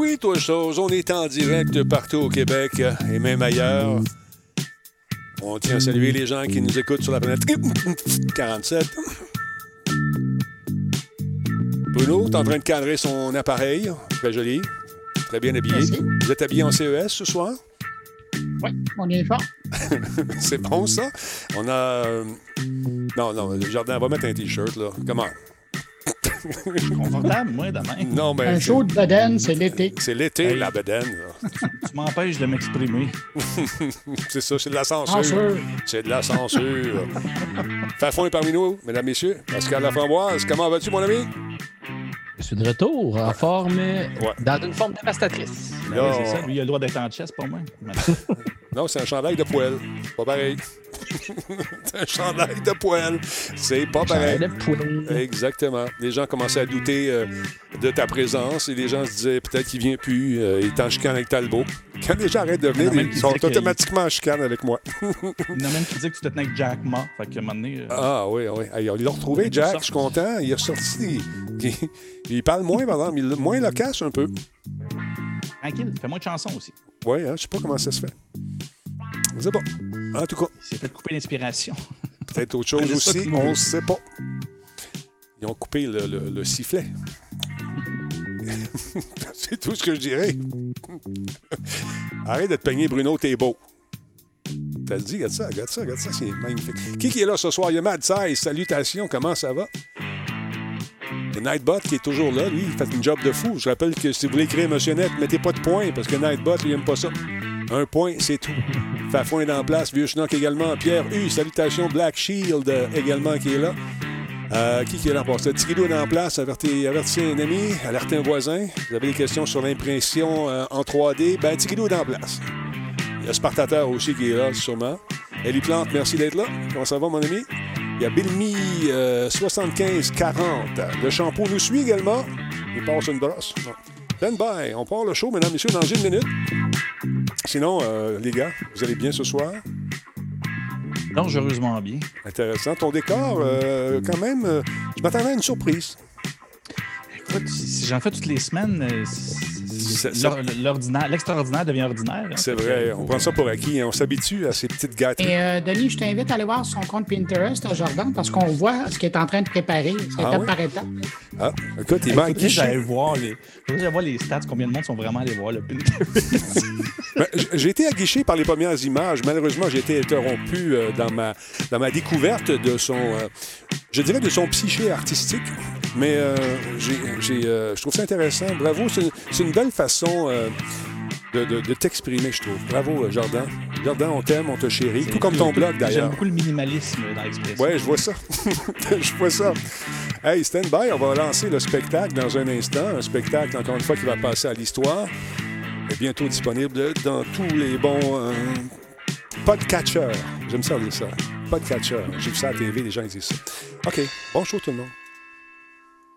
oui, toi, chose. On est en direct partout au Québec et même ailleurs. On tient à saluer les gens qui nous écoutent sur la planète 47. Bruno, t'es en train de cadrer son appareil. Très joli. Très bien habillé. Merci. Vous êtes habillé en CES ce soir? Oui, on est fort. C'est bon, ça? On a. euh, Non, non, le jardin va mettre un T-shirt, là. Comment? Confortable, moi, demain. Non, mais. Un c'est- show de bedaine, c'est l'été. C'est l'été, Hey. la bedaine. là. Tu m'empêches de m'exprimer. C'est ça, c'est de la censure. Censure. C'est de la censure. Fafon est parmi nous, mesdames, messieurs. Pascal Laframboise, comment vas-tu, mon ami? Je suis de retour en forme, dans une forme dévastatrice. Ben Là, oui, c'est ça. Lui, il a le droit d'être en chest, pas moi. Non, c'est un chandail de poêle. Pas pareil. c'est un chandail de poêle. C'est pas pareil. De poêle. Exactement. Les gens commençaient à douter euh, de ta présence et les gens se disaient peut-être qu'il vient plus, euh, il est en chicane avec Talbot. Quand les gens arrêtent de venir, ils sont automatiquement en chicane avec moi. Il y en a même qui disait que tu te tenais avec Jack Ma. Fait moment donné. euh, Ah oui, oui. Hey, on l'a retrouvé, Jack. Je suis content. Il est ressorti. Il, il parle moins, par exemple. Il moins loquace un peu. Tranquille, fais moins de chansons aussi. Oui, hein, je sais pas comment ça se fait. Je sais pas. En tout cas, s'est fait couper l'inspiration. peut-être autre chose aussi. On ne sait pas. Ils ont coupé le, le- le sifflet. C'est tout ce que je dirais. Arrête de te peigner, Bruno, t'es beau. T'as dit, regarde ça, regarde ça, regarde ça, c'est magnifique. Qui, qui est là ce soir? Il y a Mad Size. Salutations, comment ça va? Le Nightbot qui est toujours là, lui, il fait une job de fou. Je rappelle que si vous voulez écrire Monsieur mettez pas de point parce que Nightbot, il aime pas ça. Un point, c'est tout. Fafouin est en place, Vieux Schnock également. Pierre U, salutations. Black Shield euh, également qui est là. Euh, qui, qui est là pour ça? Tigidou est en place. Avertissez, avertissez un ami, alertez un voisin. Vous avez des questions sur l'impression euh, en 3D. Ben, Tigidou est en place. Il y a Spartateur aussi qui est là, sûrement. Ellie Plante, merci d'être là. Comment ça va, mon ami? Il y a Bilmy euh, 7540. Le shampoo nous suit également. Il passe une brosse. Stand by. On part le show, mesdames, messieurs, dans une minute. Sinon, euh, les gars, vous allez bien ce soir? Dangereusement bien. Intéressant. Ton décor, euh, quand même, euh, je m'attendais à une surprise. Écoute, si j'en fais toutes les semaines, C'est- l'ordinaire- l'extraordinaire devient ordinaire. hein. C'est vrai, euh, on prend ça pour acquis. hein. On s'habitue à ces petites gâteries. Et euh, Denis, je t'invite à aller voir son compte Pinterest à Jordan parce qu'on voit ce qu'il est en train de préparer. C'est Ah étape oui? par étape. Ah, écoute, il manque j'aille voir les. voir les stats, combien de monde sont vraiment allés voir le Pinterest. Ben, J'ai été aguiché par les premières images. Malheureusement, j'ai été interrompu euh, dans, ma, dans ma découverte de son, euh, je dirais, de son psyché artistique. Mais euh, j'ai- j'ai, euh, je trouve ça intéressant. Bravo, c'est une, belle façon euh, de, de- de t'exprimer, je trouve. Bravo, euh, Jordan. Jordan, on t'aime, on te chérit. Tout comme ton blog, J'aime d'ailleurs. beaucoup le minimalisme dans l'expression. Ouais, je vois ça. je vois ça. Hey, stand by, on va lancer le spectacle dans un instant. Un spectacle, encore une fois, qui va passer à l'histoire. Et bientôt disponible dans tous les bons podcatchers. J'aime ça dire ça. Podcatchers. J'ai vu ça à la TV, les gens disent ça. OK. Bon show, tout le monde.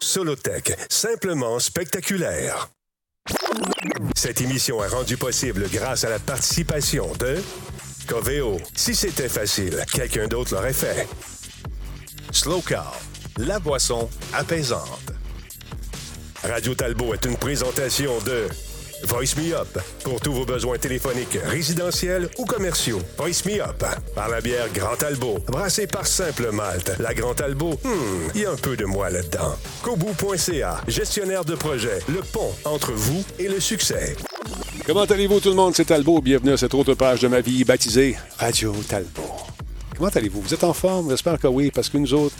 Solotech, simplement spectaculaire. Cette émission est rendue possible grâce à la participation de Coveo. Si c'était facile, quelqu'un d'autre l'aurait fait. Slow Car, la boisson apaisante. Radio Talbot est une présentation de Voice Me Up pour tous vos besoins téléphoniques, résidentiels ou commerciaux. Voice Me Up par la bière Grand Talbot, brassée par Simple Malte. La Grand hmm, il y a un peu de moi là-dedans. Kobu.ca, gestionnaire de projet, le pont entre vous et le succès. Comment allez-vous, tout le monde? C'est Talbot. Bienvenue à cette autre page de ma vie baptisée Radio Talbot. Comment allez-vous? Vous êtes en forme? J'espère que oui, parce que nous autres,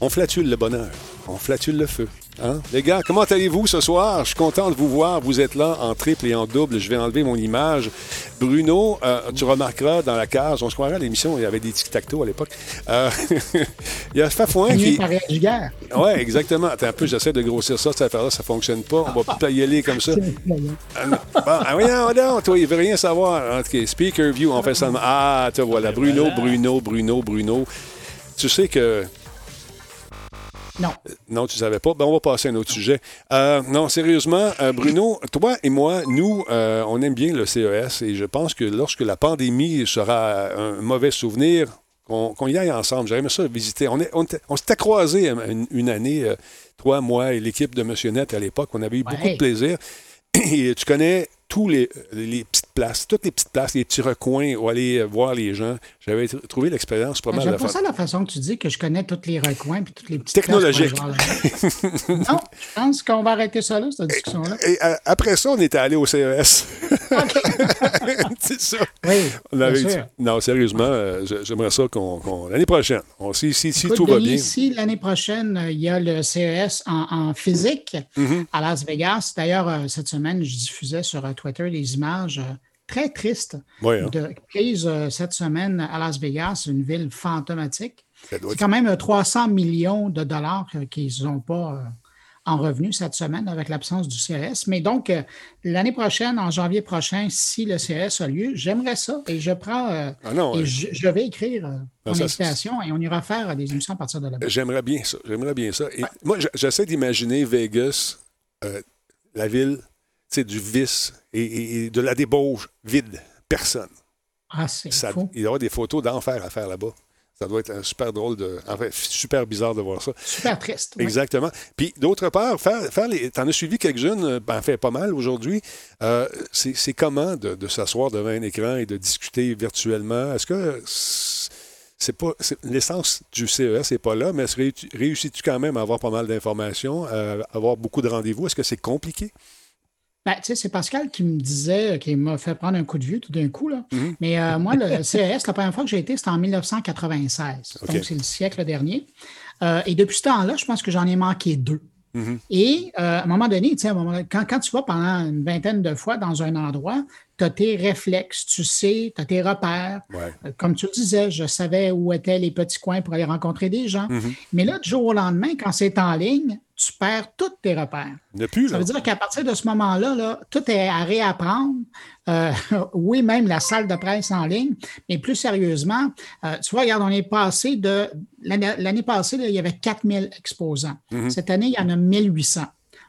on flatule le bonheur. On flatule le feu. Hein? Les gars, comment allez-vous ce soir? Je suis content de vous voir. Vous êtes là en triple et en double. Je vais enlever mon image. Bruno, euh, tu remarqueras dans la case, on se croirait à l'émission, il y avait des tic-tac-toe à l'époque. Euh, il y a Fafouin qui... Oui, exactement. Attends un peu, j'essaie de grossir ça, cette affaire-là, ça fonctionne pas. On va pas y aller comme ça. Ah, non. Bon, ah, voyons, non, toi, il veut rien savoir. Cas, Speaker View, on fait ça. Ah, te voilà. Bruno, Bruno, Bruno, Bruno. Tu sais que. Non. Non, tu savais pas. Ben, on va passer à un autre sujet. Euh, non, sérieusement, euh, Bruno, toi et moi, nous, euh, on aime bien le CES et je pense que lorsque la pandémie sera un mauvais souvenir, qu'on y aille ensemble. J'aimerais ça visiter. On, est- on, était- on s'était croisés une, une année, euh, toi, moi et l'équipe de Monsieur Net à l'époque. On avait eu beaucoup de plaisir. Et tu connais tous les, les petites places, toutes les petites places, les petits recoins où aller voir les gens. J'avais tr- trouvé l'expérience pas mal J'aime pas fun. ça la façon que tu dis que je connais tous les recoins puis toutes les petites Technologique. places non, je pense qu'on va arrêter ça là, cette discussion-là. Et euh, après ça, on était allé au CES. C'est ça. Oui, On avait dit-. Non, sérieusement, euh, j'aimerais ça qu'on. L'année prochaine, on, si, si, si Écoute, tout va bien. Si l'année prochaine, euh, il y a le CES en, en physique Mm-hmm. à Las Vegas. D'ailleurs, cette semaine, je diffusais sur Twitter des images très tristes Ouais, hein. de prises euh, cette semaine à Las Vegas, une ville fantomatique. C'est quand même euh, 300 millions de dollars euh, qu'ils n'ont pas euh, en revenus cette semaine avec l'absence du CES. Mais donc, euh, l'année prochaine, en janvier prochain, si le CES a lieu, j'aimerais ça et je prends euh, Ah non, et euh, je, je vais écrire euh, mon invitation et on ira faire euh, des émissions à partir de là-bas. J'aimerais bien ça. J'aimerais bien ça. Et Moi, j'essaie d'imaginer Vegas, euh, la ville, du vice et, et- et de la débauche vide. Personne. Ah, c'est fou. il y aura des photos d'enfer à faire là-bas. Ça doit être un super drôle de. Enfin, super bizarre de voir ça. Super triste. oui. Exactement. Puis d'autre part, faire, faire les. T'en as suivi quelques-unes, euh, ben, fait pas mal aujourd'hui. Euh, c'est comment de, de s'asseoir devant un écran et de discuter virtuellement? Est-ce que c'est pas. L'essence du CES n'est pas là, mais réussis-tu quand même à avoir pas mal d'informations, à avoir beaucoup de rendez-vous? Est-ce que c'est compliqué? Ben, tu sais, c'est Pascal qui me disait, euh, qui m'a fait prendre un coup de vue tout d'un coup. Là. Mhm. Mais euh, moi, le CES, la première fois que j'ai été, c'était en 1996. OK. Donc, c'est le siècle dernier. Euh, et depuis ce temps-là, je pense que j'en ai manqué deux. Mhm. Et euh, à un moment donné, tu sais, à un moment- quand, quand tu vas pendant une vingtaine de fois dans un endroit, tu as tes réflexes, tu sais, tu as tes repères. Ouais. Euh, Comme tu le disais, je savais où étaient les petits coins pour aller rencontrer des gens. Mhm. Mais là, du jour au lendemain, quand c'est en ligne, tu perds tous tes repères. Plus, Ça veut dire qu'à partir de ce moment-là, là, tout est à réapprendre. Euh, oui, même la salle de presse en ligne, mais plus sérieusement, euh, tu vois, regarde, on est passé de. L'année passée, là, il y avait 4000 exposants. Mhm. Cette année, il y en a 1800.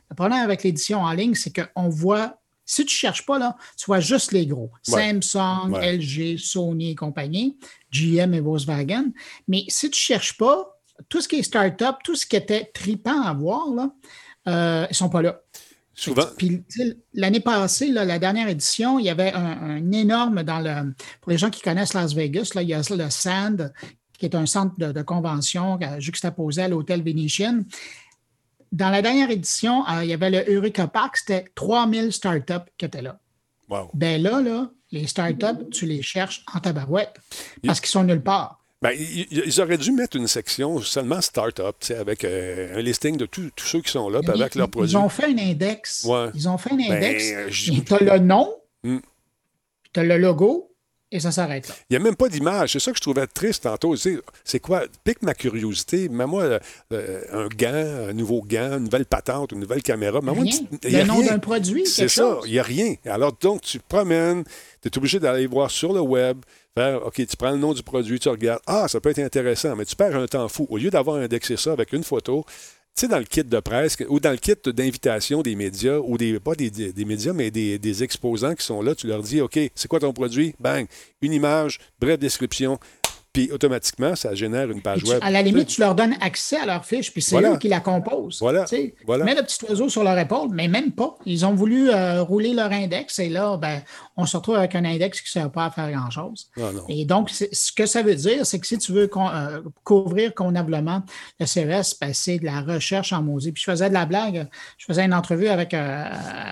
Le problème avec l'édition en ligne, c'est qu'on voit. Si tu ne cherches pas, là, tu vois juste les gros. Ouais. Samsung, Ouais. LG, Sony et compagnie, GM et Volkswagen. Mais si tu ne cherches pas, tout ce qui est start-up, tout ce qui était tripant à voir, là, euh, ils ne sont pas là. Souvent. Puis l'année passée, là, la dernière édition, il y avait un, un énorme dans le. Pour les gens qui connaissent Las Vegas, là, il y a le Sand, qui est un centre de, de convention euh, juxtaposé à l'hôtel Venetian. Dans la dernière édition, euh, il y avait le Eureka Park, c'était 3000 startups qui étaient là. Wow. Ben là, là, les startups, tu les cherches en tabarouette parce qu'ils sont nulle part. Ben, ils, auraient dû mettre une section seulement start-up, avec euh, un listing de tous ceux qui sont là, avec Ils- leurs produits. Ils ont fait un index. Ouais. Ils ont fait un Ben, index. je- tu as le nom, Hmm. tu as le logo, et ça s'arrête là. Il n'y a même pas d'image. C'est ça que je trouvais triste tantôt. Tu sais, c'est quoi? Pique ma curiosité. Mets-moi euh, euh, un gant, un nouveau gant, une nouvelle patente, une nouvelle caméra. Rien. il y a Le nom d'un produit, C'est ça. Il n'y a rien. Alors, donc, tu te promènes, tu es obligé d'aller voir sur le web, faire, OK, tu prends le nom du produit, tu regardes. Ah, ça peut être intéressant, mais tu perds un temps fou. Au lieu d'avoir indexé ça avec une photo, tu sais, dans le kit de presse ou dans le kit d'invitation des médias, ou des, pas des, médias, mais des, des exposants qui sont là, tu leur dis, OK, c'est quoi ton produit? Bang, une image, brève description, puis automatiquement, ça génère une page tu- web. à la limite, tu leur donnes accès à leur fiche, puis c'est Voilà. eux qui la composent. Voilà. Tu Voilà. Mets le petit oiseau sur leur épaule, mais même pas. Ils ont voulu euh, rouler leur index et là, ben, on se retrouve avec un index qui ne sert pas à faire grand-chose. Ah. Et donc, ce que ça veut dire, c'est que si tu veux con- euh, couvrir convenablement le CES, ben, c'est de la recherche en maudit. Puis je faisais de la blague. Je faisais une entrevue avec euh,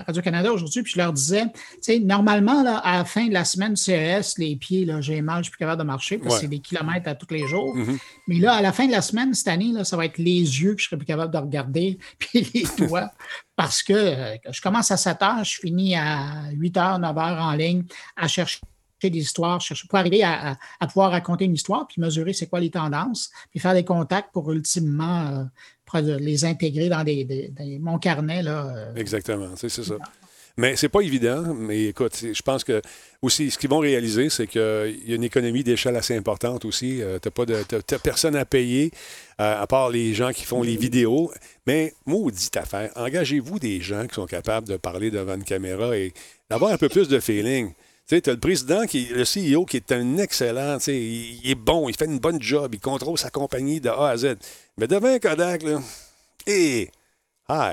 Radio-Canada aujourd'hui, puis je leur disais, tu sais, normalement, là, à la fin de la semaine du CES, les pieds, là, j'ai mal, je suis plus capable de marcher parce que Ouais. c'est des kilomètres à tous les jours. Mhm. Mais là, à la fin de la semaine, cette année, là, ça va être les yeux que je serai plus capable de regarder, puis les doigts. Parce que euh, je commence à 7 heures, je finis à 8 heures, 9 heures en ligne à chercher des histoires, chercher, pour arriver à, à- à pouvoir raconter une histoire, puis mesurer c'est quoi les tendances, puis faire des contacts pour ultimement euh, les intégrer dans des, des- des- mon carnet. Là, euh, Exactement, c'est ça. Mais c'est pas évident, mais écoute, je pense que aussi, ce qu'ils vont réaliser, c'est qu'il y a une économie d'échelle assez importante aussi. Euh, t'as- t'as personne à payer, euh, à part les gens qui font les vidéos. Mais maudite affaire, engagez-vous des gens qui sont capables de parler devant une caméra et d'avoir un peu plus de feeling. Tu sais, as le président, qui, le CEO, qui est un excellent, tu sais, il, est bon, il fait une bonne job, il contrôle sa compagnie de A à Z. Mais devant un Kodak, là, hé, hi,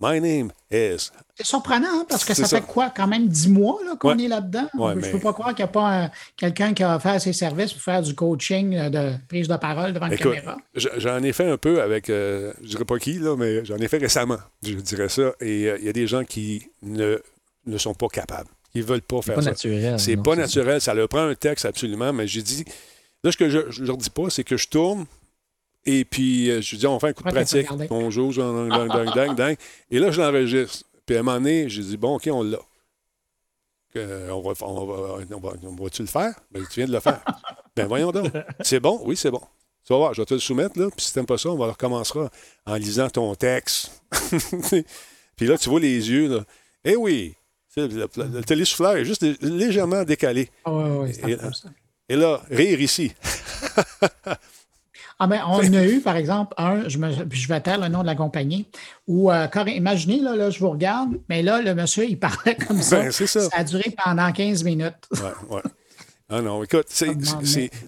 My name is. C'est surprenant, hein, parce que ça, ça. fait quoi, quand même dix mois là, qu'on Ouais. est là-dedans? Ouais, Je ne mais- peux pas croire qu'il n'y a pas euh, quelqu'un qui a offert ses services pour faire du coaching euh, de prise de parole devant une Écoute, caméra. j'en ai fait un peu avec, euh, je dirais pas qui, là, mais j'en ai fait récemment, je dirais ça. Et euh, il y a des gens qui ne, ne sont pas capables. Ils veulent pas C'est faire pas ça. naturel. C'est pas naturel. Ça leur prend un texte absolument, mais j'ai dit. Là, ce que je, je leur dis pas, c'est que je tourne et puis euh, je dis, on fait un coup de pratique. Bonjour, dang, dang, dang, dang, dang. Et là, je l'enregistre. Puis à un moment donné, j'ai dit, bon, OK, on l'a. On va, on va-tu le faire? Ben, tu viens de le faire. ben voyons donc. C'est bon? Oui, c'est bon. Tu vas voir, je vais te le soumettre, là, puis si t'aimes pas ça, on va recommencera en lisant ton texte. puis là, tu vois les yeux, là. Eh oui! Tu Le, le, le télésouffleur est juste lé- légèrement décalé. Ah, ouais, ouais. Et là, rire ici. Ah ben, on a eu, par exemple, un, je, me- je vais taire le nom de la compagnie, où, euh, imaginez, là, là, je vous regarde, mais là, le monsieur, il parlait comme ça. Ben, c'est ça. a duré pendant 15 minutes. Ouais, ouais. Ah non, écoute, c'est,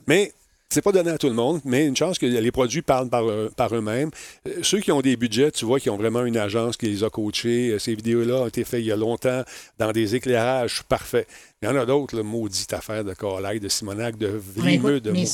mais c'est pas donné à tout le monde, mais une chance que les produits parlent par, eux- par eux-mêmes. Euh, Ceux qui ont des budgets, tu vois, qui ont vraiment une agence qui les a coachés, euh, ces vidéos-là ont été faites il y a longtemps dans des éclairages parfaits. Il y en a d'autres, le maudite affaire de Carlisle, de Simonac, de écoute, de mais,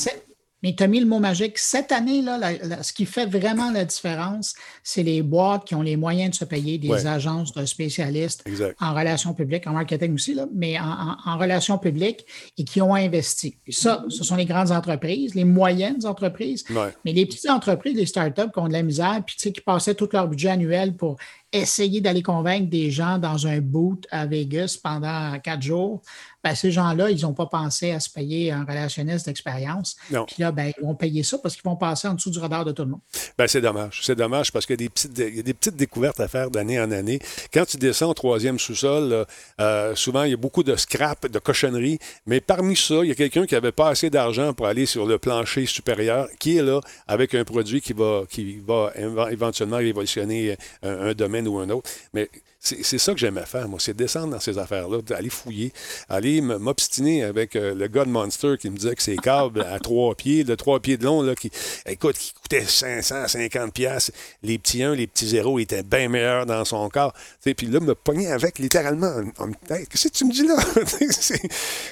mais tu as mis le mot magique. Cette année, là, la- la- ce qui fait vraiment la différence, c'est les boîtes qui ont les moyens de se payer des Ouais. agences de spécialistes Exact. en relations publiques, en marketing aussi, là, mais en, en- en relations publiques et qui ont investi. Et ça, ce sont les grandes entreprises, les moyennes entreprises, Ouais. mais les petites entreprises, les startups qui ont de la misère, puis qui passaient tout leur budget annuel pour essayer d'aller convaincre des gens dans un boot à Vegas pendant quatre jours, ben, ces gens-là, ils n'ont pas pensé à se payer un relationniste d'expérience. Puis là, ben, ils vont payer ça parce qu'ils vont passer en dessous du radar de tout le monde. Ben, c'est dommage. C'est dommage parce qu'il y a des petites, il y a des petites découvertes à faire d'année en année. Quand tu descends au troisième sous-sol, euh, souvent, il y a beaucoup de scrap, de cochonneries. Mais parmi ça, il y a quelqu'un qui n'avait pas assez d'argent pour aller sur le plancher supérieur, qui est là avec un produit qui va, qui va éve- éventuellement révolutionner un, un domaine ou un autre. Mais c'est c'est ça que j'aimais faire, moi, c'est descendre dans ces affaires-là, aller fouiller, aller m'obstiner avec euh, le gars de Monster qui me disait que ses câbles à trois pieds, de trois pieds de long, là, qui, écoute, qui coûtait 550 pièces. Les petits 1, les petits 0 étaient bien meilleurs dans son corps. Tu sais, Puis là, me pogner avec littéralement. en- en me- Hey, Qu'est-ce que tu me dis là? C'est-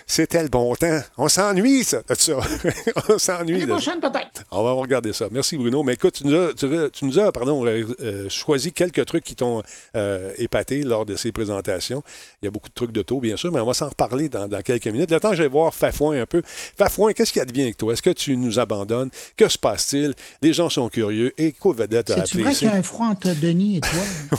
C'était le bon temps. On s'ennuie, ça, de ça. On s'ennuie. Peut-être. on va regarder ça. Merci, Bruno. Mais écoute, tu nous as, tu nous as, pardon, euh, euh, choisi quelques trucs qui t'ont euh, lors de ces présentations. Il y a beaucoup de trucs de taux, bien sûr, mais on va s'en reparler dans, dans quelques minutes. Le temps, je vais voir Fafouin un peu. Fafouin, qu'est-ce qui advient avec toi? Est-ce que tu nous abandonnes? Que se passe-t-il? Les gens sont curieux. Et vedette a C'est-tu appelé vrai qu'il y a un froid entre Denis et toi?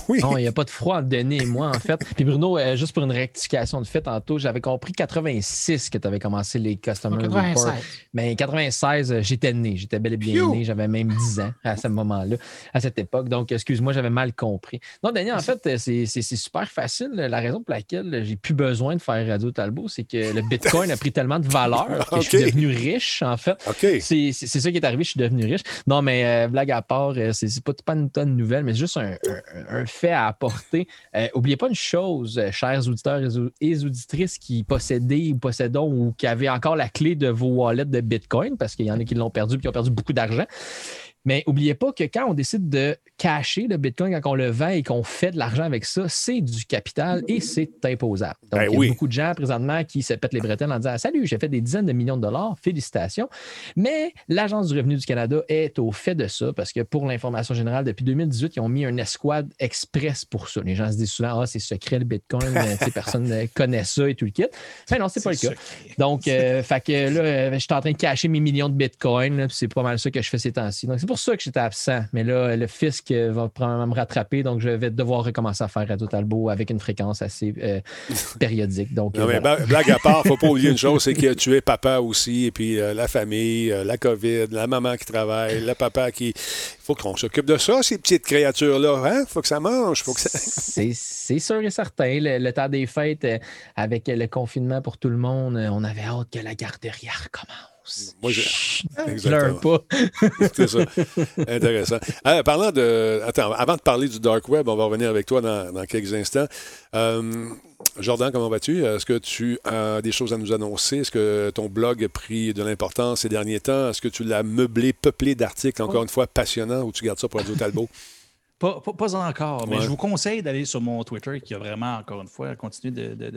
Oui. Non, il n'y a pas de froid entre Denis et moi, en fait. Puis Bruno, euh, juste pour une rectification de fait, tantôt, j'avais compris 86 que tu avais commencé les Customer Reports. 96. Mais 96, euh, j'étais né. J'étais bel et bien Phew! né. J'avais même 10 ans à ce moment-là, à cette époque. Donc, excuse-moi, j'avais mal compris. Non, Denis, en fait, euh, c'est c'est- super facile. La raison pour laquelle j'ai plus besoin de faire Radio Talbot, c'est que le Bitcoin a pris tellement de valeur que je suis devenu riche, en fait. C'est ça qui est arrivé, je suis devenu riche. Non, mais euh, blague à part, euh, c'est pas, pas une tonne de nouvelles, mais c'est juste un, un- un fait à apporter. Euh, oubliez pas une chose, euh, chers auditeurs et au- et auditrices qui possédaient ou possédons ou qui avaient encore la clé de vos wallets de Bitcoin, parce qu'il y en a qui l'ont perdu et qui ont perdu beaucoup d'argent. Mais oubliez pas que quand on décide de cacher le Bitcoin, quand on le vend et qu'on fait de l'argent avec ça, c'est du capital et c'est imposable. Donc, Ben il y a oui. beaucoup de gens présentement qui se pètent les bretelles en disant Salut, j'ai fait des dizaines de millions de dollars, félicitations. Mais l'Agence du revenu du Canada est au fait de ça parce que pour l'information générale, depuis 2018, ils ont mis un escouade express pour ça. Les gens se disent souvent Ah, c'est secret le Bitcoin, personne ne connaît ça et tout le kit. Mais non, c'est pas le cas. Donc, euh, fait que là, je suis en train de cacher mes millions de puis C'est pas mal ça que je fais ces temps-ci. Donc, c'est pour ça que j'étais absent. Mais là, le fisc euh, va probablement me rattraper. Donc, je vais devoir recommencer à faire Radio Talbot avec une fréquence assez euh, périodique. Donc, Non, mais voilà. blague à part, faut pas oublier une chose, c'est que tu es papa aussi, et puis euh, la famille, euh, la COVID, la maman qui travaille, le papa qui... Il faut qu'on s'occupe de ça, ces petites créatures-là. Hein? faut que ça mange. Faut que ça... C'est sûr et certain. Le, le temps des fêtes, euh, avec le confinement pour tout le monde, euh, on avait hâte que la garderie recommence. Moi, je- Exactement. pleure pas. C'est ça. Intéressant. Euh, parlant de. Attends, avant de parler du Dark Web, on va revenir avec toi dans, dans quelques instants. Euh, Jordan, comment vas-tu? Est-ce que tu as des choses à nous annoncer? Est-ce que ton blog a pris de l'importance ces derniers temps? Est-ce que tu l'as meublé, peuplé d'articles, encore une fois, passionnants, ou tu gardes ça pour Radio Talbot? Pas, pas, pas encore, mais Ouais. je vous conseille d'aller sur mon Twitter qui a vraiment, encore une fois, continué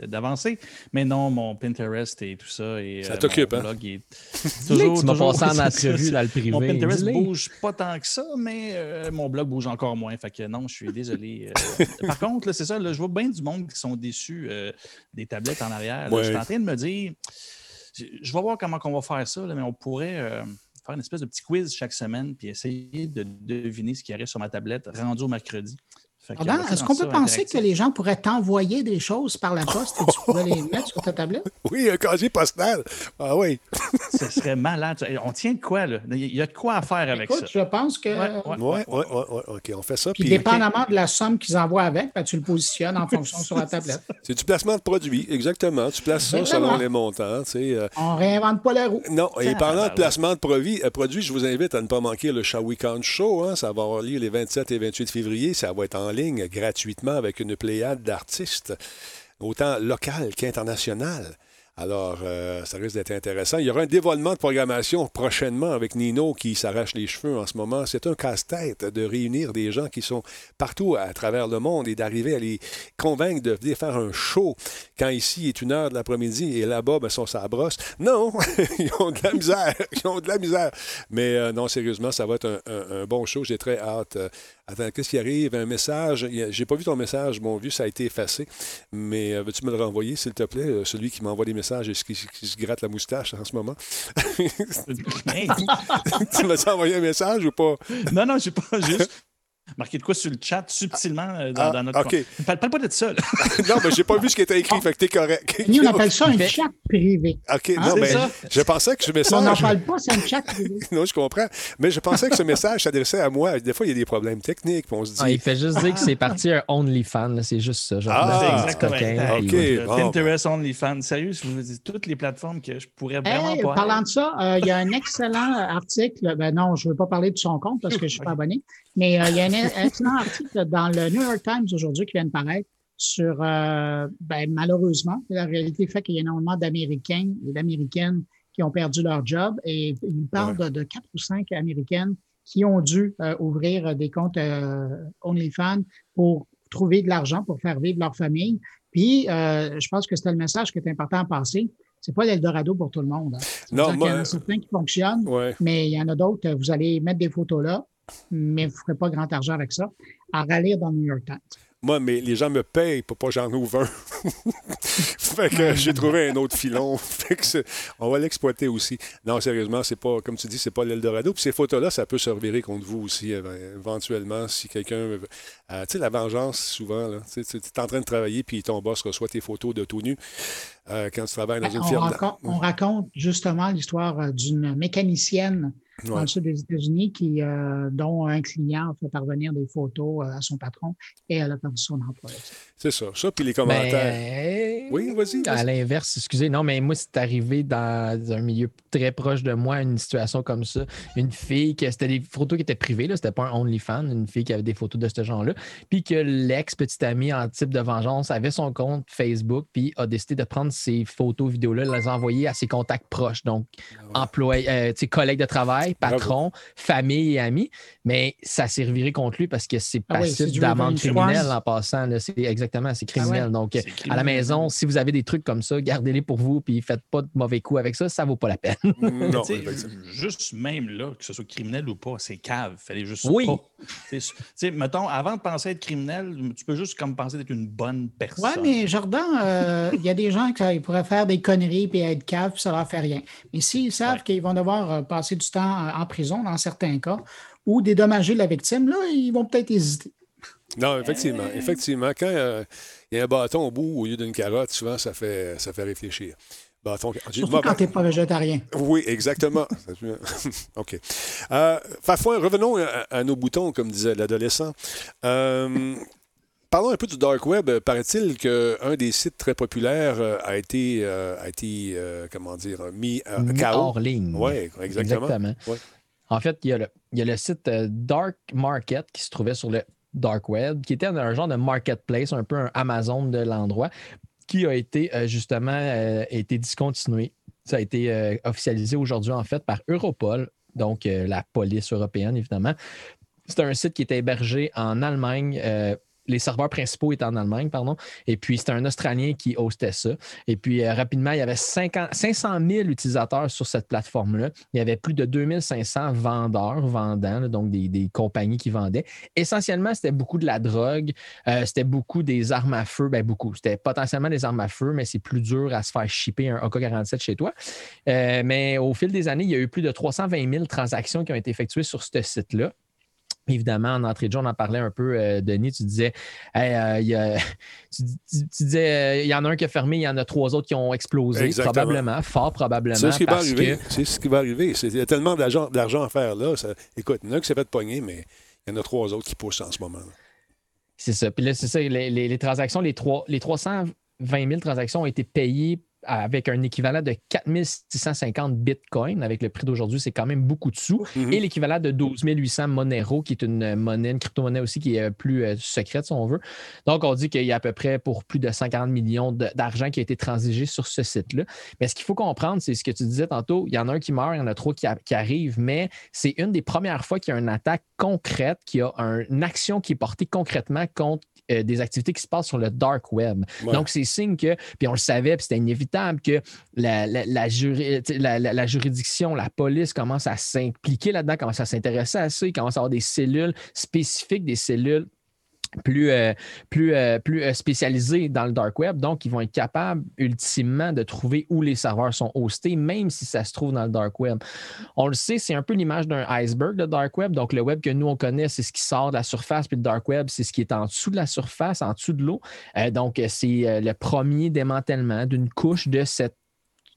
d'avancer. Mais non, mon Pinterest et tout ça. Et, Ça euh, t'occupe, mon hein? blog est que tu m'as passé en entrevue dans le privé. Mon Pinterest Dis-le. bouge pas tant que ça, mais euh, mon blog bouge encore moins. Fait que non, je suis désolé. Euh, par contre, là, c'est ça, là, je vois bien du monde qui sont déçus euh, des tablettes en arrière. Ouais. Je suis en train de me dire, je je vais voir comment on va faire ça, là, mais on pourrait euh, faire une espèce de petit quiz chaque semaine puis essayer de deviner ce qui arrive sur ma tablette rendu au mercredi. Pardon, on va Est-ce qu'on peut penser que les gens pourraient t'envoyer des choses par la poste et tu pourrais les mettre sur ta tablette? Oui, un casier postal. Ah oui. Ce serait malade. On tient de quoi, là? Il y a de quoi à faire avec Écoute, ça. je pense que. Ouais, ouais, ouais, OK, on fait ça. Puis, Puis, dépendamment de la somme qu'ils envoient avec, ben, tu le positionnes en fonction sur la tablette. c'est du placement de produits, exactement. Tu places ça Exactement. selon les montants. tu sais, euh, On réinvente pas la roue. Non, et Ah, parlant ben de placement de produits, euh, produits, je vous invite à ne pas manquer le Shawicon Show. hein. Ça va avoir lieu les 27 et 28 février. Ça va être en gratuitement avec une pléiade d'artistes, autant locales qu'internationales. Alors, euh, ça risque d'être intéressant. Il y aura un dévoilement de programmation prochainement avec Nino qui s'arrache les cheveux en ce moment. C'est un casse-tête de réunir des gens qui sont partout à travers le monde et d'arriver à les convaincre de venir faire un show quand ici est une heure de l'après-midi et là-bas, ben, sont ça brosse. Non, ils ont de la misère. Ils ont de la misère. Mais euh, non, sérieusement, ça va être un, bon show. J'ai très hâte. Attends, qu'est-ce qui arrive? Un message? J'ai pas vu ton message, mon vieux, ça a été effacé. Mais euh, veux-tu me le renvoyer, s'il te plaît? Euh, celui qui m'envoie des messages et qui, qui se gratte la moustache en ce moment. Tu m'as envoyé un message ou pas? non, non, j'ai pas juste marqué de quoi sur le chat subtilement euh, dans, Ah, dans notre. OK. Parle, parle pas de ça. là. non, mais j'ai pas vu ce qui était écrit, fait que t'es correct. Nous, on appelle ça un chat privé. OK, Ah, non, mais ça. je pensais que ce On n'en message. parle pas, c'est un chat privé. Non, je comprends. Mais je pensais que ce message s'adressait à moi. Des fois, il y a des problèmes techniques, puis on se dit. Ah, il fait juste dire que c'est parti un OnlyFans. C'est juste ça. Genre, Ah, c'est Ah, exactement. coquin, OK. Euh, bon, Pinterest, OnlyFans. Sérieux, je vous dis toutes les plateformes que je pourrais vraiment Hey, pas. parlant de ça, euh, il y a un excellent article. Ben non, je ne veux pas parler de son compte parce que je ne suis pas abonné. Mais euh, il y a un excellent article dans le New York Times aujourd'hui qui vient de paraître sur, euh, ben, malheureusement, la réalité fait qu'il y a énormément d'Américains et d'Américaines qui ont perdu leur job et il parle de, de quatre ou cinq Américaines qui ont dû euh, ouvrir des comptes euh, OnlyFans pour trouver de l'argent pour faire vivre leur famille. Puis, euh, je pense que c'était le message qui est important à passer. C'est pas l'Eldorado pour tout le monde. hein. Non, moi- qu'il y en a certains qui fonctionnent, Ouais. mais il y en a d'autres, vous allez mettre des photos là, mais vous ne ferez pas grand argent avec ça, à rallier dans le New York Times. Moi, mais les gens me payent pour pas que j'en ouvre un. fait que j'ai trouvé un autre filon. Fait que on va l'exploiter aussi. Non, sérieusement, c'est pas, comme tu dis, c'est pas l'Eldorado. Puis ces photos-là, ça peut se revirer contre vous aussi, éventuellement, si quelqu'un. veut- euh, tu sais, la vengeance, souvent, là. Tu es en train de travailler, puis ton boss reçoit tes photos de tout nu euh, quand tu travailles dans une Ben, on, firme. raconte, on raconte justement l'histoire euh, d'une mécanicienne dans Ouais. le sud des États-Unis qui, euh, dont un client a fait parvenir des photos euh, à son patron et elle a perdu son emploi. C'est ça. Ça, puis les commentaires. Oui, vas-y, À l'inverse, excusez, non, mais moi, c'est arrivé dans un milieu très proche de moi, une situation comme ça. Une fille, que c'était des photos qui étaient privées, c'était pas un OnlyFans, une fille qui avait des photos de ce genre-là, puis que l'ex-petite amie en type de vengeance avait son compte Facebook, puis a décidé de prendre ces photos, vidéos-là, les envoyer à ses contacts proches, donc employés, euh, collègues de travail, patrons, famille et amis. Mais ça s'est reviré contre lui parce que c'est Ah oui, passif du d'amende criminelle crime. en passant. là. C'est exactement, c'est Ah ouais. criminel. Donc, C'est à la maison, si vous avez des trucs comme ça, gardez-les pour vous, puis faites pas de mauvais coups avec ça, ça vaut pas la peine. Non, juste même là, que ce soit criminel ou pas, c'est cave. Fallait juste Oui. pas. Tu sais, tu sais, mettons, avant de penser être criminel, tu peux juste comme penser d'être une bonne personne. Oui, mais Jordan, euh, il y a des gens qui pourraient faire des conneries et être caves, puis ça leur fait rien. Mais s'ils savent Ouais. qu'ils vont devoir euh, passer du temps euh, en prison dans certains cas ou dédommager la victime, là, ils vont peut-être hésiter. Non, effectivement. Effectivement, quand euh, il y a un bâton au bout au lieu d'une carotte, souvent, ça fait, ça fait réfléchir. Bâton, Surtout quand tu n'es pas végétarien. Oui, exactement. OK. Euh, Fafouin, revenons à, à nos boutons, comme disait l'adolescent. Euh, parlons un peu du dark web. Paraît-il qu'un des sites très populaires euh, a été, euh, a été euh, comment dire, mis à Mis KO. hors ligne. Oui, exactement. Ouais. En fait, il y, a le, il y a le site euh, Dark Market qui se trouvait sur le Dark Web, qui était un genre de marketplace, un peu un Amazon de l'endroit, qui a été euh, justement euh, été discontinué. Ça a été euh, officialisé aujourd'hui, en fait, par Europol, donc euh, la police européenne, évidemment. C'était un site qui était hébergé en Allemagne. Euh, les serveurs principaux étaient en Allemagne, pardon. Et puis, c'était un Australien qui hostait ça. Et puis, euh, rapidement, il y avait 500 000 utilisateurs sur cette plateforme-là. Il y avait plus de 2500 vendeurs vendant, donc des, compagnies qui vendaient. Essentiellement, c'était beaucoup de la drogue, euh, c'était beaucoup des armes à feu. Ben, beaucoup. C'était potentiellement des armes à feu, mais c'est plus dur à se faire shipper un AK-47 chez toi. Euh, mais au fil des années, il y a eu plus de 320 000 transactions qui ont été effectuées sur ce site-là. Évidemment, en entrée de jeu, on en parlait un peu, euh, Denis. Tu disais, euh, y a, tu, disais, euh, il y en a un qui a fermé, il y en a trois autres qui ont explosé. Probablement, fort probablement. C'est ce qui va arriver. C'est ce qui va arriver. Il y a tellement d'argent à faire là. écoute, il y en a un qui s'est fait pogner, mais il y en a trois autres qui poussent en ce moment. C'est ça. Puis là, c'est ça. Les, transactions, les, trois, les 320 000 transactions ont été payées avec un équivalent de 4650 bitcoins. Avec le prix d'aujourd'hui, c'est quand même beaucoup de sous. Mhm. Et l'équivalent de 12 800 Monero, qui est une monnaie, une crypto-monnaie aussi qui est plus euh, secrète, si on veut. Donc, on dit qu'il y a à peu près pour plus de 50 millions d'argent qui a été transigé sur ce site-là. Mais ce qu'il faut comprendre, c'est ce que tu disais tantôt, il y en a un qui meurt, il y en a trois qui, arrivent, mais c'est une des premières fois qu'il y a une attaque concrète, qu'il y a une action qui est portée concrètement contre euh, des activités qui se passent sur le dark web. Donc, c'est signe que, puis on le savait, puis c'était inévitable que la, la, juridiction, la police commence à s'impliquer là-dedans, commence à s'intéresser à ça, il commence à avoir des cellules spécifiques, des cellules plus, euh, plus, euh, plus euh, spécialisés dans le dark web. Donc, ils vont être capables ultimement de trouver où les serveurs sont hostés, même si ça se trouve dans le dark web. On le sait, c'est un peu l'image d'un iceberg, de dark web. Donc, le web que nous, on connaît, c'est ce qui sort de la surface, puis le dark web, c'est ce qui est en dessous de la surface, en dessous de l'eau. donc, c'est le premier démantèlement d'une couche de cette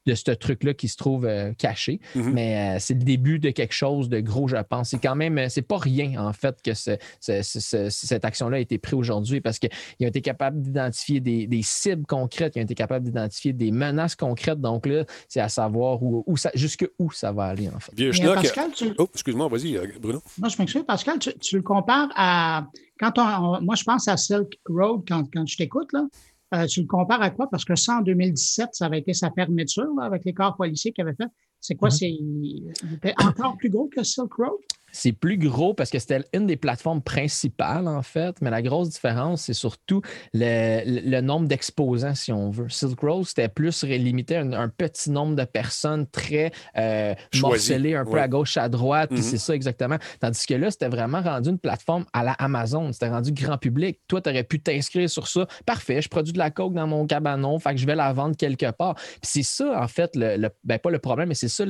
de ce truc-là qui se trouve euh, caché. Mhm. Mais euh, c'est le début de quelque chose de gros, je pense. C'est quand même, euh, c'est pas rien, en fait, que cette action-là a été prise aujourd'hui parce qu'ils ont été capables d'identifier des, cibles concrètes, ils ont été capables d'identifier des menaces concrètes. Donc là, c'est à savoir où, où ça, jusque où ça va aller, en fait. Pascal, Oh, excuse-moi, vas-y, Bruno. Moi, je m'excuse, Pascal, tu, le compares à. Quand on, moi, je pense à Silk Road quand, quand je t'écoute, là. Euh, tu le compares à quoi? Parce que ça, en 2017, ça avait été sa fermeture avec les corps policiers qu'il avait fait. C'est quoi? Mm-hmm. C'est, encore plus gros que Silk Road? C'est plus gros parce que c'était une des plateformes principales, en fait, mais la grosse différence, c'est surtout le, nombre d'exposants, si on veut. Silk Road, c'était plus limité à un, petit nombre de personnes très euh, morcelées, un peu à gauche, à droite, puis mm-hmm. c'est ça exactement. Tandis que là, c'était vraiment rendu une plateforme à la Amazon, c'était rendu grand public. Toi, tu aurais pu t'inscrire sur ça. Parfait, je produis de la coke dans mon cabanon, fait que je vais la vendre quelque part. Puis c'est ça, en fait, le, ben, pas le problème, mais c'est ça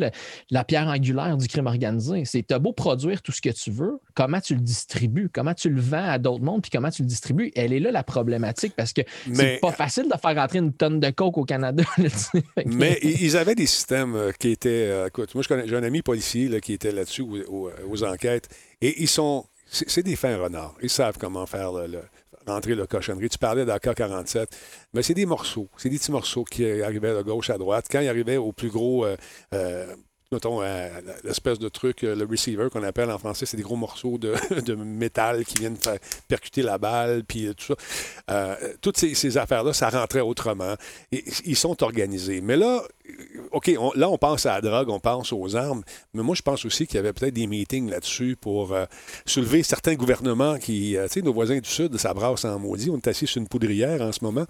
la pierre angulaire du crime organisé. C'est beau produire tout ce que tu veux, comment tu le distribues, comment tu le vends à d'autres mondes, puis comment tu le distribues. Elle est là la problématique parce que c'est pas facile de faire rentrer une tonne de coke au Canada. mais ils avaient des systèmes euh, qui étaient. Euh, écoute, moi, j'ai un ami policier qui était là-dessus aux, enquêtes et ils sont. C'est des fins renards. Ils savent comment faire le, rentrer le cochonnerie. Tu parlais d'AK-47, mais c'est des morceaux. C'est des petits morceaux qui arrivaient de gauche à droite. Quand ils arrivaient au plus gros euh, mettons, euh, l'espèce de truc, euh, le receiver qu'on appelle en français, c'est des gros morceaux de, métal qui viennent faire percuter la balle, puis euh, tout ça. toutes ces, affaires-là, ça rentrait autrement. Et, ils sont organisés. Mais là, OK, là, on pense à la drogue, on pense aux armes, mais moi, je pense aussi qu'il y avait peut-être des meetings là-dessus pour soulever certains gouvernements qui, tu sais, nos voisins du Sud, ça brasse en maudit. On est assis sur une poudrière en ce moment.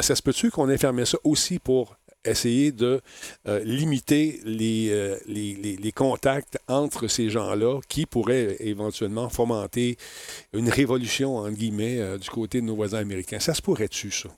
Ça se peut-tu qu'on ait fermé ça aussi pour essayer de euh, limiter euh, les, les, contacts entre ces gens-là qui pourraient éventuellement fomenter une révolution, en guillemets, euh, du côté de nos voisins américains. Ça se pourrait-tu, ça?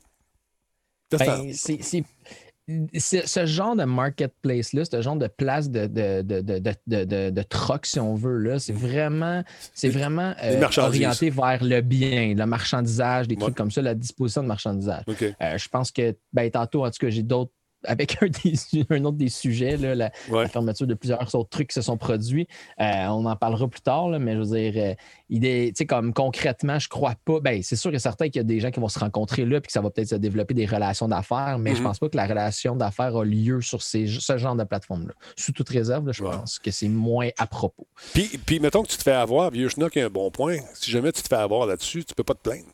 Ben, c'est ce genre de marketplace-là, ce genre de place de, de, de, de, troc, si on veut, là, c'est vraiment, c'est vraiment orienté vers le bien, le marchandisage, des trucs comme ça, la disposition de marchandisage. je pense que, ben, tantôt, en tout cas, j'ai d'autres avec un, autre des sujets, la, fermeture de plusieurs autres trucs qui se sont produits. Euh, on en parlera plus tard, mais je veux dire, euh, comme concrètement, je crois pas. Ben, c'est sûr que certain qu'il y a des gens qui vont se rencontrer là et que ça va peut-être se développer des relations d'affaires, mais je ne je mm-hmm. pense pas que la relation d'affaires a lieu sur ces, ce genre de plateforme-là. Sous toute réserve, je pense que c'est moins à propos. Puis, puis, mettons que tu te fais avoir, Vieux Schnock a un bon point. Si jamais tu te fais avoir là-dessus, tu peux pas te plaindre.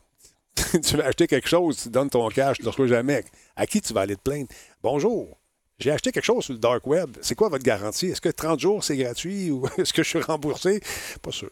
tu vas acheter quelque chose, tu donnes ton cash, tu ne le reçois jamais. À qui tu vas aller te plaindre? Bonjour. j'ai acheté quelque chose sur le dark web. C'est quoi votre garantie? Est-ce que 30 jours, c'est gratuit ou est-ce que je suis remboursé? Pas sûr.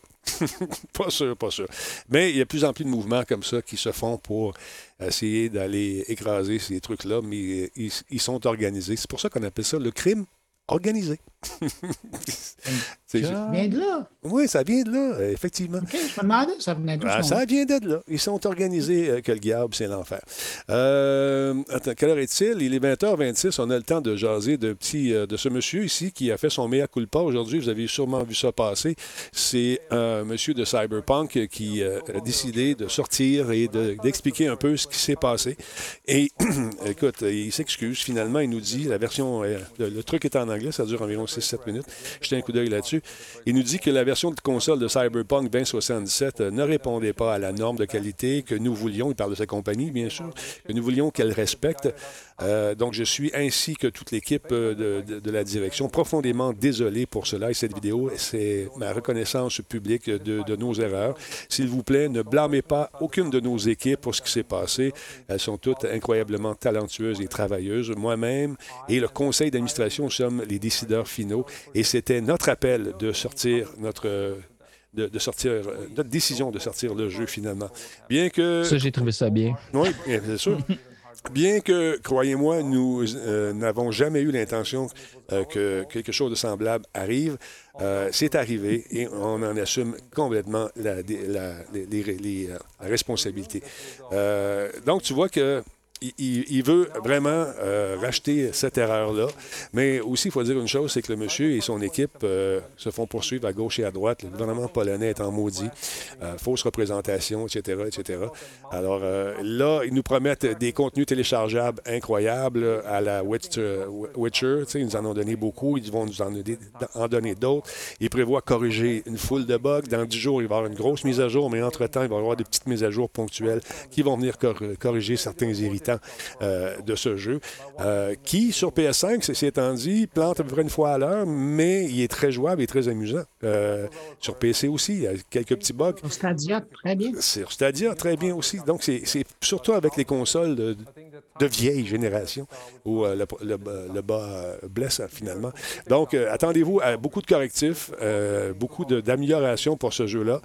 pas sûr, pas sûr. Mais il y a de plus en plus de mouvements comme ça qui se font pour essayer d'aller écraser ces trucs-là, mais ils, ils sont organisés. C'est pour ça qu'on appelle ça le crime organisé. Ça vient de là. Oui, ça vient de là, effectivement. OK, je me demandais, ça venait? Ah, ça vient de là. Ils sont organisés euh, que le diable, c'est l'enfer. Euh, attends, quelle heure est-il? Il est 20h26. On a le temps de jaser de, petit, euh, de ce monsieur ici qui a fait son mea culpa aujourd'hui. Vous avez sûrement vu ça passer. C'est un monsieur de Cyberpunk qui a décidé de sortir et d'expliquer un peu ce qui s'est passé. Et écoute, il s'excuse. Finalement, il nous dit, la version, le truc est en anglais, ça dure environ 6-7 minutes. Jetez un coup d'œil là-dessus. Il nous dit que la version de console de Cyberpunk 2077 ne répondait pas à la norme de qualité que nous voulions, il parle de sa compagnie, bien sûr, que nous voulions qu'elle respecte. Euh, donc, je suis, ainsi que toute l'équipe euh, de, la direction, profondément désolé pour cela. Et cette vidéo, c'est ma reconnaissance publique de, de nos erreurs. S'il vous plaît, ne blâmez pas aucune de nos équipes pour ce qui s'est passé. Elles sont toutes incroyablement talentueuses et travailleuses. Moi-même et le conseil d'administration sommes les décideurs finaux. Et c'était notre appel de sortir notre de, sortir, euh, notre décision de sortir le jeu finalement. Bien que. Ça, j'ai trouvé ça bien. Oui, bien sûr. Bien que, croyez-moi, nous euh, n'avons jamais eu l'intention euh, que quelque chose de semblable arrive, c'est arrivé et on en assume complètement la, la, les, la responsabilité. donc, tu vois que il, veut vraiment euh, racheter cette erreur-là. Mais aussi, il faut dire une chose, c'est que le monsieur et son équipe euh, se font poursuivre à gauche et à droite. Le gouvernement polonais est maudit. Euh, fausse représentation, etc., etc. Alors là, ils nous promettent des contenus téléchargeables incroyables à la Witcher. Ils nous en ont donné beaucoup. Ils vont nous en, donner d'autres. Ils prévoient corriger une foule de bugs. Dans dix jours, il va y avoir une grosse mise à jour, mais entre-temps, il va y avoir des petites mises à jour ponctuelles qui vont venir corriger certains irritants euh, de ce jeu, euh, qui, sur PS5, c'est étant dit, plante à peu près une fois à l'heure, mais il est très jouable et très amusant. Euh, sur PC aussi, il y a quelques petits bugs. Sur Stadia, très bien. Sur Stadia, très bien aussi. Donc, c'est surtout avec les consoles de, vieille génération où le, le, bas blesse finalement. Donc, attendez-vous à beaucoup de correctifs, beaucoup d'améliorations pour ce jeu-là.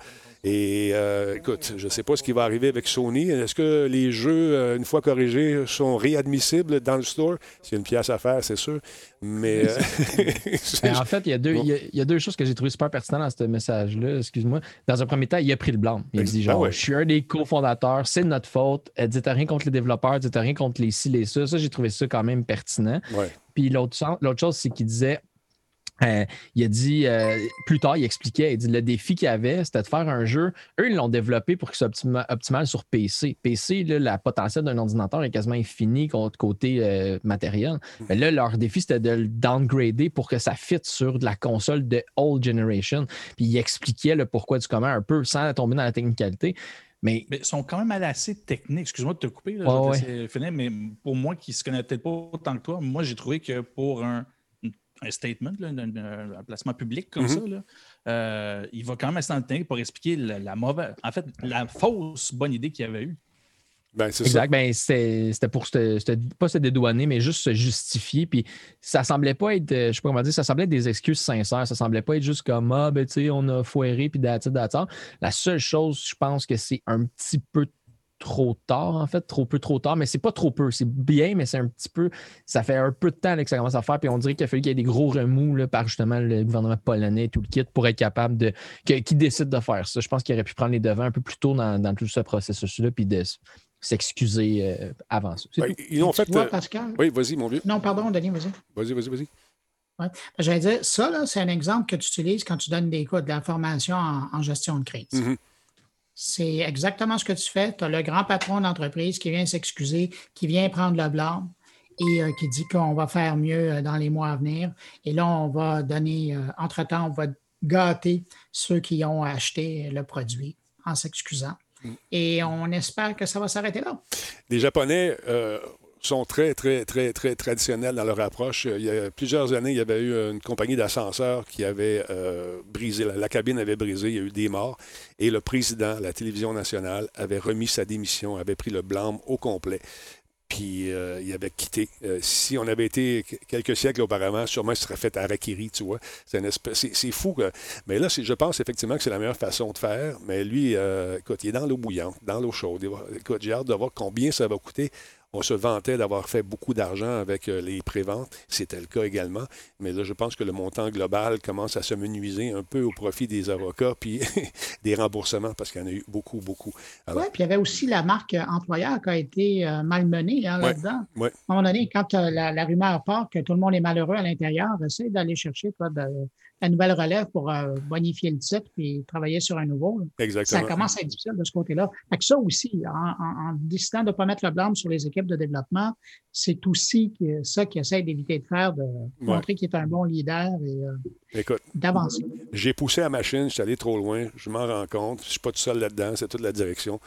Et euh, écoute, je ne sais pas ce qui va arriver avec Sony. Est-ce que les jeux, euh, une fois corrigés, sont réadmissibles dans le store? C'est une pièce à faire, c'est sûr. Mais. Euh, ben, en fait, il y, a deux, il, y a, deux choses que j'ai trouvées super pertinentes dans ce message-là. Excuse-moi. Dans un premier temps, il a pris le blanc. Il a dit genre, ah je suis un des cofondateurs, c'est notre faute. Dites rien contre les développeurs, dites rien contre les ci, les ça. Ça, j'ai trouvé ça quand même pertinent. Puis l'autre chose, c'est qu'il disait euh, il a dit, euh, plus tard, il expliquait, il dit le défi qu'il avait, c'était de faire un jeu. Eux, ils l'ont développé pour qu'il soit optimal sur PC. PC, là, la potentiel d'un ordinateur est quasiment infini côté euh, matériel. Hmm. Mais là, leur défi, c'était de le downgrader pour que ça fitte sur de la console de old generation. Puis il expliquait le pourquoi du comment un peu sans tomber dans la technicalité. Mais... ils sont quand même assez techniques. Excuse-moi de te couper, mais pour moi qui ne se connaît peut-être pas autant que toi, moi j'ai trouvé que pour un, un statement, un, placement public comme mm-hmm. ça, euh, il va quand même le temps pour expliquer la, mauvaise, en fait, la fausse bonne idée qu'il avait eue. Ben, exact. Ben, c'était pour pas se dédouaner, mais juste se justifier. Puis ça semblait pas être, je sais pas comment dire, ça semblait être des excuses sincères. Ça semblait pas être juste comme Ah, ben, tu sais, on a foiré, puis d'attendre. La seule chose, je pense que c'est un petit peu trop tard, en fait, trop peu, trop tard, mais c'est pas trop peu. C'est bien, mais c'est un petit peu. Ça fait un peu de temps que ça commence à faire, puis on dirait qu'il a fallu qu'il y ait des gros remous là, par justement le gouvernement polonais et tout le kit pour être capable de. qui décide de faire ça. Je pense qu'il aurait pu prendre les devants un peu plus tôt dans, tout ce processus-là, puis de s'excuser euh, avant ça. Ben, ils ont fait. Euh, Pascal? Oui, vas-y, mon vieux. Non, pardon, Denis, vas-y. Vas-y, vas-y, vas-y. Ouais. J'allais dire, ça, c'est un exemple que tu utilises quand tu donnes des codes de l'information en, gestion de crise. Mm-hmm. C'est exactement ce que tu fais. Tu as le grand patron d'entreprise qui vient s'excuser, qui vient prendre le blâme et euh, qui dit qu'on va faire mieux euh, dans les mois à venir. Et là, on va donner, euh, entre-temps, on va gâter ceux qui ont acheté le produit en s'excusant. Mm. Et on espère que ça va s'arrêter là. Les Japonais sont très, très, très, très traditionnels dans leur approche. Il y a plusieurs années, il y avait eu une compagnie d'ascenseurs qui avait euh, brisé, la, cabine avait brisé, il y a eu des morts, et le président, la télévision nationale, avait remis sa démission, avait pris le blâme au complet. Puis euh, il avait quitté si on avait été quelques siècles auparavant, sûrement il serait fait à Rakiri, tu vois. C'est fou. Mais là, je pense effectivement que c'est la meilleure façon de faire. Mais lui, écoute, il est dans l'eau bouillante, dans l'eau chaude. Écoute, j'ai hâte de voir combien ça va coûter. On se vantait d'avoir fait beaucoup d'argent avec euh, les préventes. C'était le cas également. Mais là, je pense que le montant global commence à se menuiser un peu au profit des avocats puis des remboursements parce qu'il y en a eu beaucoup, beaucoup. Oui, puis il y avait aussi la marque employeur qui a été euh, malmenée hein, là-dedans. À un moment donné, quand euh, la, rumeur part que tout le monde est malheureux à l'intérieur, essaie d'aller chercher toi, de, la nouvelle relève pour euh, bonifier le titre et travailler sur un nouveau. Exactement. Ça commence à être difficile de ce côté-là. Fait ça aussi, en, décidant de ne pas mettre le blâme sur les équipes de développement, c'est aussi ça qui essaie d'éviter de faire, de montrer qu'il est un bon leader et euh, d'avancer. J'ai poussé la machine, je suis allé trop loin, je m'en rends compte, je ne suis pas tout seul là-dedans, c'est toute la direction.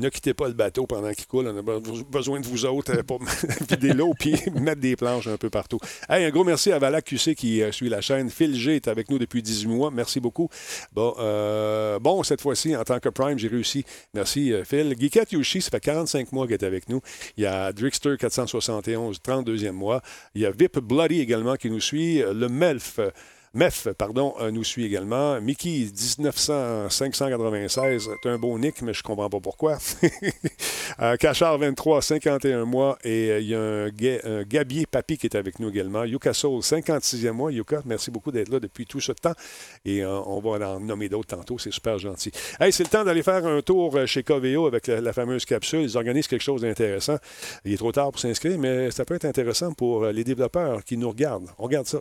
Ne quittez pas le bateau pendant qu'il coule. On a besoin de vous autres euh, pour vider l'eau puis mettre des planches un peu partout. Un gros merci à Vala QC qui euh, suit la chaîne. Phil G est avec nous depuis 18 mois. Merci beaucoup. Bon, euh, bon cette fois-ci, en tant que Prime, j'ai réussi. Merci, Phil. Geekette Yoshi, ça fait 45 mois qu'il est avec nous. Il y a Drixter 471, 32e mois. Il y a Vip Bloody également qui nous suit. Le Melf. MEF, pardon, euh, nous suit également. Mickey, 1900, 596, c'est un beau nick, mais je comprends pas pourquoi. euh, Cachard, 23, 51 mois. Et euh, il y a un, Gabier Papy qui est avec nous également. Yuka Soul, 56e mois. Yuka, merci beaucoup d'être là depuis tout ce temps. Et on va en nommer d'autres tantôt. C'est super gentil. Hey, c'est le temps d'aller faire un tour chez Coveo avec la, fameuse capsule. Ils organisent quelque chose d'intéressant. Il est trop tard pour s'inscrire, mais ça peut être intéressant pour les développeurs qui nous regardent. On regarde ça.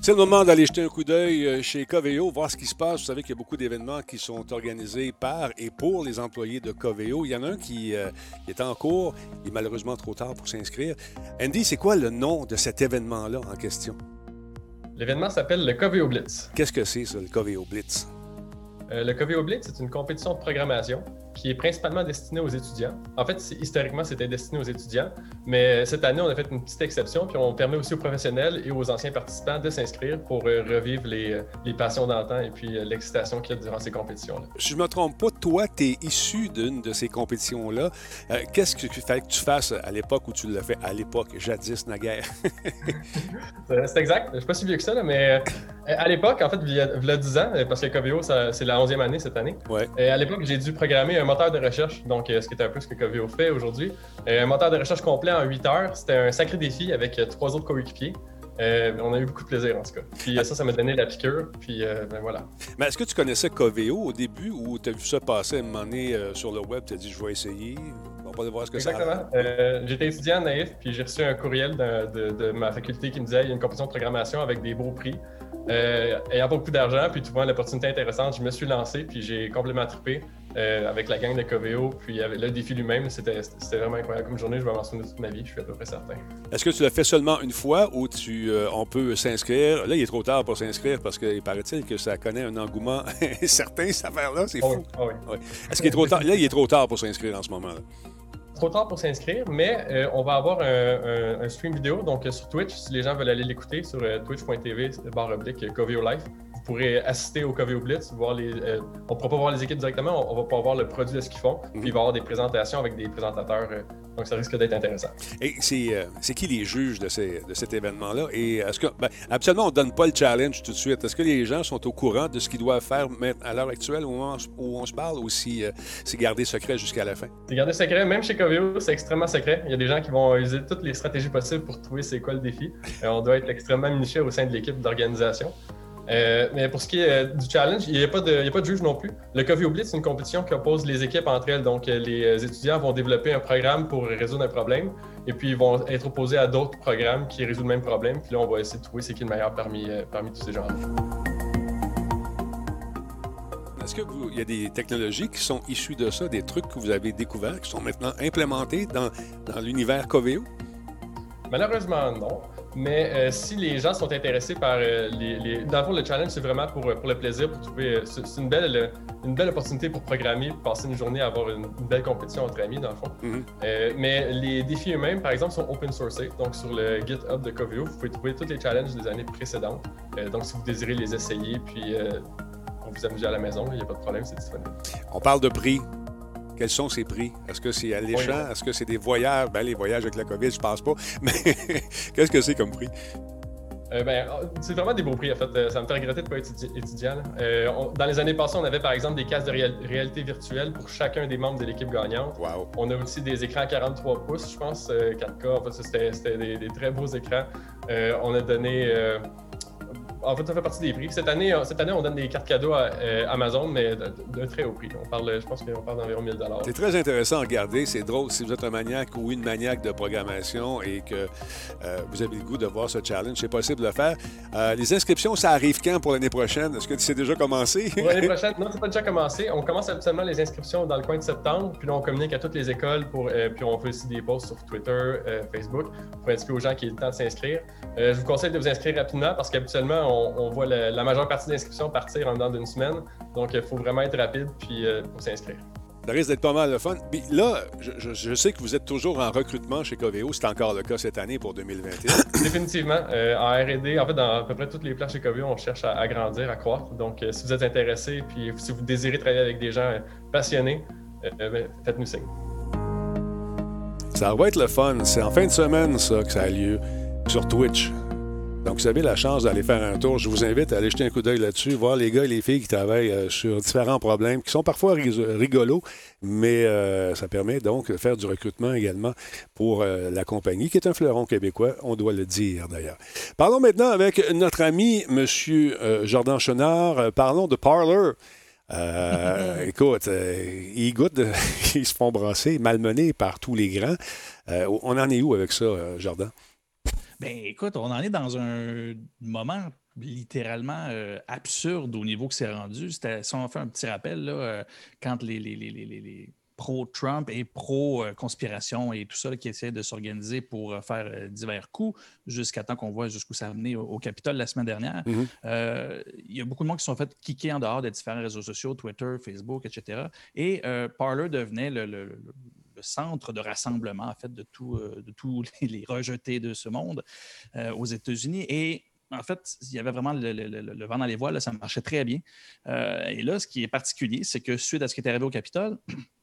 C'est le moment d'aller jeter un coup d'œil euh, chez Coveo, voir ce qui se passe. Vous savez qu'il y a beaucoup d'événements qui sont organisés par et pour les employés de Coveo. Il y en a un qui, euh, est en cours. Il est malheureusement trop tard pour s'inscrire. Andy, c'est quoi le nom de cet événement-là en question? L'événement s'appelle le Coveo Blitz. Qu'est-ce que c'est, ça, le Coveo Blitz? Euh, le Coveo Blitz, c'est une compétition de programmation qui est principalement destinée aux étudiants. En fait, historiquement, c'était destiné aux étudiants, mais cette année, on a fait une petite exception, puis on permet aussi aux professionnels et aux anciens participants de s'inscrire pour euh, revivre les, les passions d'antan et puis euh, l'excitation qu'il y a durant ces compétitions-là. Si je ne me trompe pas, toi, tu es issu d'une de ces compétitions-là. Qu'est-ce qu'il fallait que tu fasses à l'époque où tu l'as fait à l'époque, jadis, naguère? c'est exact. Je ne suis pas si vieux que ça, mais à l'époque, en fait, il y, a, 10 ans, parce que Coveo, c'est la 11e année cette année. Ouais. à l'époque, j'ai dû programmer un moteur de recherche, donc ce qui est un peu ce que Coveo fait aujourd'hui. un moteur de recherche complet en 8 heures. C'était un sacré défi avec trois autres coéquipiers. on a eu beaucoup de plaisir en tout cas. Puis ça, ça m'a donné la piqûre. Puis ben, voilà. Mais est-ce que tu connaissais Coveo au début ou tu as vu ça passer à un moment donné sur le web, tu as dit je vais essayer? On va voir ce que Exactement. ça Exactement. J'étais étudiant naïf, puis j'ai reçu un courriel de, de, ma faculté qui me disait il y a une compétition de programmation avec des beaux prix. Euh, ayant pas beaucoup d'argent, puis trouvant l'opportunité intéressante, je me suis lancé, puis j'ai complètement trippé euh, avec la gang de Coveo, puis avec le défi lui-même. C'était vraiment incroyable comme journée. Je vais m'en souvenir toute ma vie, je suis à peu près certain. Est-ce que tu l'as fait seulement une fois ou tu, euh, on peut s'inscrire? Là, il est trop tard pour s'inscrire parce qu'il paraît-il que ça connaît un engouement certain, cette affaire-là. C'est ah fou. Ah oui. Est-ce qu'il est trop tard? Là, il est trop tard pour s'inscrire en ce moment. trop tard pour s'inscrire, mais euh, on va avoir un, stream vidéo donc sur Twitch. Si les gens veulent aller l'écouter sur euh, twitch.tv barre oblique Life, pourrez assister au Coveo Blitz, voir les. on ne pourra pas voir les équipes directement, on, va pouvoir voir le produit de ce qu'ils font, puis il va y avoir des présentations avec des présentateurs donc, ça risque d'être intéressant. Et c'est, euh, qui les juges de, de cet événement-là? Et est-ce que, ben, absolument, on ne donne pas le challenge tout de suite. Est-ce que les gens sont au courant de ce qu'ils doivent faire à l'heure actuelle où on, où on se parle ou si euh, c'est gardé secret jusqu'à la fin? C'est gardé secret. Même chez Coveo, c'est extrêmement secret. Il y a des gens qui vont utiliser toutes les stratégies possibles pour trouver c'est quoi le défi. Euh, on doit être extrêmement minutieux au sein de l'équipe d'organisation. Euh, mais pour ce qui est euh, du challenge, il n'y a, pas de, a pas de juge non plus. Le Coffee Blitz, c'est une compétition qui oppose les équipes entre elles. Donc, euh, les étudiants vont développer un programme pour résoudre un problème et puis ils vont être opposés à d'autres programmes qui résolvent le même problème. Puis là, on va essayer de trouver c'est qui le meilleur parmi, parmi tous ces gens-là. Est-ce qu'il y a des technologies qui sont issues de ça, des trucs que vous avez découverts, qui sont maintenant implémentés dans, dans l'univers Coveo? Malheureusement, non. Mais euh, si les gens sont intéressés par euh, les, Dans le fond, le challenge, c'est vraiment pour, pour, le plaisir, pour trouver. Euh, c'est une belle, une belle opportunité pour programmer, pour passer une journée à avoir une, belle compétition entre amis, dans le fond. Mm-hmm. mais les défis eux-mêmes, par exemple, sont open source. Donc, sur le GitHub de Coveo, vous pouvez trouver tous les challenges des années précédentes. donc, si vous désirez les essayer, puis pour vous amuser à la maison, il n'y a pas de problème, c'est disponible. On parle de prix. Quels sont ces prix? Est-ce que c'est alléchant? Est-ce que c'est des voyages? Ben, les voyages avec la COVID, je pense pas. Mais qu'est-ce que c'est comme prix? Euh, ben, oh, c'est vraiment des beaux prix, en fait. Euh, ça me fait regretter de ne pas être étudiant. Euh, dans les années passées, on avait par exemple des casques de réalité virtuelle pour chacun des membres de l'équipe gagnante. Wow. On a aussi des écrans 43 pouces, je pense, 4K. En fait, c'était des, des, très beaux écrans. on a donné en fait, ça fait partie des prix. Cette année, euh, cette année on donne des cartes cadeaux à euh, Amazon, mais d'un très haut prix. On parle, je pense qu'on parle d'environ 1000 C'est très intéressant à regarder. C'est drôle si vous êtes un maniaque ou une maniaque de programmation et que euh, vous avez le goût de voir ce challenge. C'est possible de le faire. les inscriptions, ça arrive quand pour l'année prochaine? Est-ce que c'est déjà commencé? Pour l'année prochaine, non, c'est pas déjà commencé. On commence habituellement les inscriptions dans le coin de septembre, puis là, on communique à toutes les écoles, pour, puis on fait aussi des posts sur Twitter, Facebook, pour indiquer aux gens qu'il est le temps de s'inscrire. je vous conseille de vous inscrire rapidement parce qu'habituellement, on, voit la, majeure partie d'inscriptions partir en dedans d'une semaine. Donc, il faut vraiment être rapide puis, euh, pour s'inscrire. Ça risque d'être pas mal de fun. Puis là, je, sais que vous êtes toujours en recrutement chez Coveo. C'est encore le cas cette année pour 2021. Définitivement. Euh, en R&D, en fait, dans à peu près toutes les places chez Coveo, on cherche à, grandir, à croître. Donc, euh, si vous êtes intéressé, puis si vous désirez travailler avec des gens passionnés, ben, faites-nous signe. Ça va être le fun. C'est en fin de semaine, ça, que ça a lieu sur Twitch. Donc, vous avez la chance d'aller faire un tour. Je vous invite à aller jeter un coup d'œil là-dessus, voir les gars et les filles qui travaillent euh, sur différents problèmes qui sont parfois rigolos, mais euh, ça permet donc de faire du recrutement également pour euh, la compagnie, qui est un fleuron québécois, on doit le dire d'ailleurs. Parlons maintenant avec notre ami, M. Jordan Chenard. parlons de Parler. écoute, ils goûtent, ils se font brasser, malmenés par tous les grands. on en est où avec ça, Jordan? Ben écoute, on en est dans un moment littéralement euh, absurde au niveau que c'est rendu. Si on fait un petit rappel, là, euh, quand les, les, pro-Trump et pro-conspiration et tout ça qui essaient de s'organiser pour euh, faire divers coups jusqu'à temps qu'on voit jusqu'où ça a mené au, Capitole la semaine dernière. Mm-hmm. Il y a beaucoup de monde qui sont fait kicker en dehors des différents réseaux sociaux, Twitter, Facebook, etc. Et Parler devenait le le centre de rassemblement, en fait, de, tout, euh, de tous les, rejetés de ce monde euh, aux États-Unis. Et en fait, il y avait vraiment le, vent dans les voiles, ça marchait très bien. Euh, et là, ce qui est particulier, c'est que suite à ce qui est arrivé au Capitole,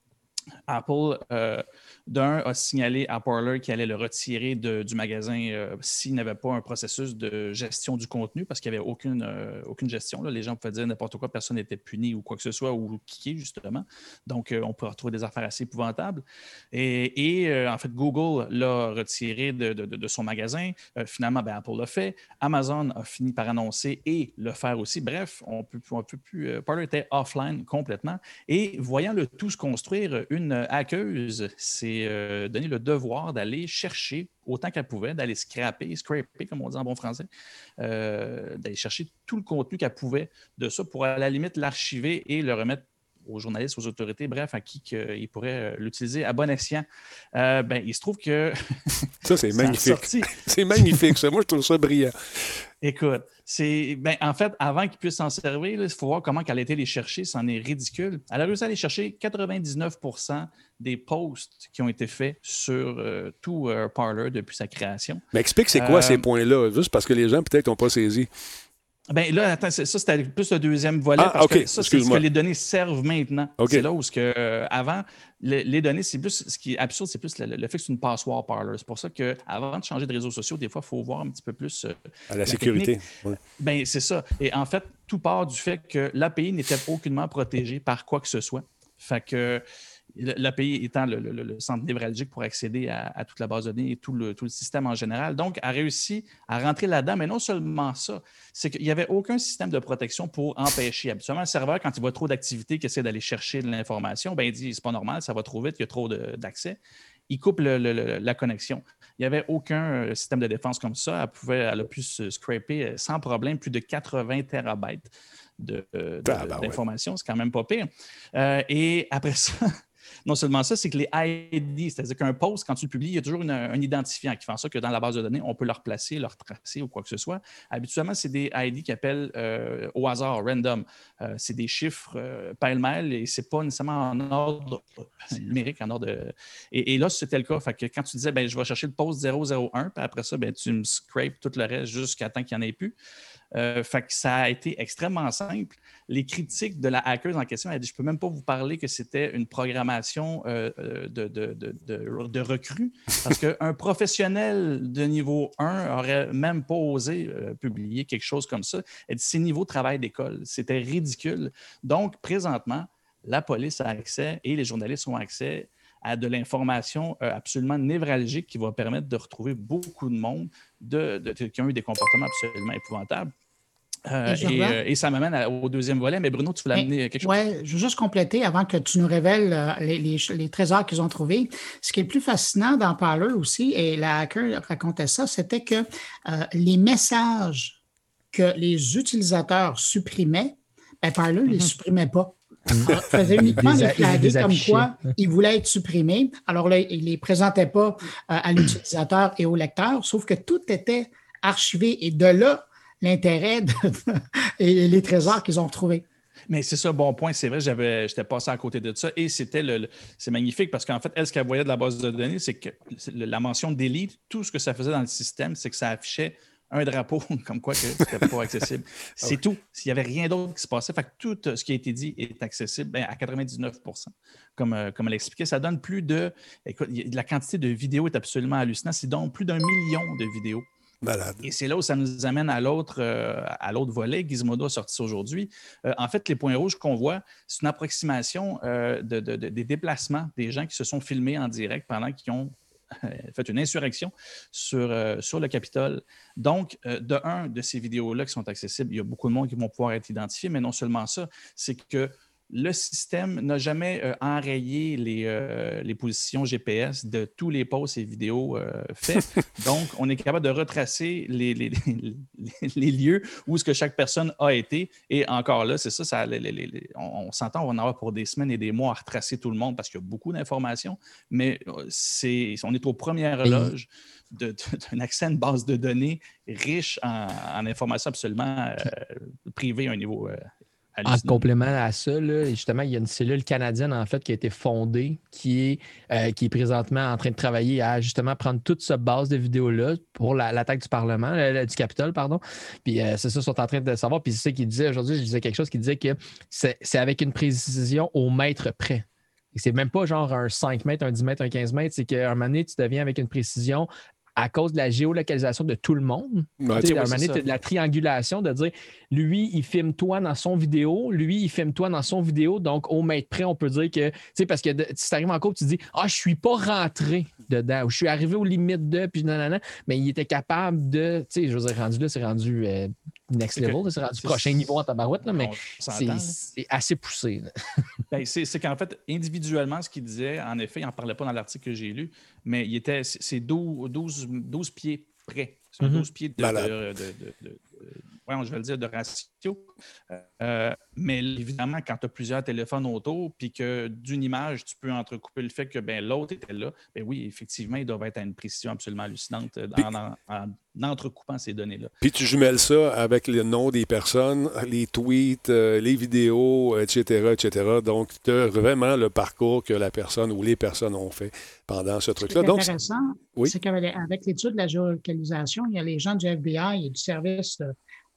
Apple, euh, d'un, a signalé à Parler qu'il allait le retirer du magasin euh, s'il n'avait pas un processus de gestion du contenu, parce qu'il n'y avait aucune, euh, aucune gestion. Là. Les gens pouvaient dire n'importe quoi, personne n'était puni ou quoi que ce soit, ou kické, justement. Donc, on peut retrouver des affaires assez épouvantables. Et, en fait, Google l'a retiré de, son magasin. finalement, ben, Apple l'a fait. Amazon a fini par annoncer et le faire aussi. Bref, on peut, on peut plus. Parler était offline complètement. Et voyant le tout se construire, une hackeuse s'est euh, donné le devoir d'aller chercher autant qu'elle pouvait, d'aller scraper, scraper, comme on dit en bon français, euh, d'aller chercher tout le contenu qu'elle pouvait de ça pour à la limite l'archiver et le remettre aux journalistes, aux autorités, bref, à qui ils pourraient euh, l'utiliser à bon escient. ben, il se trouve que. ça, c'est magnifique. c'est magnifique, ça. Moi, je trouve ça brillant. Écoute, c'est. Ben, en fait, avant qu'ils puissent s'en servir, il faut voir comment elle a été les chercher. C'en est ridicule. Elle a réussi à aller chercher 99% des posts qui ont été faits sur euh, tout euh, Parler depuis sa création. Mais explique, c'est quoi ces points-là? Juste parce que les gens, peut-être, n'ont pas saisi. Ben là, attends, ça, c'était plus le deuxième volet. Ah, parce que ça, c'est ce que les données servent maintenant. C'est là où, ce que, euh, avant, les, données, c'est plus, ce qui est absurde, c'est plus le, fait que c'est une passoire parler. C'est pour ça qu'avant de changer de réseaux sociaux, des fois, il faut voir un petit peu plus. Euh, à la, sécurité. Ben, c'est ça. Et en fait, tout part du fait que l'API n'était aucunement protégée par quoi que ce soit. Fait que l'API étant le, centre névralgique pour accéder à, toute la base de données et tout le, système en général. Donc, a réussi à rentrer là-dedans, mais non seulement ça, c'est qu'il n'y avait aucun système de protection pour empêcher. Habituellement, un serveur, quand il voit trop d'activités, qui essaie d'aller chercher de l'information, ben, il dit c'est pas normal, ça va trop vite, il y a trop d'accès. Il coupe la connexion. Il n'y avait aucun euh, système de défense comme ça. Elle, pouvait, elle a pu se scraper euh, sans problème plus de 80 terabytes euh, ah, ben d'informations. C'est quand même pas pire. et après ça, non seulement ça, c'est que les ID, c'est-à-dire qu'un post, quand tu le publies, il y a toujours un identifiant qui fait en sorte que dans la base de données, on peut le replacer, le retracer ou quoi que ce soit. Habituellement, c'est des ID qui appellent euh, au hasard, random. Euh, c'est des chiffres euh, pêle-mêle et c'est pas nécessairement en ordre numérique, en ordre. Et, là, c'était le cas. Fait que quand tu disais, ben, je vais chercher le post 001, puis après ça, ben, tu me scrapes tout le reste jusqu'à temps qu'il n'y en ait plus. Fait que ça a été extrêmement simple. Les critiques de la hacker en question, elle dit Je ne peux même pas vous parler que c'était une programmation euh, euh, de, de, recrue, parce qu'un professionnel de niveau 1 aurait même pas osé publier quelque chose comme ça. Elle dit C'est niveau travail d'école. C'était ridicule. Donc, présentement, la police a accès et les journalistes ont accès à de l'information absolument névralgique qui va permettre de retrouver beaucoup de monde de, qui ont eu des comportements absolument épouvantables. Euh, euh, et, ça m'amène au deuxième volet. Mais Bruno, tu voulais amener quelque chose? Oui, je veux juste compléter avant que tu nous révèles euh, les, trésors qu'ils ont trouvés. Ce qui est le plus fascinant dans Parler aussi, et la hacker racontait ça, c'était que les messages que les utilisateurs supprimaient, ben, Parler ne les mhm. supprimait pas. Il faisait uniquement les flaguer comme quoi ils voulaient être supprimés. Alors là, il ne les présentait pas à l'utilisateur et au lecteur, sauf que tout était archivé. Et de là, l'intérêt et les trésors qu'ils ont retrouvés. Mais c'est ça, bon point. C'est vrai, j'avais, j'étais passé à côté de ça. Et c'était le, c'est magnifique parce qu'en fait, elle, ce qu'elle voyait de la base de données, c'est que la mention delete, tout ce que ça faisait dans le système, c'est que ça affichait un drapeau, comme quoi que c'était pas accessible. C'est tout. S'il n'y avait rien d'autre qui se passait, fait que tout ce qui a été dit est accessible ben, à 99% comme, euh, comme elle expliquait. Ça donne plus de. Écoute, la quantité de vidéos est absolument hallucinante. C'est donc plus d'un million de vidéos et c'est là où ça nous amène à l'autre, euh, à l'autre volet. Gizmodo a sorti aujourd'hui. Euh, en fait, les points rouges qu'on voit, c'est une approximation euh, des déplacements des gens qui se sont filmés en direct pendant qu'ils ont fait une insurrection sur, sur le Capitole. Donc, de un, de ces vidéos-là qui sont accessibles, il y a beaucoup de monde qui vont pouvoir être identifiés, mais non seulement ça, c'est que le système n'a jamais euh, enrayé euh, les, positions GPS de tous les posts et vidéos euh, faits. Donc, on est capable de retracer les, les, lieux où ce que chaque personne a été. Et encore là, c'est ça, ça on, s'entend, on va en avoir pour des semaines et des mois à retracer tout le monde parce qu'il y a beaucoup d'informations, mais c'est, on est aux premières loges d'un accès à une base de données riche en, informations absolument privées à un niveau en complément à ça, justement, il y a une cellule canadienne en fait qui a été fondée, qui est, euh, qui est présentement en train de travailler à justement prendre toute cette base de vidéos-là pour l'attaque du Parlement, euh, du Capitole, pardon. Puis euh, c'est ça, ils sont en train de savoir. Puis c'est ça qu'il disait aujourd'hui, je disais quelque chose qui disait que c'est avec une précision au mètre près. C'est même pas genre un 5 mètres, un 10 mètres, un 15 mètres, c'est qu'à un moment donné, tu deviens avec une précision à cause de la géolocalisation de tout le monde. Ouais, tu sais, de la triangulation, de dire lui, il filme toi dans son vidéo, lui, il filme toi dans son vidéo. Donc, au mètre près, on peut dire que, tu sais, parce que si tu arrives en couple, tu dis Ah, je suis pas rentré dedans, ou je suis arrivé aux limites de, puis nanana, mais il était capable de, tu sais, je veux dire, rendu là, c'est rendu euh, next level, c'est rendu prochain niveau en tabarouette, là, mais c'est assez poussé. ben, c'est qu'en fait, individuellement, ce qu'il disait, en effet, il n'en parlait pas dans l'article que j'ai lu, mais il était, c'est 12, 12, 12 pieds près. C'est 12 mm-hmm. pieds de, de, je vais le dire, de ratio. Euh, mais évidemment, quand tu as plusieurs téléphones autour, puis que d'une image, tu peux entrecouper le fait que ben, l'autre était là, ben oui, effectivement, ils doivent être à une précision absolument hallucinante en, entrecoupant ces données-là. Puis tu jumelles ça avec le nom des personnes, les tweets, euh, les vidéos, etc., etc. Donc, tu as vraiment le parcours que la personne ou les personnes ont fait pendant ce truc-là. Ce qui est intéressant, c'est qu'avec l'étude de la géolocalisation, il y a les gens du FBI et du service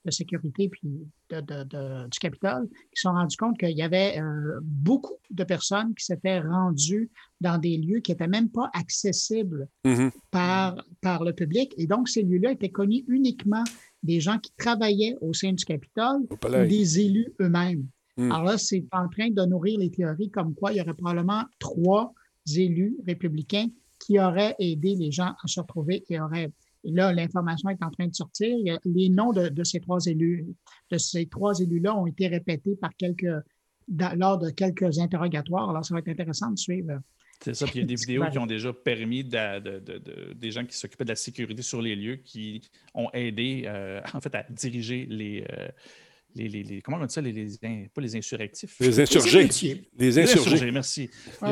de sécurité puis du Capitole qui se sont rendus compte qu'il y avait euh, beaucoup de personnes qui s'étaient rendues dans des lieux qui n'étaient même pas accessibles mm-hmm. par, par le public. Et donc, ces lieux-là étaient connus uniquement des gens qui travaillaient au sein du Capitole ou des élus eux-mêmes. Mm. Alors là, c'est en train de nourrir les théories comme quoi il y aurait probablement trois élus républicains qui auraient aidé les gens à se retrouver et auraient et là, l'information est en train de sortir. Les noms de, ces trois élus, de ces trois élus-là ont été répétés par quelques, lors de quelques interrogatoires. Alors, ça va être intéressant de suivre. C'est ça, puis il y a des vidéos qui ont déjà permis des gens qui s'occupaient de la sécurité sur les lieux qui ont aidé euh, en fait à diriger les, euh, les, comment on dit ça, les, pas les insurrectifs. Les insurgés. Les insurgés, merci.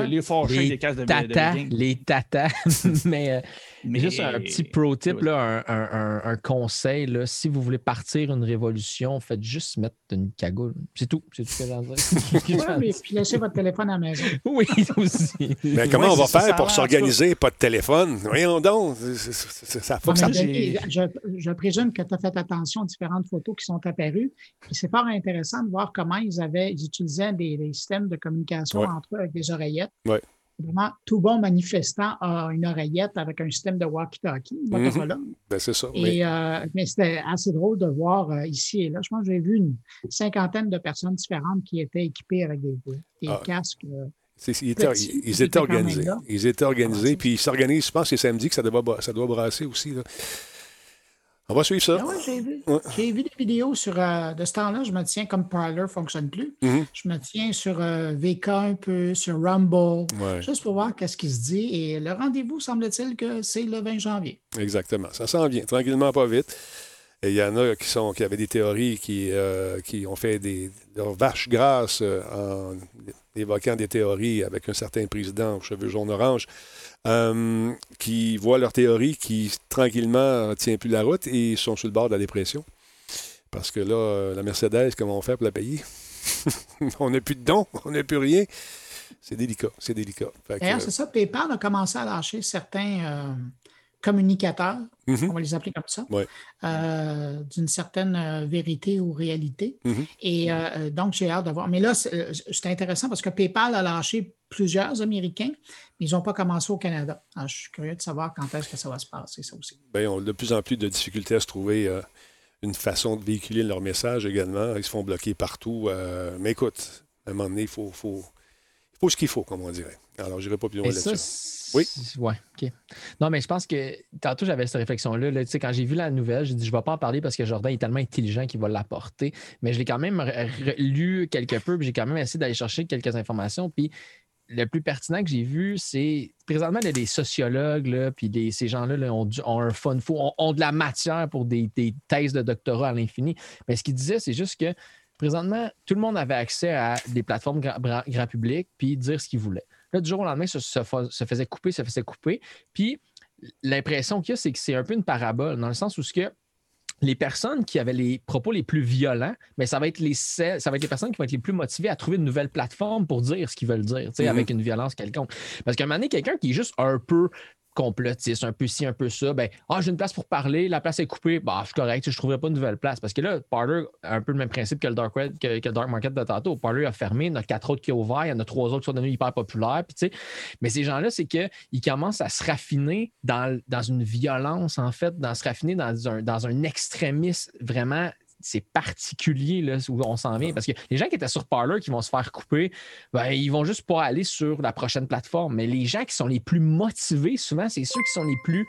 Les forgés des cases de tata, Les tatas. Mais euh, Mais juste un petit pro tip, là, un, conseil, là, si vous voulez partir une révolution, faites juste mettre une cagoule. C'est tout. C'est tout ce que j'ai à dire. puis laissez votre téléphone à la maison. Oui, aussi. Mais comment on va faire pour s'organiser? Pas de téléphone? Voyons donc. Ça faut que ça... Je, je, présume que tu as fait attention aux différentes photos qui sont apparues. c'est fort intéressant de voir comment ils avaient, ils utilisaient des, systèmes de communication entre eux avec des oreillettes. Oui. Vraiment, tout bon manifestant a une oreillette avec un système de walkie-talkie. Mm ben, c'est ça. Et, euh, mais c'était assez drôle de voir euh, ici et là. Je pense que j'ai vu une cinquantaine de personnes différentes qui étaient équipées avec des, ah. casques. Euh, ils, étaient, organisés. Ils étaient organisés, puis ils s'organisent. Je pense que c'est samedi que ça doit, ça doit brasser aussi. Là. On va suivre ça. Ah j'ai vu. des vidéos sur, euh, de ce temps-là. Je me tiens comme Parler ne fonctionne plus. Mm-hmm. Je me tiens sur euh, VK un peu, sur Rumble, juste pour voir qu'est-ce qui se dit. Et le rendez-vous, semble-t-il que c'est le 20 janvier. Exactement. Ça s'en vient, tranquillement, pas vite. Et il y en a qui, sont, qui avaient des théories qui, euh, qui ont fait des, leurs vaches grasses en évoquant des théories avec un certain président aux cheveux jaune-orange euh, qui voient leur théorie qui tranquillement ne tient plus la route et sont sur le bord de la dépression. Parce que là, euh, la Mercedes, comment on fait pour la payer? on n'a plus de dons, on n'a plus rien. C'est délicat, c'est délicat. D'ailleurs, c'est ça, PayPal a commencé à lâcher certains euh, communicateurs, mm-hmm. on va les appeler comme ça, ouais. d'une certaine vérité ou réalité. Mm-hmm. Et donc, j'ai hâte de voir. Mais là, c'est intéressant parce que PayPal a lâché plusieurs Américains, mais ils n'ont pas commencé au Canada. Alors, je suis curieux de savoir quand est-ce que ça va se passer, ça aussi. Bien, on a de plus en plus de difficultés à se trouver euh, une façon de véhiculer leur message également. Ils se font bloquer partout. Euh, mais écoute, à un moment donné, il faut, faut, ce qu'il faut, comme on dirait. Alors, je n'irai pas plus loin là-dessus. Oui? Ouais, OK. Non, mais je pense que tantôt, j'avais cette réflexion-là. tu sais, quand j'ai vu la nouvelle, j'ai dit, je ne vais pas en parler parce que Jordan est tellement intelligent qu'il va l'apporter. Mais je l'ai quand même lu quelque peu, puis j'ai quand même essayé d'aller chercher quelques informations. Puis le plus pertinent que j'ai vu, c'est présentement, il y a des sociologues, là, puis ces gens-là ont, un fun fou, ont, de la matière pour des, thèses de doctorat à l'infini. Mais ce qu'ils disaient, c'est juste que présentement, tout le monde avait accès à des plateformes grand, public, puis dire ce qu'ils voulaient. Là, du jour au lendemain, ça se, faisait couper, se faisait couper. Puis l'impression qu'il y a, c'est que c'est un peu une parabole, dans le sens où ce que les personnes qui avaient les propos les plus violents, mais ça va être les ça va être les personnes qui vont être les plus motivées à trouver une nouvelle plateforme pour dire ce qu'ils veulent dire, mm-hmm. avec une violence quelconque. Parce qu'à un moment donné, quelqu'un qui est juste un peu complotiste, un peu ci, un peu ça, ben, ah, j'ai une place pour parler, la place est coupée, bah, c'est correct, je ne trouverai pas une nouvelle place. Parce que là, Parler un peu le même principe que le Dark, que, Dark Market de tantôt. Parler a fermé, il y en a quatre autres qui ont ouvert, il y en a trois autres qui sont devenus hyper populaires. Puis, mais ces gens-là, c'est qu'ils commencent à se raffiner dans, dans, une violence, en fait, dans se raffiner dans un, dans un extrémisme vraiment c'est particulier là, où on s'en vient. Parce que les gens qui étaient sur Parler qui vont se faire couper, ben, ils vont juste pas aller sur la prochaine plateforme. Mais les gens qui sont les plus motivés, souvent, c'est ceux qui sont les plus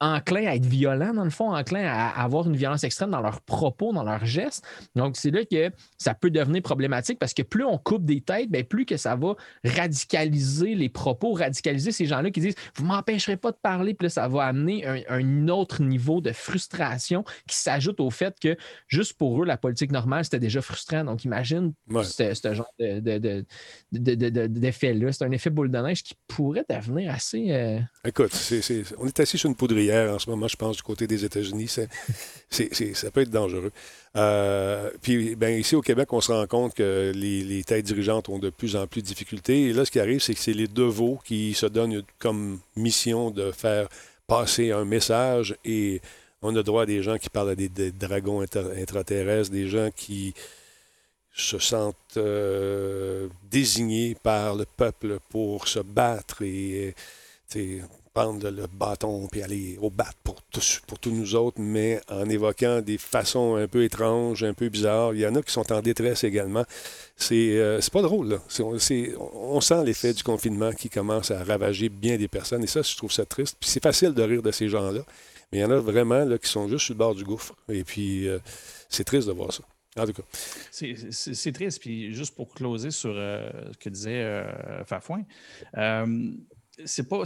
enclins à être violents, dans le fond, enclins à avoir une violence extrême dans leurs propos, dans leurs gestes. Donc, c'est là que ça peut devenir problématique parce que plus on coupe des têtes, bien, plus que ça va radicaliser les propos, radicaliser ces gens-là qui disent Vous m'empêcherez pas de parler, puis là, ça va amener un, autre niveau de frustration qui s'ajoute au fait que juste pour eux, la politique normale, c'était déjà frustrant. Donc, imagine ce genre d'effet-là. c'est un effet boule de neige qui pourrait devenir assez. Euh, Écoute, on est assis sur une poudrière en ce moment, je pense, du côté des États-Unis. ça peut être dangereux. Euh, puis ben, ici au Québec, on se rend compte que les, têtes dirigeantes ont de plus en plus de difficultés. Et là, ce qui arrive, c'est que c'est les deux qui se donnent comme mission de faire passer un message et on a droit à des gens qui parlent à des, dragons intraterrestres, des gens qui se sentent euh, désignés par le peuple pour se battre et prendre le bâton puis aller au bat pour tous, pour tous nous autres, mais en évoquant des façons un peu étranges, un peu bizarres. Il y en a qui sont en détresse également. C'est euh, pas drôle, on sent l'effet du confinement qui commence à ravager bien des personnes, et ça, je trouve ça triste. Puis c'est facile de rire de ces gens-là, mais il y en a vraiment là, qui sont juste sur le bord du gouffre. Et puis, euh, c'est triste de voir ça. En tout cas. C'est triste. Puis juste pour closer sur euh, ce que disait Fafouin, c'est pas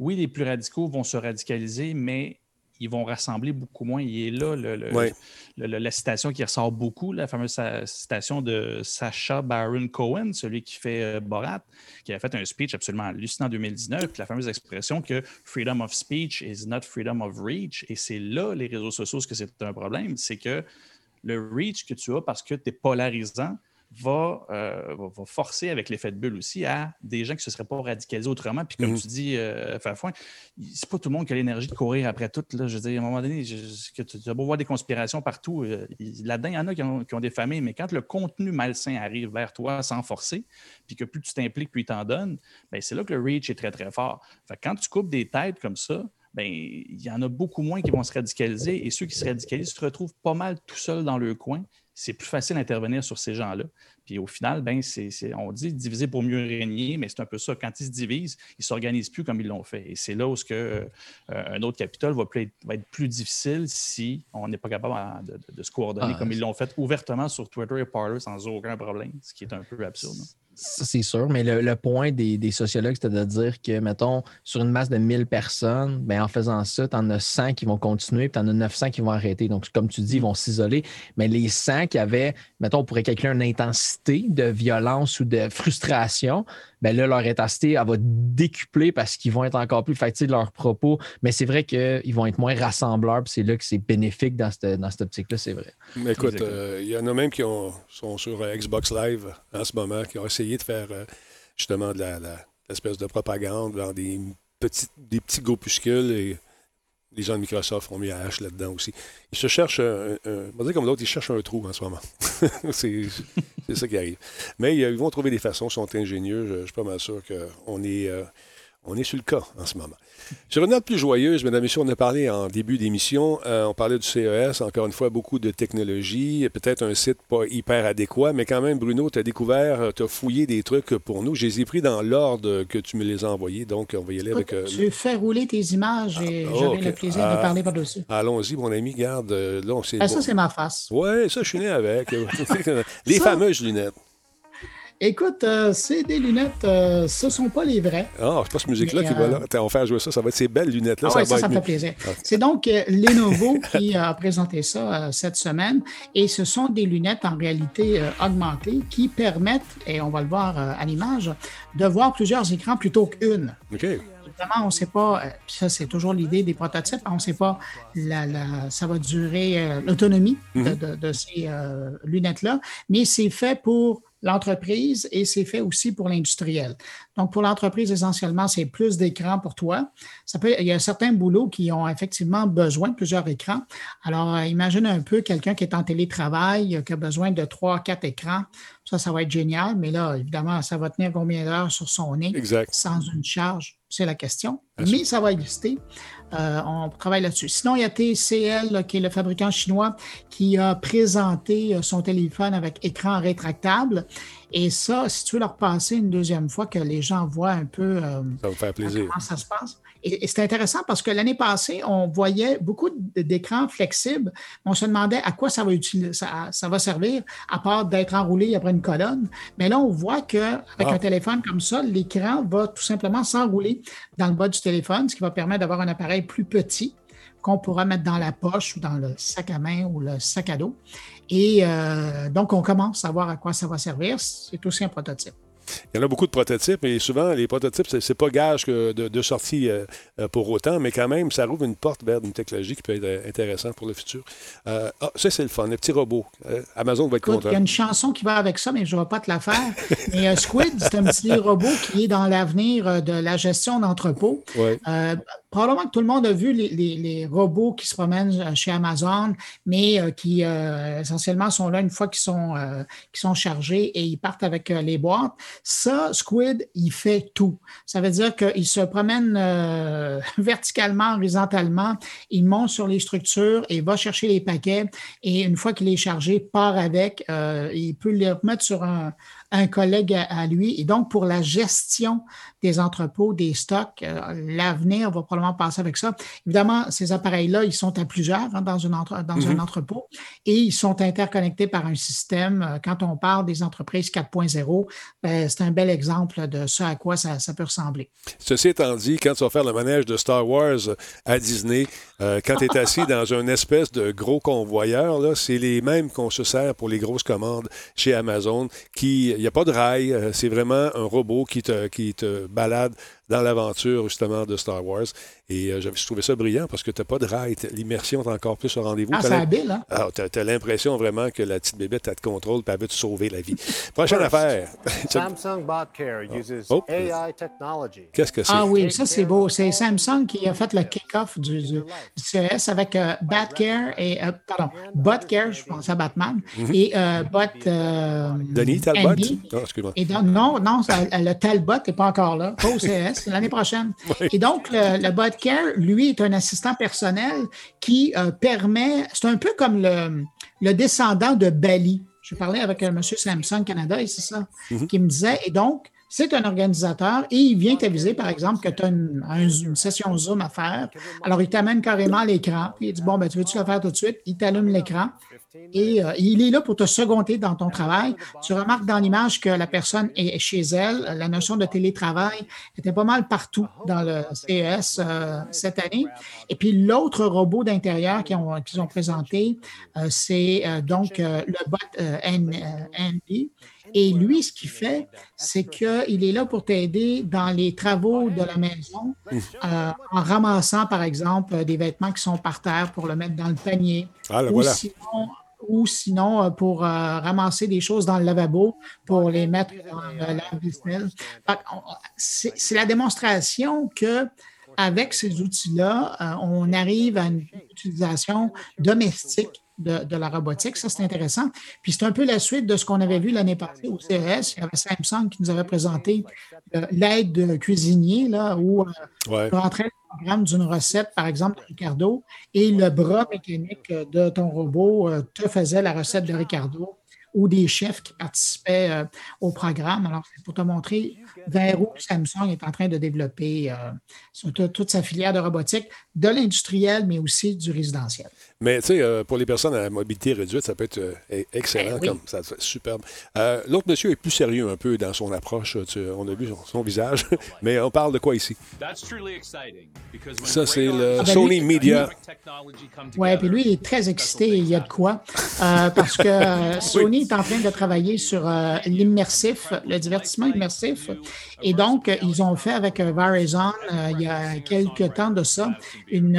oui, les plus radicaux vont se radicaliser, mais ils vont rassembler beaucoup moins. Il est là la citation qui ressort beaucoup, la fameuse citation de Sacha Baron Cohen, celui qui fait euh, Borat, qui a fait un speech absolument hallucinant en 2019, la fameuse expression que freedom of speech is not freedom of reach. Et c'est là, les réseaux sociaux, ce que c'est un problème, c'est que le reach que tu as parce que tu es polarisant, euh, va, forcer avec l'effet de bulle aussi à des gens qui ne se seraient pas radicalisés autrement. Puis comme mhm. tu dis, euh, Fafouin, c'est pas tout le monde qui a l'énergie de courir après tout. Là. Je veux dire, à un moment donné, que tu as beau voir des conspirations partout. Euh, là-dedans, il y en a qui ont, des familles, mais quand le contenu malsain arrive vers toi sans forcer, puis que plus tu t'impliques, plus il t'en donne, ben, c'est là que le reach est très, très fort. Fait quand tu coupes des têtes comme ça, ben, il y en a beaucoup moins qui vont se radicaliser et ceux qui se radicalisent se retrouvent pas mal tout seuls dans le coin c'est plus facile d'intervenir sur ces gens-là. Puis au final, ben, c'est, on dit diviser pour mieux régner, mais c'est un peu ça. Quand ils se divisent, ils ne s'organisent plus comme ils l'ont fait. Et c'est là où que, euh, un autre capital va, être plus difficile si on n'est pas capable de, se coordonner ah, comme ils l'ont fait ouvertement sur Twitter et Parler sans aucun problème, ce qui est un peu absurde. Ça, c'est sûr, mais le, point des, sociologues, c'était de dire que, mettons, sur une masse de 1000 personnes, ben, en faisant ça, tu en as 100 qui vont continuer, puis tu en as 900 qui vont arrêter. Donc, comme tu dis, ils vont s'isoler. Mais les 100 qui avaient, mettons, on pourrait calculer une intensité de violence ou de frustration, ben là, leur intensité, elle va décupler parce qu'ils vont être encore plus fatigués de leurs propos. Mais c'est vrai qu'ils vont être moins rassembleurs, puis c'est là que c'est bénéfique dans cette, dans cette optique-là, c'est vrai. Mais écoute, euh, il y en a même qui sont sur euh, Xbox Live en ce moment, qui ont essayé de faire euh, justement de l'espèce de propagande dans des, petits, des petits groupuscules et les gens de Microsoft ont mis à H là-dedans aussi. Ils se cherchent, un, comme l'autre, ils cherchent un trou en ce moment. c'est ça qui arrive. Mais ils vont trouver des façons, ils sont ingénieux. Je, suis pas mal sûr qu'on est, euh, on est sur le cas en ce moment. Sur une note plus joyeuse, mesdames et messieurs, on a parlé en début d'émission, euh, on parlait du CES, encore une fois, beaucoup de technologie, peut-être un site pas hyper adéquat, mais quand même, Bruno, tu as découvert, euh, tu as fouillé des trucs pour nous. Je les ai pris dans l'ordre que tu me les as envoyés, donc on va y aller avec... Euh, tu fais rouler tes images et ah, j'aurai le plaisir de ah, parler par-dessus. Allons-y, mon ami, garde. là, on ah, ça, c'est ma face. Oui, ça, je suis né avec. les fameuses lunettes. Écoute, euh, c'est des lunettes, euh, ce ne sont pas les vrais. Ah, c'est pas cette musique-là qui va là. Euh, on va faire jouer ça, ça va être ces belles lunettes-là. Ah, ça, ça, ça me fait plaisir. Ah. C'est donc Lenovo qui a présenté ça cette semaine. Et ce sont des lunettes en réalité augmentée qui permettent, et on va le voir à l'image, de voir plusieurs écrans plutôt qu'une. OK Évidemment, on ne sait pas, ça c'est toujours l'idée des prototypes, on ne sait pas la, ça va durer l'autonomie de, mm-hmm. de, ces lunettes-là, mais c'est fait pour l'entreprise et c'est fait aussi pour l'industriel. Donc, pour l'entreprise, essentiellement, c'est plus d'écrans pour toi. Ça peut, il y a certains boulots qui ont effectivement besoin de plusieurs écrans. Alors, euh, imagine un peu quelqu'un qui est en télétravail, euh, qui a besoin de trois, quatre écrans. Ça, ça va être génial, mais là, évidemment, ça va tenir combien d'heures sur son nez sans une charge? C'est la question. Mais ça va exister. Euh, on travaille là-dessus. Sinon, il y a TCL, qui est le fabricant chinois, qui a présenté euh, son téléphone avec écran rétractable. Et ça, si tu veux leur passer une deuxième fois, que les gens voient un peu euh, comment ça se passe. Et, c'est intéressant parce que l'année passée, on voyait beaucoup d'écrans flexibles. On se demandait à quoi ça va, utiliser, ça, va servir, à part d'être enroulé après une colonne. Mais là, on voit qu'avec un téléphone comme ça, l'écran va tout simplement s'enrouler dans le bas du téléphone, ce qui va permettre d'avoir un appareil plus petit qu'on pourra mettre dans la poche ou dans le sac à main ou le sac à dos. Et euh, donc, on commence à voir à quoi ça va servir. C'est aussi un prototype. Il y en a beaucoup de prototypes et souvent, les prototypes, ce n'est pas gage de, de, sortie euh, euh, pour autant, mais quand même, ça rouvre une porte vers une technologie qui peut être intéressante pour le futur. ah, ça, c'est le fun, le petit robot. Amazon va être content. Il y a une chanson qui va avec ça, mais je ne vais pas te la faire. mais Squid, c'est un petit robot qui est dans l'avenir de la gestion d'entrepôt. Ouais probablement que tout le monde a vu les, robots qui se promènent euh, chez Amazon, mais euh, qui euh, essentiellement sont là une fois qu'ils sont, sont chargés et ils partent avec les boîtes. Ça, Squid, il fait tout. Ça veut dire qu'il se promène verticalement, horizontalement, il monte sur les structures et va chercher les paquets et une fois qu'il est chargé, part avec. il peut les remettre sur un, un collègue à, lui. Et donc, pour la gestion des entrepôts, des stocks, euh, l'avenir va probablement passer avec ça. Évidemment, ces appareils-là, ils sont à plusieurs hein, dans, une dans un mm-hmm. entrepôt et ils sont interconnectés par un système. Euh, quand on parle des entreprises 4.0, ben, c'est un bel exemple de ce à quoi ça, peut ressembler. Ceci étant dit, quand tu vas faire le manège de Star Wars à Disney, euh, quand tu es assis dans une espèce de gros convoyeur, c'est les mêmes qu'on se sert pour les grosses commandes chez Amazon. Qui, il n'y a pas de rail, euh, c'est vraiment un robot qui te, qui te balade dans l'aventure justement de Star Wars. Et euh, j'avais trouvé ça brillant parce que tu n'as pas de rail. L'immersion est encore plus au rendez-vous. Ah, c'est habile, hein? Ah, tu as, l'impression vraiment que la petite bébête, a te contrôle et elle veut te sauver la vie. Prochaine affaire. Samsung BotCare oh. uses oh. AI technology. Qu'est-ce que c'est? Ah oui, ça c'est beau. C'est Samsung qui a fait le kick-off du, du, CES avec euh, BotCare et, euh, pardon, BotCare, je pense à Batman, mm-hmm. et euh, Bot... Euh, Denis Talbot? Non, excuse-moi. Non, non, le Talbot n'est pas encore là, pas au CES l'année prochaine. Et donc, le, le lui, est un assistant personnel qui euh, permet, c'est un peu comme le, le descendant de Bali. Je parlais avec un euh, monsieur Samsung Canada et c'est ça, mm-hmm. qui me disait, et donc, c'est un organisateur et il vient t'aviser, par exemple, que tu as une, session Zoom à faire. Alors, il t'amène carrément l'écran. il dit Bon, ben, tu veux-tu le faire tout de suite? Il t'allume l'écran et euh, il est là pour te seconder dans ton travail. Tu remarques dans l'image que la personne est chez elle. La notion de télétravail était pas mal partout dans le CES euh, cette année. Et puis, l'autre robot d'intérieur qu'ils ont, ont, présenté, euh, c'est donc le bot Andy et lui, ce qu'il fait, c'est qu'il est là pour t'aider dans les travaux de la maison, euh, en ramassant, par exemple, des vêtements qui sont par terre pour le mettre dans le panier. Ah, ou, sinon, euh, pour euh, ramasser des choses dans le lavabo pour les mettre dans le lave C'est la démonstration que avec ces outils-là, on arrive à une utilisation domestique de, la robotique. Ça, c'est intéressant. Puis c'est un peu la suite de ce qu'on avait vu l'année passée au CES. Il y avait Samsung qui nous avait présenté euh, l'aide de cuisinier, là, où on euh, rentrait le programme d'une recette, par exemple, de Ricardo, et le bras mécanique de ton robot euh, te faisait la recette de Ricardo ou des chefs qui participaient euh, au programme. Alors, c'est pour te montrer vers où Samsung est en train de développer euh, toute sa filière de robotique, de l'industriel, mais aussi du résidentiel. Mais tu sais, euh, pour les personnes à mobilité réduite, ça peut être excellent, ben comme ça, superbe. L'autre monsieur est plus sérieux un peu dans son approche. on a vu son, visage, mais on parle de quoi ici? Ça, c'est le ah, ben Sony Media. Oui, puis lui, il est très excité, il y a de quoi, parce que Sony est en train de travailler sur euh, l'immersif, le divertissement immersif. Et donc, ils ont fait avec euh, Verizon, euh, il y a quelques temps de ça, une,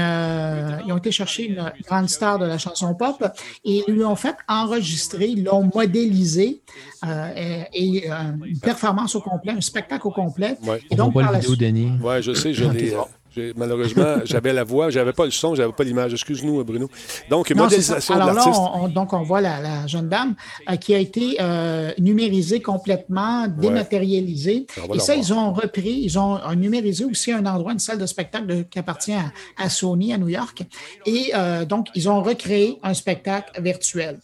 ils ont été chercher une grande star de la chanson pop et ils l'ont fait enregistrer, ils l'ont modélisé et, une performance au complet, un spectacle au complet. Et donc, on voit le Denis. Oui, je sais, je l'ai. Malheureusement, j'avais la voix, j'avais pas le son, j'avais pas l'image. Excuse-nous, Bruno. Donc, modélisation Alors là, on, donc on voit la, jeune dame euh, qui a été euh, numérisée complètement, dématérialisée. Et ça, ils ont repris, ils ont numérisé aussi un endroit, une salle de spectacle qui appartient à, Sony à New York. Et euh, donc, ils ont recréé un spectacle virtuel.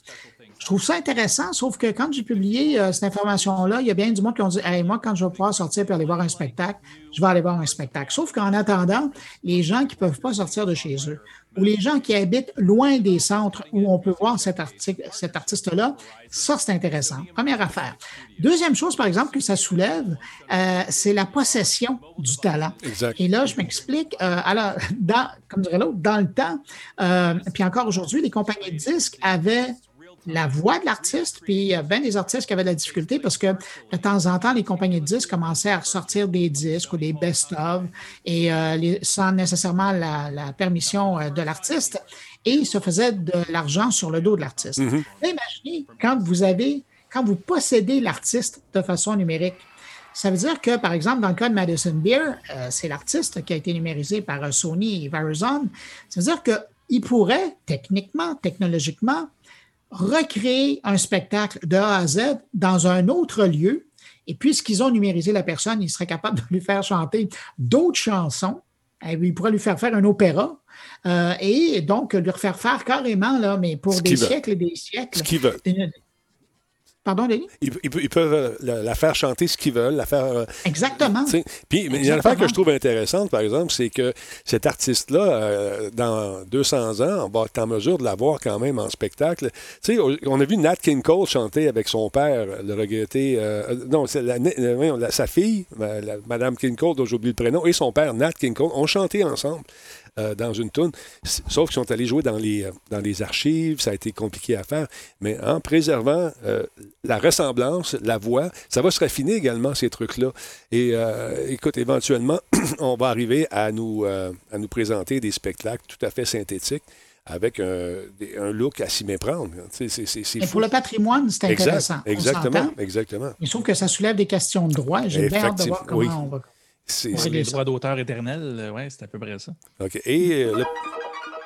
Je trouve ça intéressant, sauf que quand j'ai publié euh, cette information-là, il y a bien du monde qui ont dit hey, moi, quand je vais pouvoir sortir pour aller voir un spectacle, je vais aller voir un spectacle. Sauf qu'en attendant, les gens qui ne peuvent pas sortir de chez eux ou les gens qui habitent loin des centres où on peut voir cet, cet artiste-là, ça, c'est intéressant. Première affaire. Deuxième chose, par exemple, que ça soulève, euh, c'est la possession du talent. Exact. Et là, je m'explique. Euh, alors, dans, comme dirait l'autre, dans le temps, puis encore aujourd'hui, les compagnies de disques avaient la voix de l'artiste, puis il y a bien des artistes qui avaient de la difficulté parce que de temps en temps, les compagnies de disques commençaient à sortir des disques ou des best-of et euh, sans nécessairement la, permission euh, de l'artiste et ils se faisaient de l'argent sur le dos de l'artiste. Mm-hmm. Imaginez quand vous avez, quand vous possédez l'artiste de façon numérique. Ça veut dire que, par exemple, dans le cas de Madison Beer, euh, c'est l'artiste qui a été numérisé par Sony et Verizon. Ça veut dire qu'il pourrait, techniquement, technologiquement, recréer un spectacle de A à Z dans un autre lieu. Et puisqu'ils ont numérisé la personne, ils seraient capables de lui faire chanter d'autres chansons. Ils pourraient lui faire faire un opéra. Euh, et donc, lui faire faire carrément, là, mais pour des siècles et des siècles. Ce qu'il veut. Pardon, Denis? Ils, peuvent euh, la, faire chanter ce qu'ils veulent, la faire. Euh, Exactement. Puis, il y a une affaire que je trouve intéressante, par exemple, c'est que cet artiste-là, euh, dans 200 ans, on va être en mesure de la voir quand même en spectacle. Tu sais, on a vu Nat King Cole chanter avec son père, le regretté. non, c'est sa fille, Madame King Cole, dont j'ai oublié le prénom, et son père, Nat King Cole, ont chanté ensemble. Euh, dans une toune. Sauf qu'ils sont allés jouer dans les, euh, dans les archives, ça a été compliqué à faire. Mais en préservant euh, la ressemblance, la voix, ça va se raffiner également, ces trucs-là. Et écoute, éventuellement, on va arriver à nous, à nous présenter des spectacles tout à fait synthétiques avec un, look à s'y méprendre. Et pour le patrimoine, c'est intéressant. exactement, exactement. Il trouve que ça soulève des questions de droit. J'ai bien hâte de voir comment on va c'est les droits d'auteur éternels, euh, oui, c'est à peu près ça. OK. Et euh,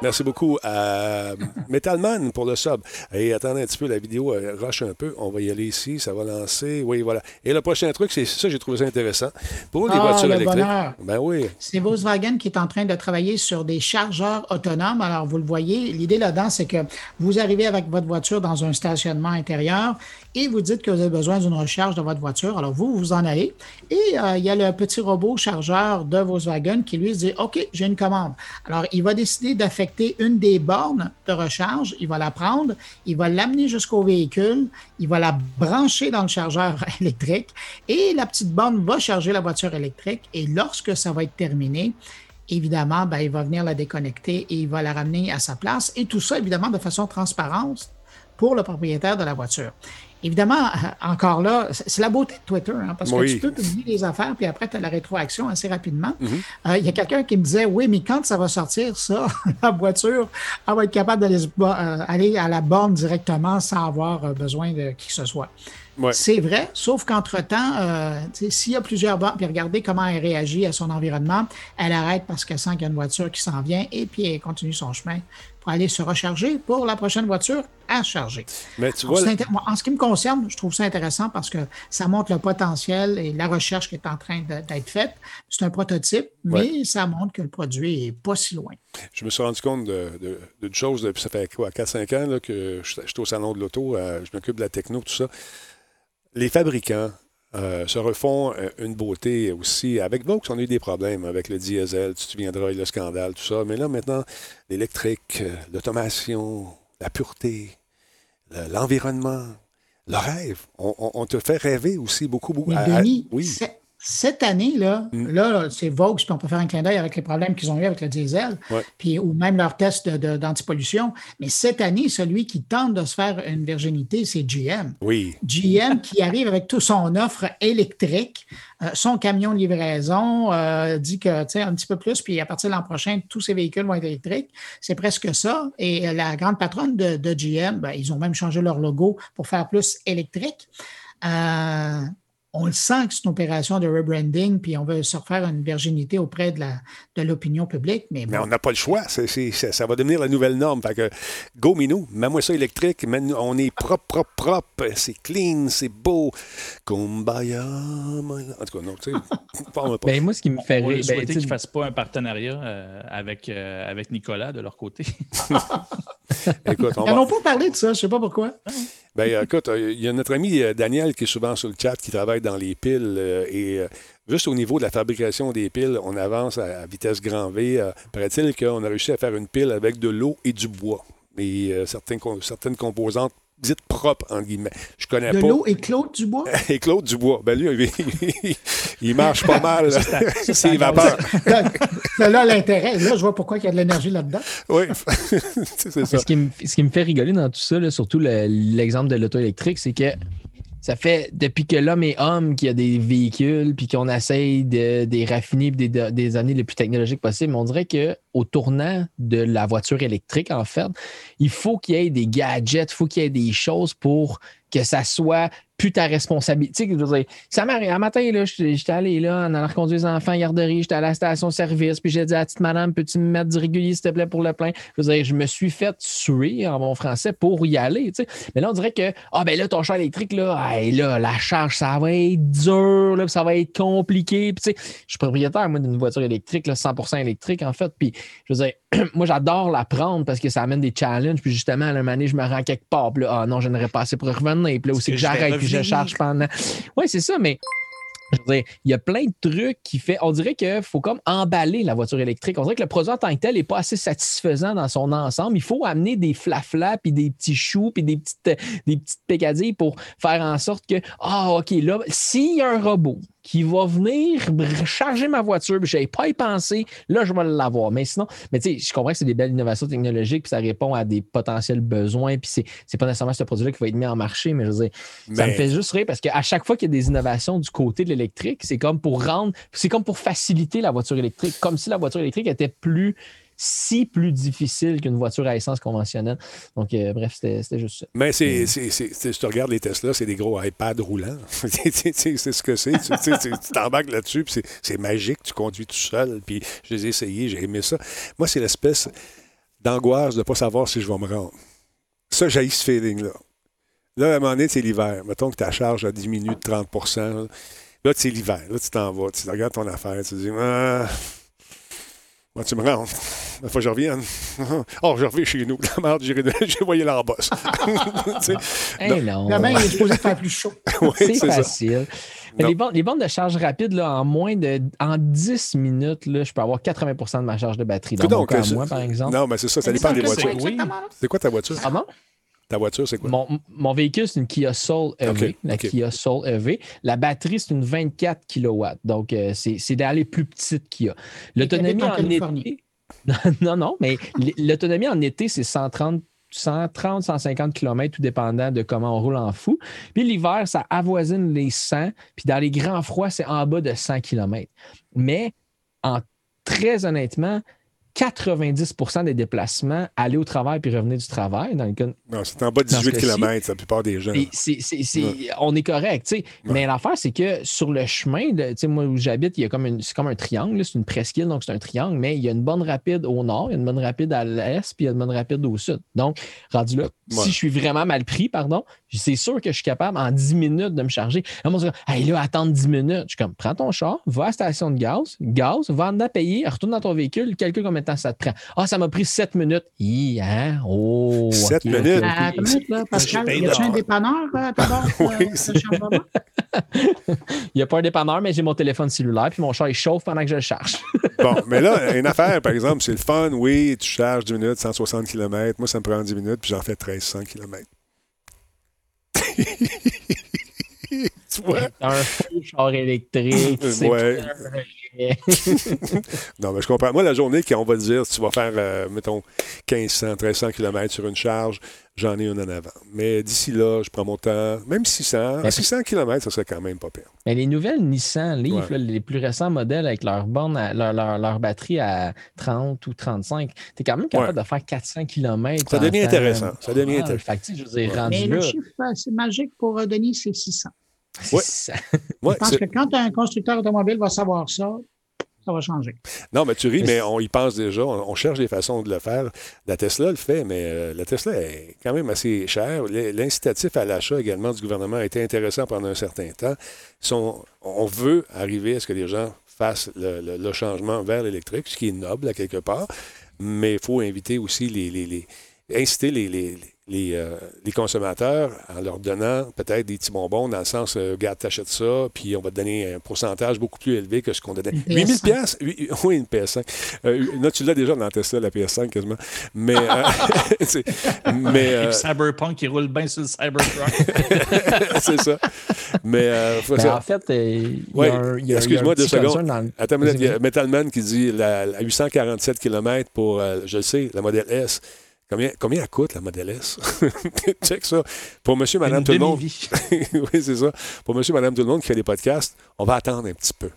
Merci beaucoup à Metalman pour le sub. Et attendez un petit peu, la vidéo euh, rush un peu. On va y aller ici, ça va lancer. Oui, voilà. Et le prochain truc, c'est ça, j'ai trouvé ça intéressant. Pour les ah, voitures électriques. Ben oui. C'est Volkswagen qui est en train de travailler sur des chargeurs autonomes. Alors, vous le voyez, l'idée là-dedans, c'est que vous arrivez avec votre voiture dans un stationnement intérieur et vous dites que vous avez besoin d'une recharge de votre voiture. Alors, vous, vous en allez. Et euh, il y a le petit robot chargeur de Volkswagen qui lui dit OK, j'ai une commande. Alors, il va décider d'affecter une des bornes de recharge, il va la prendre, il va l'amener jusqu'au véhicule, il va la brancher dans le chargeur électrique et la petite borne va charger la voiture électrique et lorsque ça va être terminé, évidemment, ben, il va venir la déconnecter et il va la ramener à sa place et tout ça, évidemment, de façon transparente pour le propriétaire de la voiture. Évidemment, euh, encore là, c'est la beauté de Twitter, hein, parce que tu peux publier des affaires, puis après, tu as la rétroaction assez rapidement. Mhm. Euh, il y a quelqu'un qui me disait, oui, mais quand ça va sortir, ça, la voiture, elle va être capable d'aller euh, à la borne directement sans avoir besoin de qui que ce soit. C'est vrai, sauf qu'entre-temps, s'il y a plusieurs bornes, puis regardez comment elle réagit à son environnement, elle arrête parce qu'elle sent qu'il y a une voiture qui s'en vient et puis elle continue son chemin pour aller se recharger pour la prochaine voiture à charger. Mais tu vois... En ce qui me concerne, je trouve ça intéressant parce que ça montre le potentiel et la recherche qui est en train d'être faite. C'est un prototype, mais ça montre que le produit n'est pas si loin. Je me suis rendu compte d'une chose depuis ça fait quoi, 4-5 ans là, que je, suis au salon de l'auto, euh, je m'occupe de la techno, tout ça. Les fabricants euh, se refont euh, une beauté aussi. Avec Vaux, on a eu des problèmes avec le diesel, tu te souviendras, le scandale, tout ça. Mais là, maintenant, l'électrique, euh, l'automation, la pureté, l'environnement, le rêve. On, te fait rêver aussi beaucoup, beaucoup. oui cette année, là, mm. là c'est Vaux, puis on peut faire un clin d'œil avec les problèmes qu'ils ont eu avec le diesel, puis, ou même leur test d'antipollution. Mais cette année, celui qui tente de se faire une virginité, c'est GM. Oui. GM qui arrive avec toute son offre électrique, euh, son camion de livraison, euh, dit que, tu sais, un petit peu plus, puis à partir de l'an prochain, tous ces véhicules vont être électriques. C'est presque ça. Et la grande patronne de, GM, ben, ils ont même changé leur logo pour faire plus électrique. Euh, on le sent que c'est une opération de rebranding, puis on veut se refaire une virginité auprès de l'opinion publique. Mais, on n'a pas le choix. ça va devenir la nouvelle norme. Fait que, go, Minou, mets-moi ça électrique. on est propre, propre, propre. C'est clean, c'est beau. Kumbaya. En tout cas, non, tu sais. ben, moi, ce qui me fait rire. Ben, qu'ils ne fassent pas un partenariat euh, avec, euh, avec Nicolas de leur côté. Écoute, on Ils n'ont pas parlé de ça, je ne sais pas pourquoi. Ben, écoute, il y a notre ami euh, Daniel qui est souvent sur le chat, qui travaille dans les piles. Euh, et euh, juste au niveau de la fabrication des piles, on avance à, vitesse grand V. Paraît-il qu'on a réussi à faire une pile avec de l'eau et du bois. Et certaines, certaines composantes dites propres, en guillemets. Je connais de pas. De l'eau et Claude Dubois? et Claude Dubois. Ben lui, il, marche pas mal. C'est vapeur. là, l'intérêt. Là, je vois pourquoi il y a de l'énergie là-dedans. Oui, c'est ça. Ce qui, me, ce qui, me, fait rigoler dans tout ça, surtout l'exemple de l'auto électrique, c'est que ça fait depuis que l'homme est homme qu'il y a des véhicules, puis qu'on essaye de, les raffiner des, des, années les plus technologiques possibles. on dirait qu'au tournant de la voiture électrique, en fait, il faut qu'il y ait des gadgets, il faut qu'il y ait des choses pour que ça soit plus ta responsabilité. Tu sais, ça m'arrive. Un matin, là, j'étais allé là, en allant reconduire les enfants à garderie, j'étais à la station-service, puis j'ai dit à la petite madame, peux-tu me mettre du régulier, s'il te plaît, pour le plein? Je veux dire, je me suis fait suer en bon français pour y aller. Tu sais. Mais là, on dirait que, ah, ben là, ton char électrique, là, là, la charge, ça va être dur, là, ça va être compliqué. Puis, tu sais, je suis propriétaire, moi, d'une voiture électrique, là, 100 électrique, en fait. Puis, je veux dire, moi, j'adore la prendre parce que ça amène des challenges. Puis justement, à un moment donné, je me rends quelque part. Puis là, ah non, je n'aurais pas assez pour revenir. Puis là aussi que, j'arrête, puis je charge pendant. Oui, c'est ça, mais. Je veux dire, il y a plein de trucs qui fait. On dirait qu'il faut comme emballer la voiture électrique. On dirait que le produit en tant que tel n'est pas assez satisfaisant dans son ensemble. Il faut amener des flaflas, puis des petits choux, puis des petites, des petites pécadilles pour faire en sorte que, ah, OK, là, s'il y a un robot qui va venir charger ma voiture, je n'avais pas y pensé, là, je vais l'avoir. Mais sinon, mais tu sais, je comprends que c'est des belles innovations technologiques, puis ça répond à des potentiels besoins, puis c'est, c'est pas nécessairement ce produit-là qui va être mis en marché, mais je veux dire, ça me fait juste rire parce qu'à chaque fois qu'il y a des innovations du côté de l'électrique, c'est comme pour rendre, c'est comme pour faciliter la voiture électrique, comme si la voiture électrique était plus si plus difficile qu'une voiture à essence conventionnelle. Donc, euh, bref, c'était juste ça. Mais c'est, c'est, c'est, tu regardes les Tesla, c'est des gros iPads roulants. c'est ce que c'est. tu t'embarques là-dessus, puis c'est magique. Tu conduis tout seul. Puis je les ai essayés, j'ai aimé ça. Moi, c'est l'espèce d'angoisse de ne pas savoir si je vais me rendre. Ça, j'ai ce feeling-là. Là, à un moment donné, c'est l'hiver. Mettons que ta charge a diminué de 30% Là, c'est l'hiver. Là, tu t'en vas. Tu regardes ton affaire. Tu te dis, ah, moi, tu me rends. La fois que je revienne. Oh, je reviens chez nous. La merde, j'ai voyé en bosse. hey, non. La main est supposée faire plus chaud. oui, c'est facile. Les bandes, les bandes, de charge rapide, là, en moins de en 10 minutes, là, je peux avoir 80 de ma charge de batterie. Dans donc, mon cas, moi, par exemple. Non, mais c'est ça, ça dépend des voitures. C'est quoi ta voiture? Pardon? Ta voiture, c'est quoi? Mon, véhicule, c'est une Kia Soul EV. la Kia Soul EV. La batterie, c'est une 24 kW. Donc, euh, c'est d'aller plus petite Kia. L'autonomie en, été. non, non, mais l'autonomie en été, c'est 130 130, 150 km, tout dépendant de comment on roule en fou. Puis l'hiver, ça avoisine les 100. Puis dans les grands froids, c'est en bas de 100 km. Mais en, très honnêtement, 90% des déplacements, aller au travail puis revenir du travail. Dans le Non, c'est en bas de 18 km, la plupart des gens. On est correct, tu sais. Mais l'affaire, c'est que sur le chemin, de, moi où j'habite, il y a comme c'est comme un triangle, c'est une presqu'île, donc c'est un triangle, mais il y a une bonne rapide au nord, il y a une bonne rapide à l'est, puis il y a une bonne rapide au sud. Donc, rendu là, si je suis vraiment mal pris, pardon, c'est sûr que je suis capable en 10 minutes de me charger. Là, se dit, hey, là, attendre 10 minutes. Je suis comme, prends ton char, va à la station de gaz, gaz, va en payer, retourne dans ton véhicule, calcule combien de temps ça te prend. Ah, ça m'a pris 7 minutes. Hi, hein? Oh, 7 minutes? Ah, minute, là, Pascal, y a-tu un dépanneur euh, à ta bord? oui, il n'y a pas un dépanneur, mais j'ai mon téléphone cellulaire, puis mon char, il chauffe pendant que je le charge. bon, mais là, une affaire, par exemple, c'est le fun. Oui, tu charges 10 minutes, 160 km. Moi, ça me prend 10 minutes, puis j'en fais 1300 km. Tu vois? Un fou char électrique. ouais. non, mais je comprends. Moi, la journée qu'on va dire, si tu vas faire, euh, mettons, 1500, 1300 km sur une charge, j'en ai une en avant. Mais d'ici là, je prends mon temps. Même 600, 600 km, ça serait quand même pas pire. Mais les nouvelles Nissan Leaf, les plus récents modèles avec leur borne, leur, leur, batterie à 30 ou 35, tu es quand même capable de faire 400 km. Ça devient intéressant. Ça devient intéressant. Mais le chiffre, c'est magique pour euh, Denis, c'est 600. Oui. Je pense que quand un constructeur automobile va savoir ça, ça va changer. Non, mais tu ris, mais on y pense déjà. On, cherche des façons de le faire. La Tesla le fait, mais euh, la Tesla est quand même assez chère. L'incitatif à l'achat également du gouvernement a été intéressant pendant un certain temps. on veut arriver à ce que les gens fassent le, changement vers l'électrique, ce qui est noble à quelque part, mais il faut inviter aussi les, les inciter les, euh, les, consommateurs en leur donnant peut-être des petits bonbons dans le sens, euh, regarde, t'achètes ça, puis on va te donner un pourcentage beaucoup plus élevé que ce qu'on donnait. 8000 pièces Oui, une PS5. Euh, là, tu l'as déjà dans Tesla, la PS5, quasiment. Mais... mais Cyberpunk qui roule bien sur le Cybertruck. c'est ça. Mais... Ben, en fait, il y a, Excuse-moi deux secondes. Attends, il y a Metalman qui dit la, 847 km pour, je le sais, la modèle S. Combien, combien elle coûte, la Model S? Check ça. Pour monsieur, madame, tout le monde. oui, c'est ça. Pour monsieur, madame, tout le monde qui fait des podcasts, on va attendre un petit peu.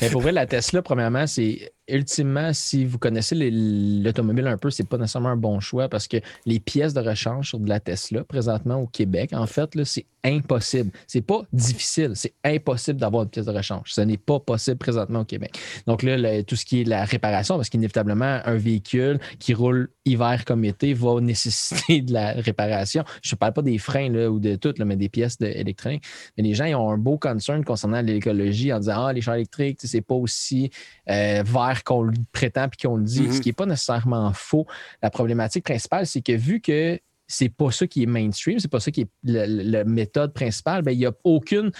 Mais pour vrai, la Tesla, premièrement, c'est ultimement, si vous connaissez l'automobile un peu, c'est pas nécessairement un bon choix parce que les pièces de rechange sur de la Tesla, présentement au Québec, en fait, c'est impossible. C'est pas difficile, c'est impossible d'avoir une pièce de rechange. Ce n'est pas possible présentement au Québec. Donc là, tout ce qui est la réparation, parce qu'inévitablement, un véhicule qui roule hiver comme été va nécessiter de la réparation. Je ne parle pas des freins ou de tout, mais des pièces électriques. Mais les gens ils ont un beau concern concernant l'écologie en disant Ah, les chars électriques, c'est pas aussi euh, vert qu'on le prétend puis qu'on le dit, ce mm-hmm. qui n'est pas nécessairement faux. La problématique principale, c'est que vu que c'est pas ça qui est mainstream, c'est pas ça qui est la, méthode principale, ben, il n'y a aucune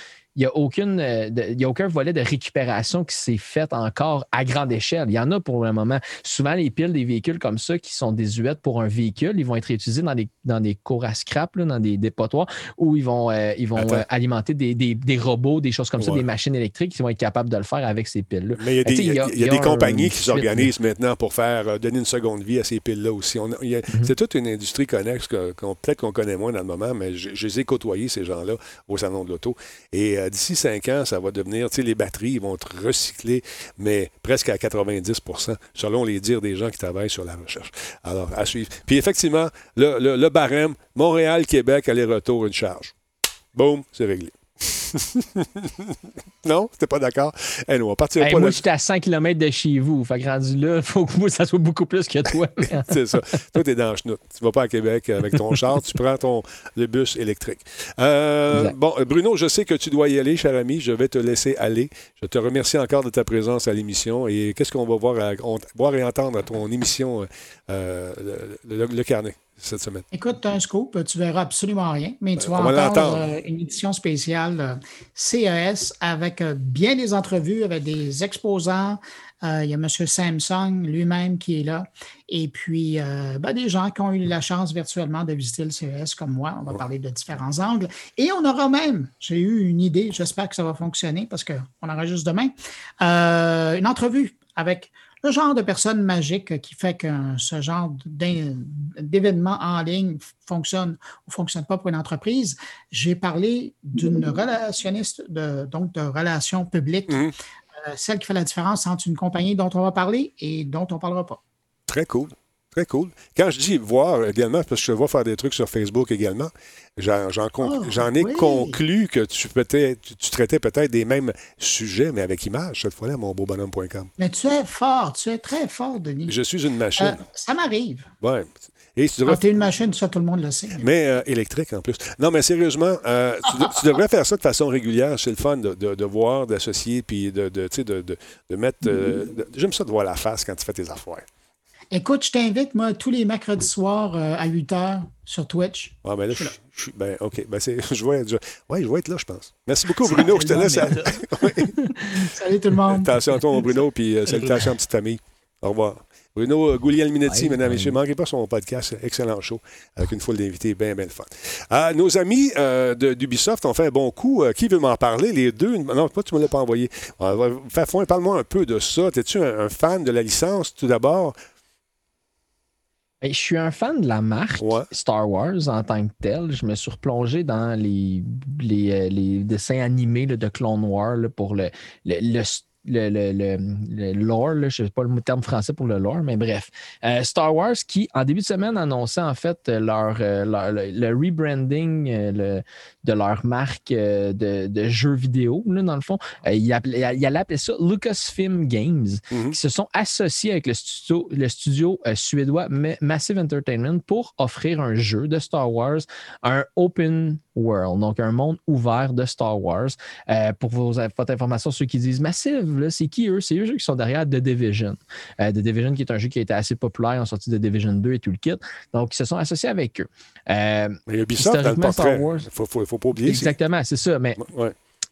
n'y a, aucune, euh, a aucun volet de récupération qui s'est fait encore à grande échelle. Il y en a pour le moment. Souvent, les piles des véhicules comme ça qui sont désuètes pour un véhicule, ils vont être utilisés dans des, dans des cours à scrap, dans des dépotoirs, où ils vont, euh, ils vont euh, alimenter des, des, robots, des choses comme ça, des machines électriques qui vont être capables de le faire avec ces piles-là. Mais il y a des, compagnies qui s'organisent maintenant pour faire donner une seconde vie à ces piles-là aussi. Mm-hmm. C'est toute une industrie connexe que, peut-être qu'on connaît moins dans le moment, mais je, je les ai côtoyés, ces gens-là, au Salon de l'Auto. Et d'ici cinq ans, ça va devenir, tu sais, les batteries vont être recyclées, mais presque à 90% selon les dires des gens qui travaillent sur la recherche. Alors, à suivre. Puis effectivement, le, le barème, Montréal-Québec, aller-retour, une charge. Boum, c'est réglé. non, t'es pas d'accord? Eh non, on moi, j'étais à 100 km de chez vous. Fait que rendu là, il faut que ça soit beaucoup plus que toi. c'est ça. Toi, t'es dans le chenoute. Tu vas pas à Québec avec ton char, tu prends ton, le bus électrique. Euh, bon, Bruno, je sais que tu dois y aller, cher ami. Je vais te laisser aller. Je te remercie encore de ta présence à l'émission. Et qu'est-ce qu'on va voir, voir et entendre à ton émission, euh, le carnet? Cette semaine? Écoute, as un scoop, tu verras absolument rien, mais tu vas entendre euh, une édition spéciale euh, CES avec euh, bien des entrevues, avec des exposants. il y a M. Samsung lui-même qui est là. Et puis, ben, des gens qui ont eu la chance virtuellement de visiter le CES comme moi. On va parler de différents angles. Et on aura même, j'ai eu une idée, j'espère que ça va fonctionner parce qu'on aura juste demain, une entrevue avec le genre de personne magique qui fait que ce genre d'événement en ligne fonctionne ou ne fonctionne pas pour une entreprise. J'ai parlé d'une relationniste, de, donc de relations publiques, mmh. euh, celle qui fait la différence entre une compagnie dont on va parler et dont on ne parlera pas. Très cool. Très cool. Quand je dis voir également, parce que je vois faire des trucs sur Facebook également, j'en ah, ai conclu que tu, tu traitais peut-être des mêmes sujets, mais avec images, cette fois-là, mon beau bonhomme.com. Mais tu es fort, tu es très fort, Denis. Je suis une machine. Euh, ça m'arrive. Oui. Et tu devrais... es une machine, ça, tout le monde le sait. Mais euh, électrique en plus. Non, mais sérieusement, euh, tu, devrais faire ça de façon régulière. C'est le fun de, de, voir, d'associer, puis de, de, de mettre. J'aime ça de voir la face quand tu fais tes affaires. Écoute, je t'invite, moi, tous les mercredis soirs euh, à 8 h sur Twitch. Ah, ben là, je, suis ben, OK. Ben, c'est, je, vais, je, ouais, je vais être là, je pense. Merci beaucoup, Bruno. je te laisse. Salut tout le monde. Attention à toi, Bruno, puis euh, salutations à petite famille. Au revoir. Bruno euh, Gouliel-Minetti, mesdames et messieurs, ne manquez pas son podcast, excellent show, avec une foule d'invités bien, bien fun. Ah, nos amis euh, d'Ubisoft ont fait un bon coup. qui veut m'en parler? Les deux? Non, toi, tu ne me l'as pas envoyé. parle-moi un peu de ça. Es-tu un, fan de la licence, tout d'abord? Je suis un fan de la marque Star Wars en tant que tel. Je me suis replongé dans les, les, euh, dessins animés de Clone Wars pour le, le, le le, le, le, lore, je ne sais pas le terme français pour le lore, mais bref. Euh, Star Wars qui, en début de semaine, annonçait en fait leur, euh, le rebranding euh, de leur marque de, jeux vidéo, dans le fond. il, allait appeler ça Lucasfilm Games, mm-hmm. qui se sont associés avec le studio, le studio suédois Massive Entertainment pour offrir un jeu de Star Wars, un open world, donc un monde ouvert de Star Wars. pour vos, votre information, ceux qui disent Massive, c'est qui eux? C'est eux qui sont derrière The Division. Euh, The Division, qui est un jeu qui a été assez populaire en sortie de Division 2 et tout le kit. Donc, ils se sont associés avec eux. Euh, mais Ubisoft, dans le portrait, il faut, faut, pas oublier. Exactement, c'est ça. Mais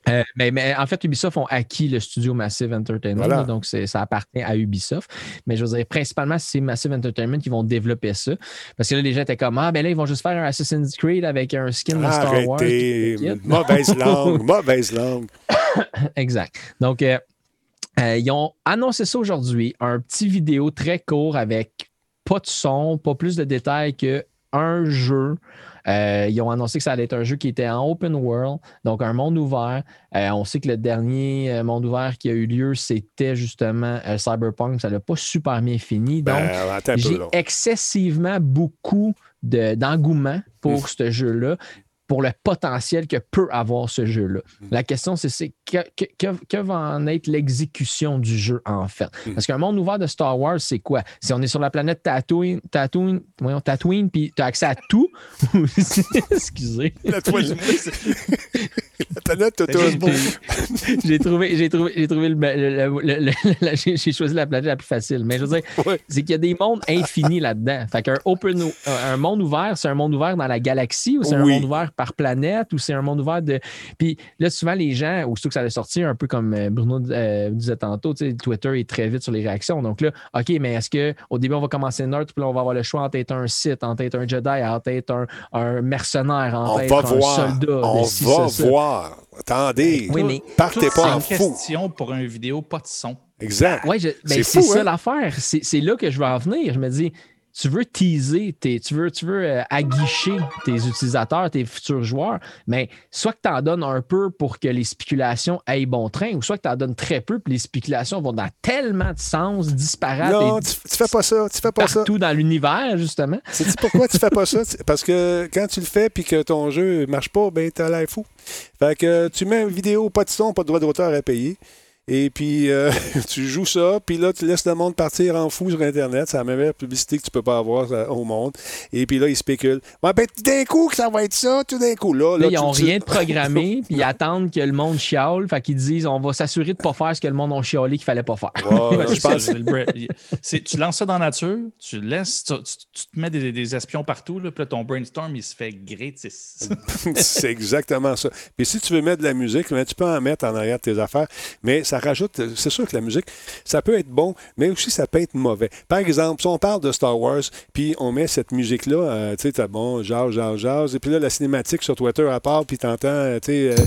euh, mais, en fait, Ubisoft ont acquis le studio Massive Entertainment, donc ça appartient à Ubisoft. Mais je veux dire, principalement, c'est Massive Entertainment qui vont développer ça. Parce que là, les gens étaient comme Ah, ben là, ils vont juste faire un Assassin's Creed avec un skin de Star Wars. Mauvaise langue, mauvaise langue. exact. Donc, euh, ils ont annoncé ça aujourd'hui, un petit vidéo très court avec pas de son, pas plus de détails que un jeu. Euh, ils ont annoncé que ça allait être un jeu qui était en open world, donc un monde ouvert. Euh, on sait que le dernier monde ouvert qui a eu lieu, c'était justement Cyberpunk. Ça n'a pas super bien fini. Donc, Ben, j'ai excessivement beaucoup d'engouement pour Mm. ce jeu-là pour le potentiel que peut avoir ce jeu-là. Mm. La question, c'est que, que- que- que va en être l'exécution du jeu, en fait? Mm. Parce qu'un monde ouvert de Star Wars, c'est quoi? Si on est sur la planète Tatooine, Tatooine, voyons, Tatooine, puis tu as accès à tout? Excusez. La toile. la planète Tatooine. J'ai- trouvé, j'ai trouvé, j'ai trouvé le, j'ai j'ai choisi la planète la plus facile. Mais je veux dire, Ouais. c'est qu'il y a des mondes infinis là-dedans. Fait qu'un open, un monde ouvert, c'est un monde ouvert dans la galaxie ou c'est Oui. un monde ouvert par planète ou c'est un monde ouvert de. Puis là, souvent, les gens, aussitôt que ça allait sortir, un peu comme euh, Bruno euh, disait tantôt, Twitter est très vite sur les réactions. Donc là, OK, mais est-ce qu'au début, on va commencer neutre, puis là, on va avoir le choix entre être un Sith, entre être un Jedi, entre être un, un mercenaire, être va un voir. soldat. On de ci, va ça, ça. voir. Attendez. Oui, mais- Partez pas en fou. question pour une vidéo, pas de son. Exact. Ouais, ben, C'est ça hein? l'affaire. C'est c'est là que je veux en venir. Je me dis, tu veux teaser, tes- tu veux, tu veux euh, aguicher tes utilisateurs, tes futurs joueurs, mais soit que tu en donnes un peu pour que les spéculations aillent bon train, ou soit que tu en donnes très peu, puis les spéculations vont dans tellement de sens disparates Non, et tu, tu fais pas ça. Tu fais pas ça. partout dans l'univers, justement. Pourquoi tu fais pas ça? Parce que quand tu le fais puis que ton jeu marche pas, ben t'as l'air fou. Fait que tu mets une vidéo, pas de son, pas de droit d'auteur à payer. Et puis, euh, tu joues ça, puis là, tu laisses le monde partir en fou sur Internet. C'est la meilleure publicité que tu peux pas avoir euh, au monde. Et puis là, ils spéculent. Ouais, ben, tout d'un coup, que ça va être ça, tout d'un coup. Là, Là, là, ils n'ont tu- rien de programmé, puis ils attendent que le monde chiale. Fait qu'ils disent on va s'assurer de ne pas faire ce que le monde a chialé qu'il fallait pas faire. Je pense. c'est- tu lances ça dans la nature, tu laisses, tu, tu- tu te mets des, des espions partout, là, puis là, ton brainstorm, il se fait gratis. c'est exactement ça. Puis si tu veux mettre de la musique, ben, tu peux en mettre en arrière de tes affaires, mais ça rajoute, c'est sûr que la musique, ça peut être bon, mais aussi ça peut être mauvais. Par exemple, si on parle de Star Wars, puis on met cette musique-là, euh, tu sais, t'as bon, jazz, jazz, jazz, et puis là, la cinématique sur Twitter, à part, puis t'entends, euh, tu sais... euh,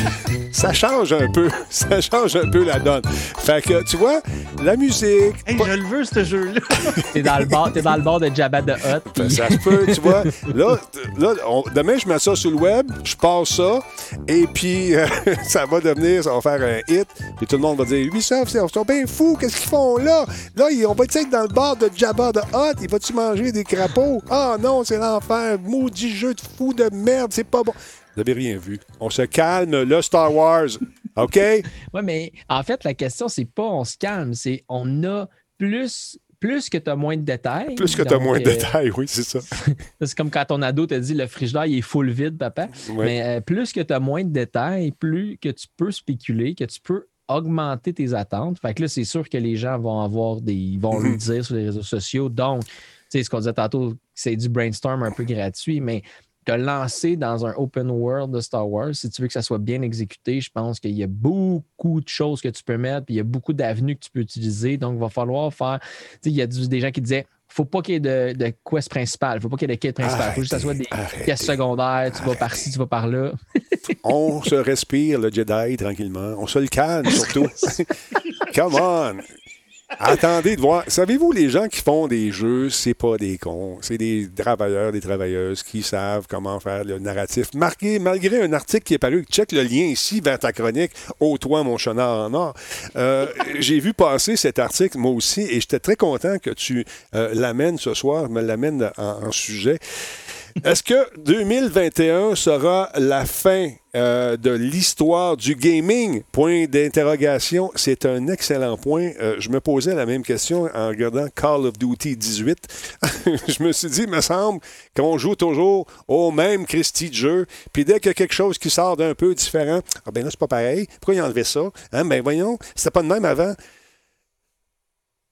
Ça change un peu. Ça change un peu la donne. Fait que, tu vois, la musique. hey, je le veux, ce jeu-là! T'es dans le bord, t'es dans le bord de Jabba the Hutt. Ben, puis- ça se peut, tu vois. Là, là on- demain, je mets ça sur le web, je passe ça, et puis euh, ça va devenir, ça va faire un hit, puis tout le monde va dire Ubisoft, ils sont bien fous, qu'est-ce qu'ils font là? Là, ils- on va être dans le bar de Jabba de Hot, il va-tu manger des crapauds? Ah non, c'est l'enfer, maudit jeu de fou de merde, c'est pas bon. Vous n'avez rien vu. On se calme, le Star Wars, OK? Oui, mais en fait, la question, c'est pas on se calme, c'est on a plus. Plus que tu as moins de détails. Plus que tu as moins de euh, détails, oui, c'est ça. C'est comme quand ton ado te dit le frigidaire il est full vide, papa. Ouais. Mais euh, plus que tu as moins de détails, plus que tu peux spéculer, que tu peux augmenter tes attentes. Fait que là, c'est sûr que les gens vont avoir des. Ils vont Mhm. le dire sur les réseaux sociaux. Donc, tu sais, ce qu'on disait tantôt, c'est du brainstorm un peu gratuit, mais te lancer dans un open world de Star Wars, si tu veux que ça soit bien exécuté, je pense qu'il y a beaucoup de choses que tu peux mettre, puis il y a beaucoup d'avenues que tu peux utiliser. Donc, il va falloir faire. Il y a du- des gens qui disaient faut pas qu'il y ait de, de quest principal, faut pas qu'il y ait de quête principal, faut juste que ça soit des pièces secondaires, tu vas par-ci, tu vas par-là. On se respire le Jedi tranquillement. On se le calme surtout. Come on! Attendez de voir. Savez-vous, les gens qui font des jeux, c'est pas des cons. C'est des travailleurs, des travailleuses qui savent comment faire le narratif. Marqué, malgré un article qui est paru, check le lien ici vers ta chronique, Ô toi, mon chenard en or. Euh, J'ai vu passer cet article, moi aussi, et j'étais très content que tu euh, l'amènes ce soir, me l'amènes en, en sujet. Est-ce que 2021 sera la fin euh, de l'histoire du gaming? Point d'interrogation. C'est un excellent point. Euh, je me posais la même question en regardant Call of Duty 18. je me suis dit, il me semble qu'on joue toujours au même Christie de jeu. Puis dès qu'il y a quelque chose qui sort d'un peu différent, ah ben là, c'est pas pareil. Pourquoi ils ont enlevé ça? Hein? Ben voyons, c'était pas de même avant.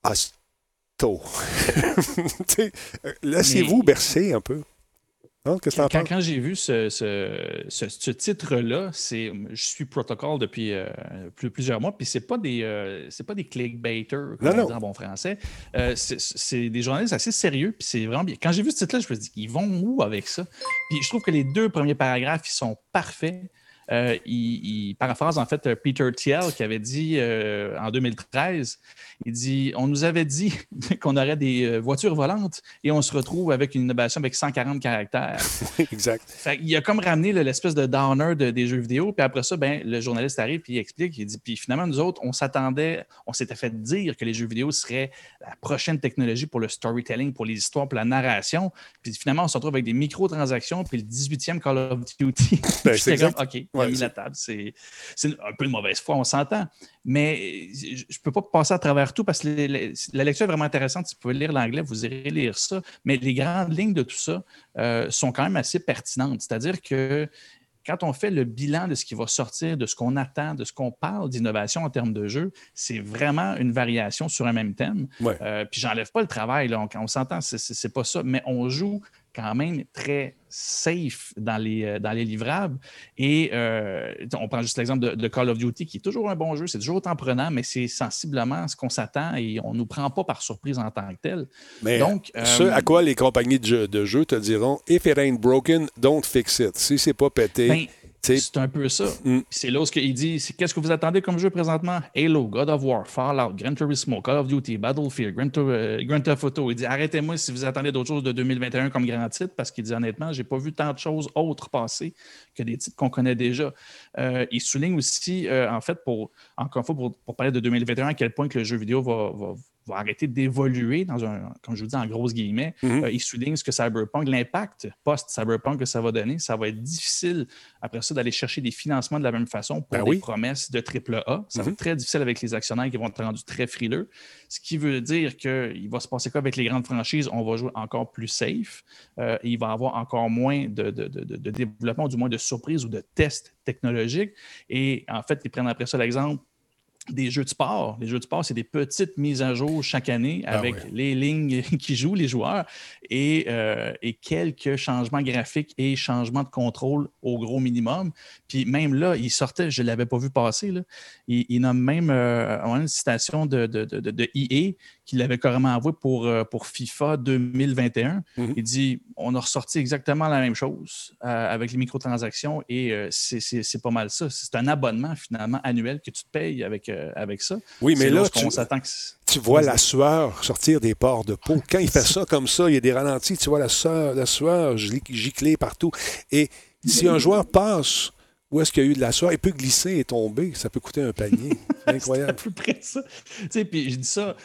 Ah, euh, Laissez-vous bercer un peu. Qu'est-ce que Quand, penses? quand j'ai vu ce, ce- ce- ce titre-là, c'est je suis Protocol depuis euh, plus- plusieurs mois, puis c'est pas des euh, c'est pas des clickbaiters, comme Non, on non. dit en bon français. Euh, c'est- c'est des journalistes assez sérieux, puis c'est vraiment bien. Quand j'ai vu ce titre-là, je me suis dit, ils vont où avec ça? Puis je trouve que les deux premiers paragraphes, ils sont parfaits. Euh, il, paraphrase en fait Peter Thiel qui avait dit en 2013, il dit, on nous avait dit qu'on aurait des voitures volantes et on se retrouve avec une innovation avec 140 caractères. exact. il a comme ramené l'espèce de downer des jeux vidéo, puis après ça, ben, le journaliste arrive et il explique, il dit, puis finalement, nous autres, on s'attendait, on s'était fait dire que les jeux vidéo seraient la prochaine technologie pour le storytelling, pour les histoires, pour la narration. Puis finalement, on se retrouve avec des microtransactions, puis le 18e Call of Duty. Ben, c'est comme, OK, il a mis la table. C'est un peu de mauvaise foi, on s'entend. Mais je ne peux pas passer à travers tout parce que la lecture est vraiment intéressante. Si vous pouvez lire l'anglais, vous irez lire ça. Mais les grandes lignes de tout ça euh, sont quand même assez pertinentes. C'est-à-dire que quand on fait le bilan de ce qui va sortir, de ce qu'on attend, de ce qu'on parle d'innovation en termes de jeu, c'est vraiment une variation sur un même thème. Euh, puis j'enlève pas le travail, là, on, on s'entend, c'est pas ça, mais on joue quand même très safe dans les, euh, dans les livrables. Et euh, on prend juste l'exemple de, Call of Duty, qui est toujours un bon jeu, c'est toujours autant prenant, mais c'est sensiblement ce qu'on s'attend et on ne nous prend pas par surprise en tant que tel. Mais Donc, ce à quoi les compagnies de jeux, de te diront If it ain't broken, don't fix it. Si c'est pas pété. Ben, c'est un peu ça. Mm. C'est là où il dit qu'est-ce que vous attendez comme jeu présentement? Halo, God of War, Fallout, Gran Turismo, Call of Duty, Battlefield, Grand, euh, Theft Auto. Il dit arrêtez-moi si vous attendez d'autres choses de 2021 comme grand titre parce qu'il dit honnêtement, j'ai pas vu tant de choses autres passer que des titres qu'on connaît déjà. Euh, il souligne aussi, euh, en fait, pour encore une fois, pour, pour, parler de 2021, à quel point que le jeu vidéo va, va va arrêter d'évoluer dans un, comme je vous dis en grosses guillemets. Euh, il souligne ce que Cyberpunk, l'impact post-Cyberpunk que ça va donner. Ça va être difficile après ça d'aller chercher des financements de la même façon pour ben des promesses de AAA. Ça va mhm. être très difficile avec les actionnaires qui vont être rendus très frileux. Ce qui veut dire qu'il va se passer quoi avec les grandes franchises? On va jouer encore plus safe. Euh, il va y avoir encore moins de, de, de, de développement, du moins de surprises ou de tests technologiques. Et en fait, ils prennent après ça l'exemple des jeux de sport. Les jeux de sport, c'est des petites mises à jour chaque année ah avec les lignes qui jouent les joueurs et, euh, et, quelques changements graphiques et changements de contrôle au gros minimum. Puis même là, il sortait, je ne l'avais pas vu passer, là, il, il nomme même euh, une citation de, de, de, de EA qu'il avait carrément avoué pour, euh, pour FIFA 2021. Mhm. Il dit on a ressorti exactement la même chose euh, avec les microtransactions et euh, c'est pas mal ça. C'est un abonnement finalement annuel que tu te payes avec, avec ça. Oui, mais là, tu, tu vois la sueur sortir des pores de peau. Quand il fait ça comme ça, il y a des ralentis, tu vois la sueur, la sueur gicler partout. Et si un joueur passe où est-ce qu'il y a eu de la sueur, il peut glisser et tomber. Ça peut coûter un panier. C'est incroyable. à peu près ça. Tu sais, puis je dis ça,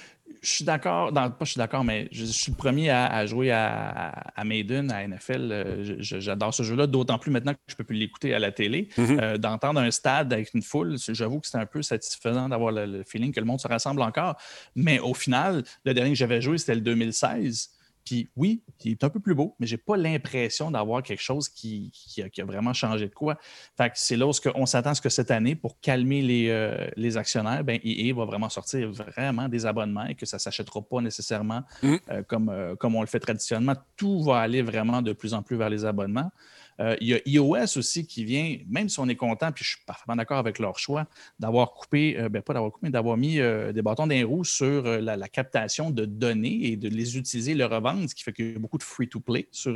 je suis d'accord, pas je suis d'accord, mais je, suis le premier à, jouer à, à, Maiden, à NFL. Euh, j'adore ce jeu-là, d'autant plus maintenant que je ne peux plus l'écouter à la télé. Mm-hmm. Euh, d'entendre un stade avec une foule, j'avoue que c'est un peu satisfaisant d'avoir le, le, feeling que le monde se rassemble encore. Mais au final, le dernier que j'avais joué, c'était le 2016. Puis oui, il est un peu plus beau, mais je n'ai pas l'impression d'avoir quelque chose qui, a, vraiment changé de quoi. Fait c'est là où on s'attend à ce que cette année, pour calmer les, euh, actionnaires, ben, EA va vraiment sortir vraiment des abonnements et que ça ne s'achètera pas nécessairement mmh. euh, comme, euh, comme on le fait traditionnellement. Tout va aller vraiment de plus en plus vers les abonnements. Euh, il y a iOS aussi qui vient, même si on est content, puis je suis parfaitement d'accord avec leur choix, d'avoir coupé, euh, ben pas d'avoir coupé, mais d'avoir mis euh, des bâtons d'un roue sur la, captation de données et de les utiliser, le revendre, ce qui fait qu'il y a beaucoup de free-to-play sur,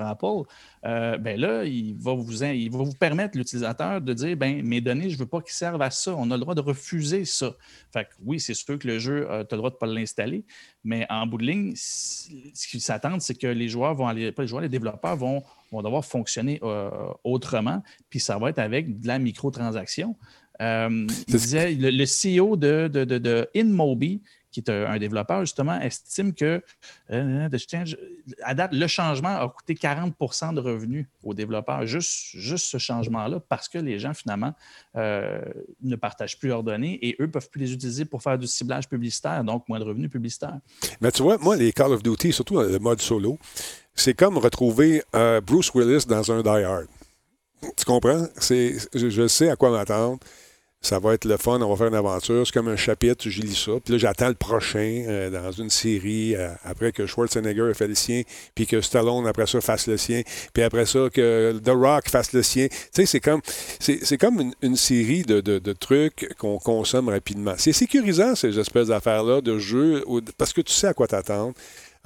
Apple. ben là, il va vous, il permettre, l'utilisateur, de dire ben, mes données, je ne veux pas qu'ils servent à ça. On a le droit de refuser ça. Fait que, oui, c'est sûr que le jeu, tu as le droit de ne pas l'installer, mais en bout de ligne, ce qu'ils s'attendent, c'est que les joueurs vont aller, pas les joueurs, les développeurs vont vont devoir fonctionner euh, autrement, puis ça va être avec de la microtransaction. Euh, il disait, le, CEO de, de, de, InMobi, qui est un, développeur, justement, estime que euh, à date, le changement a coûté 40% de revenus aux développeurs, juste, juste ce changement-là, parce que les gens, finalement, ne partagent plus leurs données et eux peuvent plus les utiliser pour faire du ciblage publicitaire, donc moins de revenus publicitaires. Mais tu vois, moi, les Call of Duty, surtout le mode solo, c'est comme retrouver euh, Bruce Willis dans un Die Hard. Tu comprends? Je, sais à quoi m'attendre. Ça va être le fun, on va faire une aventure. C'est comme un chapitre, je lis ça. Puis là, j'attends le prochain euh, dans une série, euh, après que Schwarzenegger ait fait le sien, puis que Stallone, après ça, fasse le sien, puis après ça, que The Rock fasse le sien. Tu sais, c'est comme, c'est, comme une, série de, de, trucs qu'on consomme rapidement. C'est sécurisant, ces espèces d'affaires-là, de jeux, parce que tu sais à quoi t'attendre.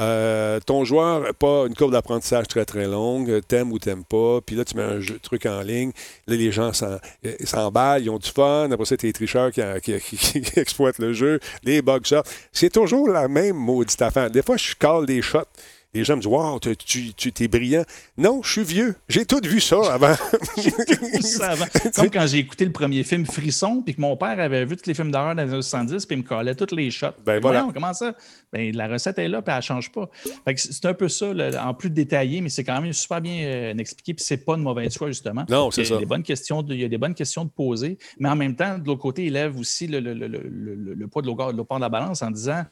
Euh, ton joueur n'a pas une courbe d'apprentissage très, très longue, t'aimes ou t'aimes pas, puis là, tu mets un truc en ligne, là, les gens s'emballent, ils ont du fun, après ça, t'es les tricheurs qui, qui, exploitent le jeu, les bugs sortent. C'est toujours la même maudite affaire. Des fois, je cale des shots les gens me disent Wow, tu, tu es brillant. Non, je suis vieux. J'ai tout vu ça avant. ça avant. Comme quand j'ai écouté le premier film Frisson, puis que mon père avait vu tous les films d'horreur dans les années 70, puis il me collait toutes les shots. Ben voilà. comment ça? Ben, la recette est là, puis elle ne change pas. c'est un peu ça, en plus détaillé, mais c'est quand même super bien euh, expliqué, puis c'est pas de mauvaise foi, justement. Non, c'est ça. Des bonnes questions il y a des bonnes questions de poser, mais en même temps, de l'autre côté, il lève aussi le, le, le, le poids de l'eau de la balance en disant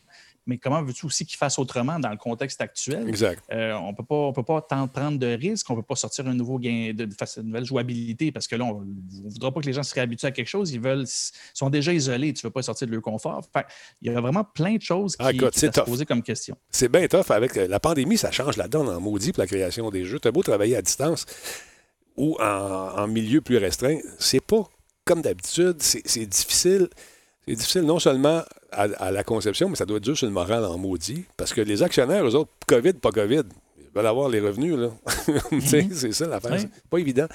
mais comment veux-tu aussi qu'il fasse autrement dans le contexte actuel? Exact. Euh, on ne peut pas tant prendre de risques, on ne peut pas sortir un nouveau gain, de, une nouvelle jouabilité parce que là, on ne voudra pas que les gens se réhabituent à quelque chose. Ils veulent, sont déjà isolés, tu ne veux pas sortir de leur confort. il y a vraiment plein de choses ah, qui, sont posées poser comme question. C'est bien tough. Avec euh, la pandémie, ça change la donne en maudit pour la création des jeux. Tu as beau travailler à distance ou en, en milieu plus restreint, c'est pas comme d'habitude, c'est difficile. C'est difficile non seulement à, la conception, mais ça doit être dur sur le moral en maudit. Parce que les actionnaires, eux autres, COVID, pas COVID, ils veulent avoir les revenus. là. Mhm. c'est ça l'affaire. C'est pas évident.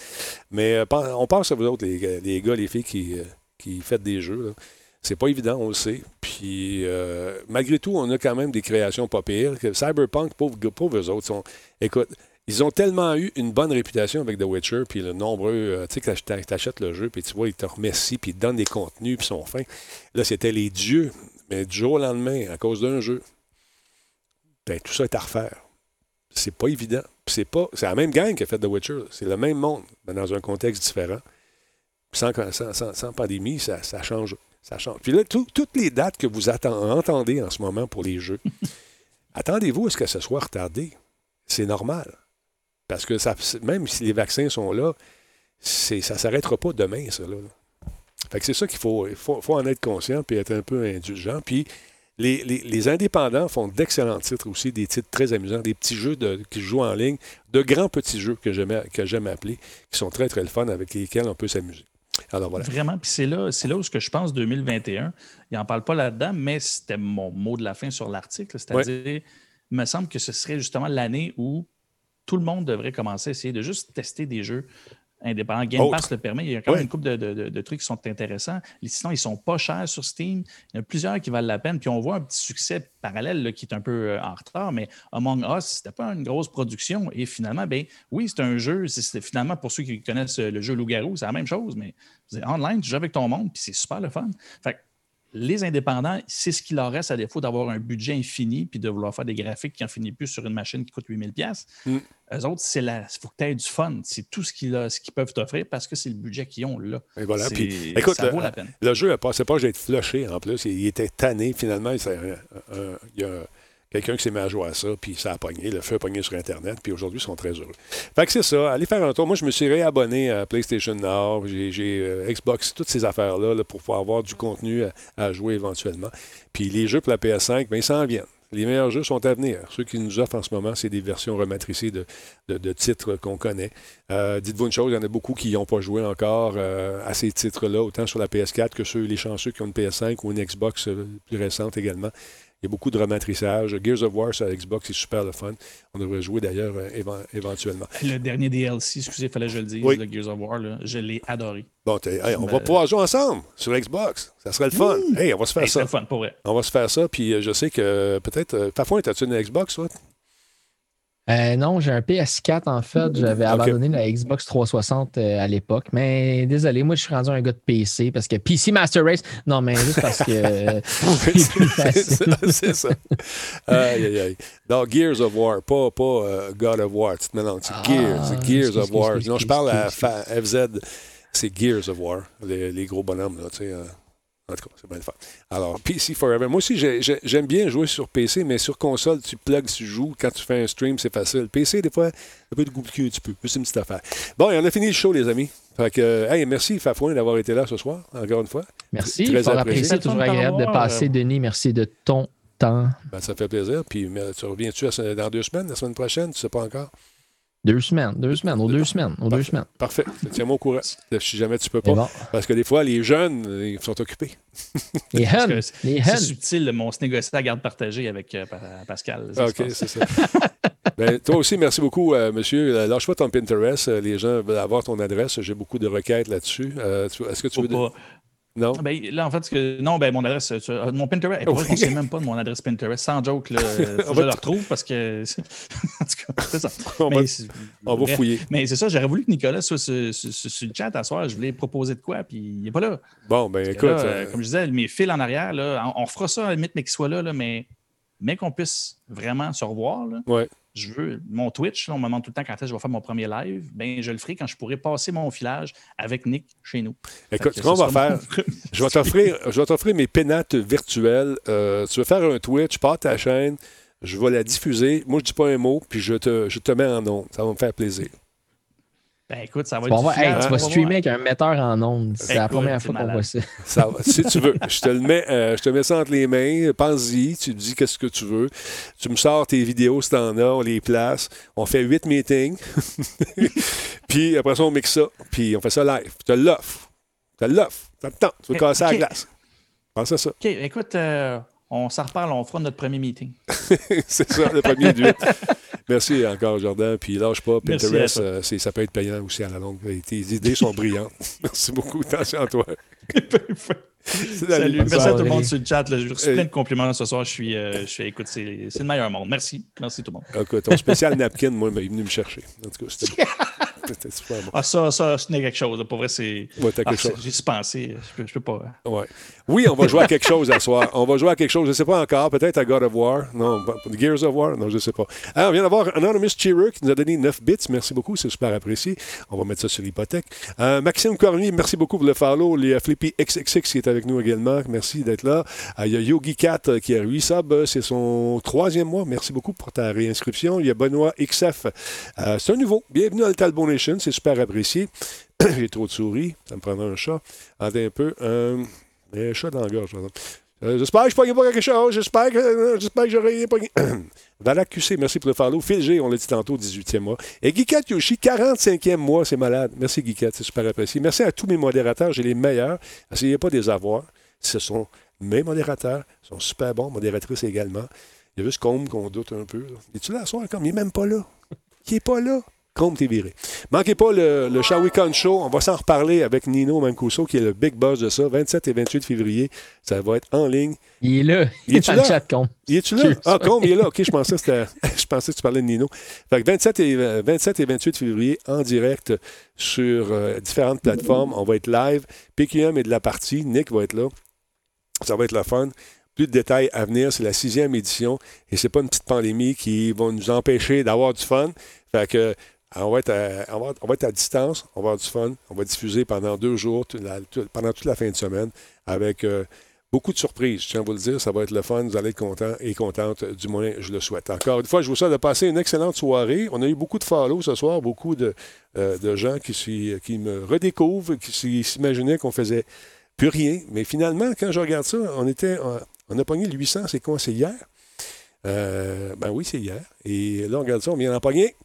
Mais euh, on pense à vous autres, les, gars, les filles qui, euh, qui faites des jeux. C'est pas évident, on le sait. Puis, euh, malgré tout, on a quand même des créations pas pires. Cyberpunk, pauvres, pauvres autres, sont, écoute, ils ont tellement eu une bonne réputation avec The Witcher, puis le nombreux, euh, tu sais, quand tu achètes le jeu, puis tu vois, ils te remercient, puis ils te donnent des contenus, puis ils sont fins. Là, c'était les dieux. Mais du jour au lendemain, à cause d'un jeu, ben, tout ça est à refaire. C'est pas évident. C'est pas. C'est la même gang qui a fait The Witcher. C'est le même monde, mais dans un contexte différent. Sans, sans, sans, pandémie, ça, ça, change. Ça change. Puis là, toutes les dates que vous entendez en ce moment pour les jeux, attendez-vous à ce que ce soit retardé. C'est normal. Parce que ça, même si les vaccins sont là, ça ne s'arrêtera pas demain, ça. Là. Fait que c'est ça qu'il faut, faut, en être conscient puis être un peu indulgent. Puis les, indépendants font d'excellents titres aussi, des titres très amusants, des petits jeux de, qui jouent en ligne, de grands petits jeux que j'aime, que j'aime appeler, qui sont très, très le fun, avec lesquels on peut s'amuser. Alors voilà. Vraiment, puis c'est là, c'est là où ce que je pense 2021. Il n'en parle pas là-dedans, mais c'était mon mot de la fin sur l'article. C'est-à-dire, il me semble que ce serait justement l'année où tout le monde devrait commencer à essayer de juste tester des jeux indépendants. Game Pass le permet. Il y a quand même une couple de, trucs qui sont intéressants. Sinon, ils ne sont pas chers sur Steam. Il y en a plusieurs qui valent la peine. Puis on voit un petit succès parallèle qui est un peu euh, en retard, mais Among Us, c'était pas une grosse production. Et finalement, ben oui, c'est un jeu. C'est finalement pour ceux qui connaissent le jeu Loup-Garou, c'est la même chose, mais online, tu joues avec ton monde, puis c'est super le fun. Fait les indépendants, c'est ce qu'il leur reste à défaut d'avoir un budget infini puis de vouloir faire des graphiques qui n'en finissent plus sur une machine qui coûte 8000$. Mm. Eux autres, c'est la. Il faut que tu aies du fun. C'est tout ce qu'ils peuvent t'offrir parce que c'est le budget qu'ils ont là. Et voilà. Puis, écoute, ça vaut la peine. Le jeu, c'est pas que j'ai été flushé en plus. Il, était tanné finalement. il y a quelqu'un qui s'est mis à jouer à ça, puis ça a pogné, le feu a pogné sur Internet, puis aujourd'hui, ils sont très heureux. Fait que c'est ça, allez faire un tour. Moi, je me suis réabonné à PlayStation Now, j'ai euh, Xbox, toutes ces affaires-là pour pouvoir avoir du contenu à, jouer éventuellement. Puis les jeux pour la PS5, bien, ils s'en viennent. Les meilleurs jeux sont à venir. Ceux qui nous offrent en ce moment, c'est des versions rematricées de, de, titres qu'on connaît. Euh, dites-vous une chose, il y en a beaucoup qui n'ont pas joué encore euh, à ces titres-là, autant sur la PS4 que ceux, les chanceux qui ont une PS5 ou une Xbox plus récente également. Il y a beaucoup de rematrissage. Gears of War sur Xbox, c'est super le fun. On devrait jouer d'ailleurs euh, éventuellement. Le dernier DLC, excusez, il fallait que je le dise, le Gears of War, je l'ai adoré. Bon, on va pouvoir jouer ensemble sur Xbox. Ça serait le fun. Hey, on va se faire ça. Le fun, pour vrai. On va se faire ça. Puis euh, je sais que peut-être. Euh, Fafouin, as-tu une Xbox, toi? Euh, non, j'ai un PS4 en fait. J'avais abandonné la Xbox 360 euh, à l'époque. Mais désolé, moi je suis rendu un gars de PC parce que PC Master Race. Non, mais juste parce que. Euh, c'est ça. Aïe, aïe, aïe. Non, Gears of War, pas, pas God of War. Tu te mélanges. Ah, Gears, Gears of War. non, je parle à FZ. C'est Gears of War, les, les gros bonhommes, là, tu sais. En tout cas, c'est bien le fun. Alors, PC Forever. Moi aussi, j'aime bien jouer sur PC, mais sur console, tu plugs, tu joues. Quand tu fais un stream, c'est facile. PC, des fois, un peu de compliqué un petit peu. C'est une petite affaire. Bon, et on a fini le show, les amis. Fait que, hey, merci, Fafouin, d'avoir été là ce soir, encore une fois. Merci. Très apprécié. toujours agréable de passer, Denis. Merci de ton temps. Ben, ça fait plaisir. Puis, tu reviens-tu dans deux semaines, la semaine prochaine? Tu ne sais pas encore? Deux semaines, deux semaines, aux deux semaines, aux deux semaines. Parfait. Tiens-moi au courant si jamais tu peux pas. Parce que des fois, les jeunes, ils sont occupés. Les jeunes, C'est subtil, mon se négocier la garde partagée avec euh, Pascal. OK, c'est ça. ben, toi aussi, merci beaucoup, euh, monsieur. Euh, lâche pas ton Pinterest. Les gens veulent avoir ton adresse. J'ai beaucoup de requêtes là-dessus. Est-ce que tu veux... Pas. Non? Ben, là, en fait, que, non, ben, mon adresse, mon Pinterest, on ne sait même pas de mon adresse Pinterest, sans joke, là, faut que je le retrouve parce que. en tout cas, c'est ça. on, va, on va, fouiller. Mais c'est ça, j'aurais voulu que Nicolas soit sur, le chat à soir. Je voulais proposer de quoi, puis il n'est pas là. Bon, ben écoute. Euh, comme je disais, mes fils en arrière, là, on, fera ça à la limite, mais qu'il soit là, là mais, mais qu'on puisse vraiment se revoir. Là. Ouais je veux mon Twitch, on me demande tout le temps quand est-ce que je vais faire mon premier live, ben je le ferai quand je pourrai passer mon filage avec Nick chez nous. Écoute, ce qu'on va faire, je vais t'offrir, je vais t'offrir mes pénates virtuelles. Euh, tu veux faire un Twitch, pars ta chaîne, je vais la diffuser. Moi, je dis pas un mot, puis je te, je te mets en nom. Ça va me faire plaisir. Ben écoute, ça va être. tu vas streamer avec un metteur en ondes. C'est la première fois qu'on voit ça. ça si tu veux, je te le mets, euh, je te mets ça entre les mains. Pense-y, tu dis qu'est-ce que tu veux. Tu me sors tes vidéos si t'en as, on les place. On fait huit meetings. puis après ça, on mixe ça. Puis on fait ça live. Tu te l'offre. Tu te l'offre. Ça te tente. Tu veux casser la glace. Pense à ça. OK, écoute, euh, on s'en reparle, on fera notre premier meeting. c'est ça, le premier du Merci encore, Jordan. Puis lâche pas. Pinterest, euh, ça peut être payant aussi à la longue. Tes idées sont brillantes. Merci beaucoup. Attention à toi. Salut. Merci à tout le monde sur le chat. Je reçois plein de compliments ce soir. Je suis, euh, je suis écoute, c'est le meilleur monde. Merci. Merci tout le monde. Écoute, ton spécial napkin, moi, il est venu me chercher. En tout cas, c'était super bon. Ah, ça, ça, c'est quelque chose. Pour vrai, c'est. Ouais, ah, J'ai pensé. Je peux, je peux pas. Hein. Ouais. Oui, on va jouer à quelque chose à soir. On va jouer à quelque chose. Je ne sais pas encore. Peut-être à God of War. Non, Gears of War? Non, je ne sais pas. Alors, on vient d'avoir Anonymous Cheerer qui nous a donné 9 bits. Merci beaucoup. C'est super apprécié. On va mettre ça sur l'hypothèque. Euh, Maxime Cormier, merci beaucoup pour le follow. Les Flippy XXX qui est avec nous également. Merci d'être là. Euh, il y a Yogi Cat euh, qui a 8 subs. C'est son troisième mois. Merci beaucoup pour ta réinscription. Il y a Benoît XF. c'est un nouveau. Bienvenue à Talbot C'est super apprécié. J'ai trop de souris. Ça me prendra un chat. Attendez un peu. Un chat dans la gorge, euh, j'espère que je ne pas quelque chose. J'espère que, euh, j'espère que j'aurai pogné. Valak QC, merci pour le follow. Phil G, on l'a dit tantôt, 18e mois. Et Guicat Yoshi, 45e mois, c'est malade. Merci Guicat, c'est super apprécié. Merci à tous mes modérateurs, j'ai les meilleurs. Essayez pas de les avoir. Ce sont mes modérateurs, ils sont super bons, modératrices également. Il y a juste Combe qu'on doute un peu. Es-tu là à soir? Comme? Il n'est même pas là. Il n'est pas là. Chrome t'es viré. Manquez pas le, le Shawicon Show. On va s'en reparler avec Nino Mancuso, qui est le big boss de ça. 27 et 28 février, ça va être en ligne. Il est là. Il, est dans le chat, Combe. Il est-tu là? Ah, Combe, il est là. OK, je pensais, que je pensais que tu parlais de Nino. Fait que 27 et, 27 et 28 février, en direct sur euh, différentes plateformes. On va être live. PQM est de la partie. Nick va être là. Ça va être la fun. Plus de détails à venir. C'est la sixième édition et c'est pas une petite pandémie qui va nous empêcher d'avoir du fun. Fait que on va, être à, on, va, être à, distance, on va avoir du fun, on va diffuser pendant deux jours, pendant toute la fin de semaine, avec euh, beaucoup de surprises. Je tiens à vous le dire, ça va être le fun, vous allez être contents et contentes, du moins, je le souhaite. Encore une fois, je vous souhaite de passer une excellente soirée. On a eu beaucoup de follow ce soir, beaucoup de, euh, gens qui, me redécouvrent, qui s'imaginaient qu'on faisait plus rien. Mais finalement, quand je regarde ça, on était, on a pogné le 800, c'est quoi, c'est hier? Euh, ben oui, c'est hier. Et là, on regarde ça, on vient d'en pogner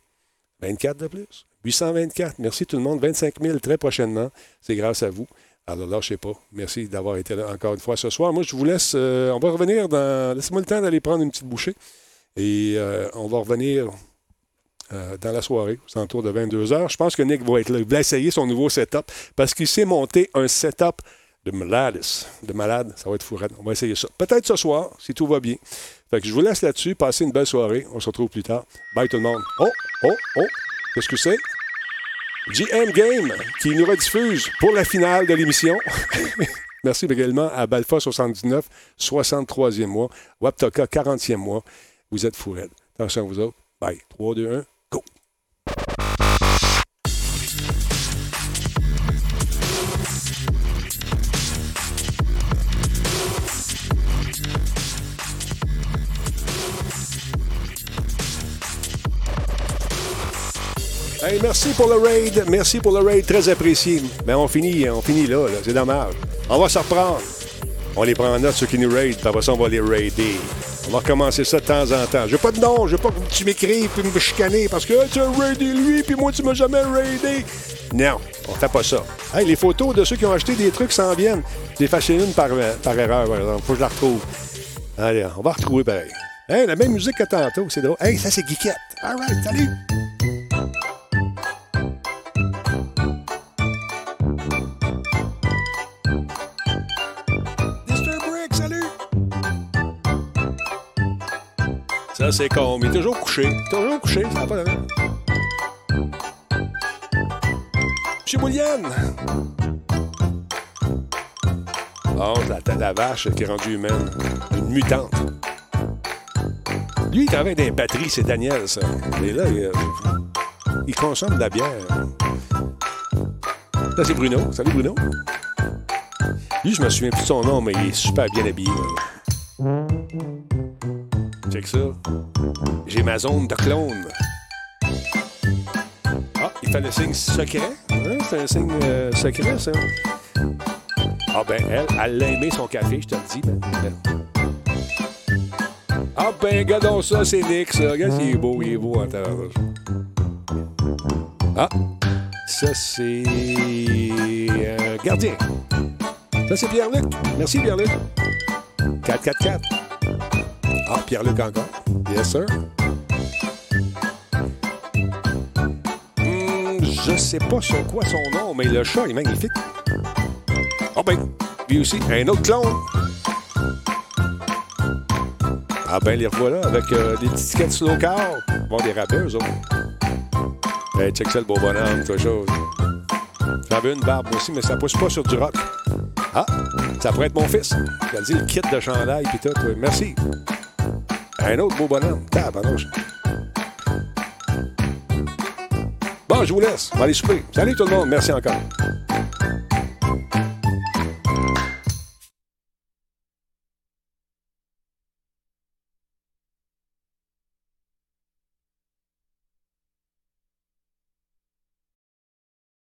24 de plus? 824. Merci tout le monde. 25 000 très prochainement. C'est grâce à vous. Alors là, je sais pas. Merci d'avoir été là encore une fois ce soir. Moi, je vous laisse. Euh, on va revenir dans. Laissez-moi le temps d'aller prendre une petite bouchée. Et euh, on va revenir euh, dans la soirée, aux alentours de 22 h Je pense que Nick va être là. Il va essayer son nouveau setup parce qu'il s'est monté un setup de malade. De malade. Ça va être fou. On va essayer ça. Peut-être ce soir, si tout va bien. Fait que je vous laisse là-dessus. Passez une belle soirée. On se retrouve plus tard. Bye tout le monde. Oh, oh, oh. Qu'est-ce que c'est? GM Game qui nous rediffuse pour la finale de l'émission. Merci également à Balfa 79, 63e mois. Waptoka 40e mois. Vous êtes fous, Attention à vous autres. Bye. 3, 2, 1. Merci pour le raid. Merci pour le raid. Très apprécié. Ben, on finit, on finit là. C'est dommage. On va se reprendre. On les prend en note, ceux qui nous raident, ça, on va les raider. On va recommencer ça de temps en temps. Je veux pas de nom, je veux pas que tu m'écrives puis me chicaner parce que tu as raidé lui, puis moi, tu m'as jamais raidé. Non, on fait pas ça. Hey, les photos de ceux qui ont acheté des trucs s'en viennent. J'ai fait une par, erreur, par. Faut que je la retrouve. Allez, on va retrouver pareil. Hey, la même musique que tantôt, c'est drôle. Hey, ça, c'est Geekette. All right, salut! C'est con. Il est toujours couché. Toujours couché, ça n'a pas de Chez Bouliane! Oh, la vache qui est rendue humaine. Une mutante. Lui, il travaille dans les batteries, c'est Daniel, ça. Et là, il, il consomme de la bière. Ça, c'est Bruno. Salut, Bruno. Lui, je me souviens plus de son nom, mais il est super bien habillé. Check ça. J'ai ma zone de clone. Ah, il fait le signe secret. Hein? C'est un signe euh, secret, ça. Ah ben, elle, elle a aimé son café, je te le dis. Ben, ah ben, regardons ça, c'est Nick, ça. Regarde, il est beau, il est beau en terre. Ah, ça, c'est... Euh, gardien. Ça, c'est Pierre-Luc. Merci, Pierre-Luc. 444. Ah, Pierre-Luc encore. Yes, sir. Hmm, je sais pas sur quoi son nom, mais le chat est magnifique. Ah ben, lui aussi, un autre clone. Ah ben, les revoilà avec euh, des petites tickets slow car. Bon, des rappeurs, eux autres. Ben, check ça, le beau bonhomme, chose. J'avais une barbe aussi, mais ça pousse pas sur du rock. Ah, ça pourrait être mon fils. Il a dit le kit de chandail pis tout. Merci. Un autre beau bonhomme. Tabarnouche. Bon, je vous laisse. On va aller souper. Salut tout le monde. Merci encore.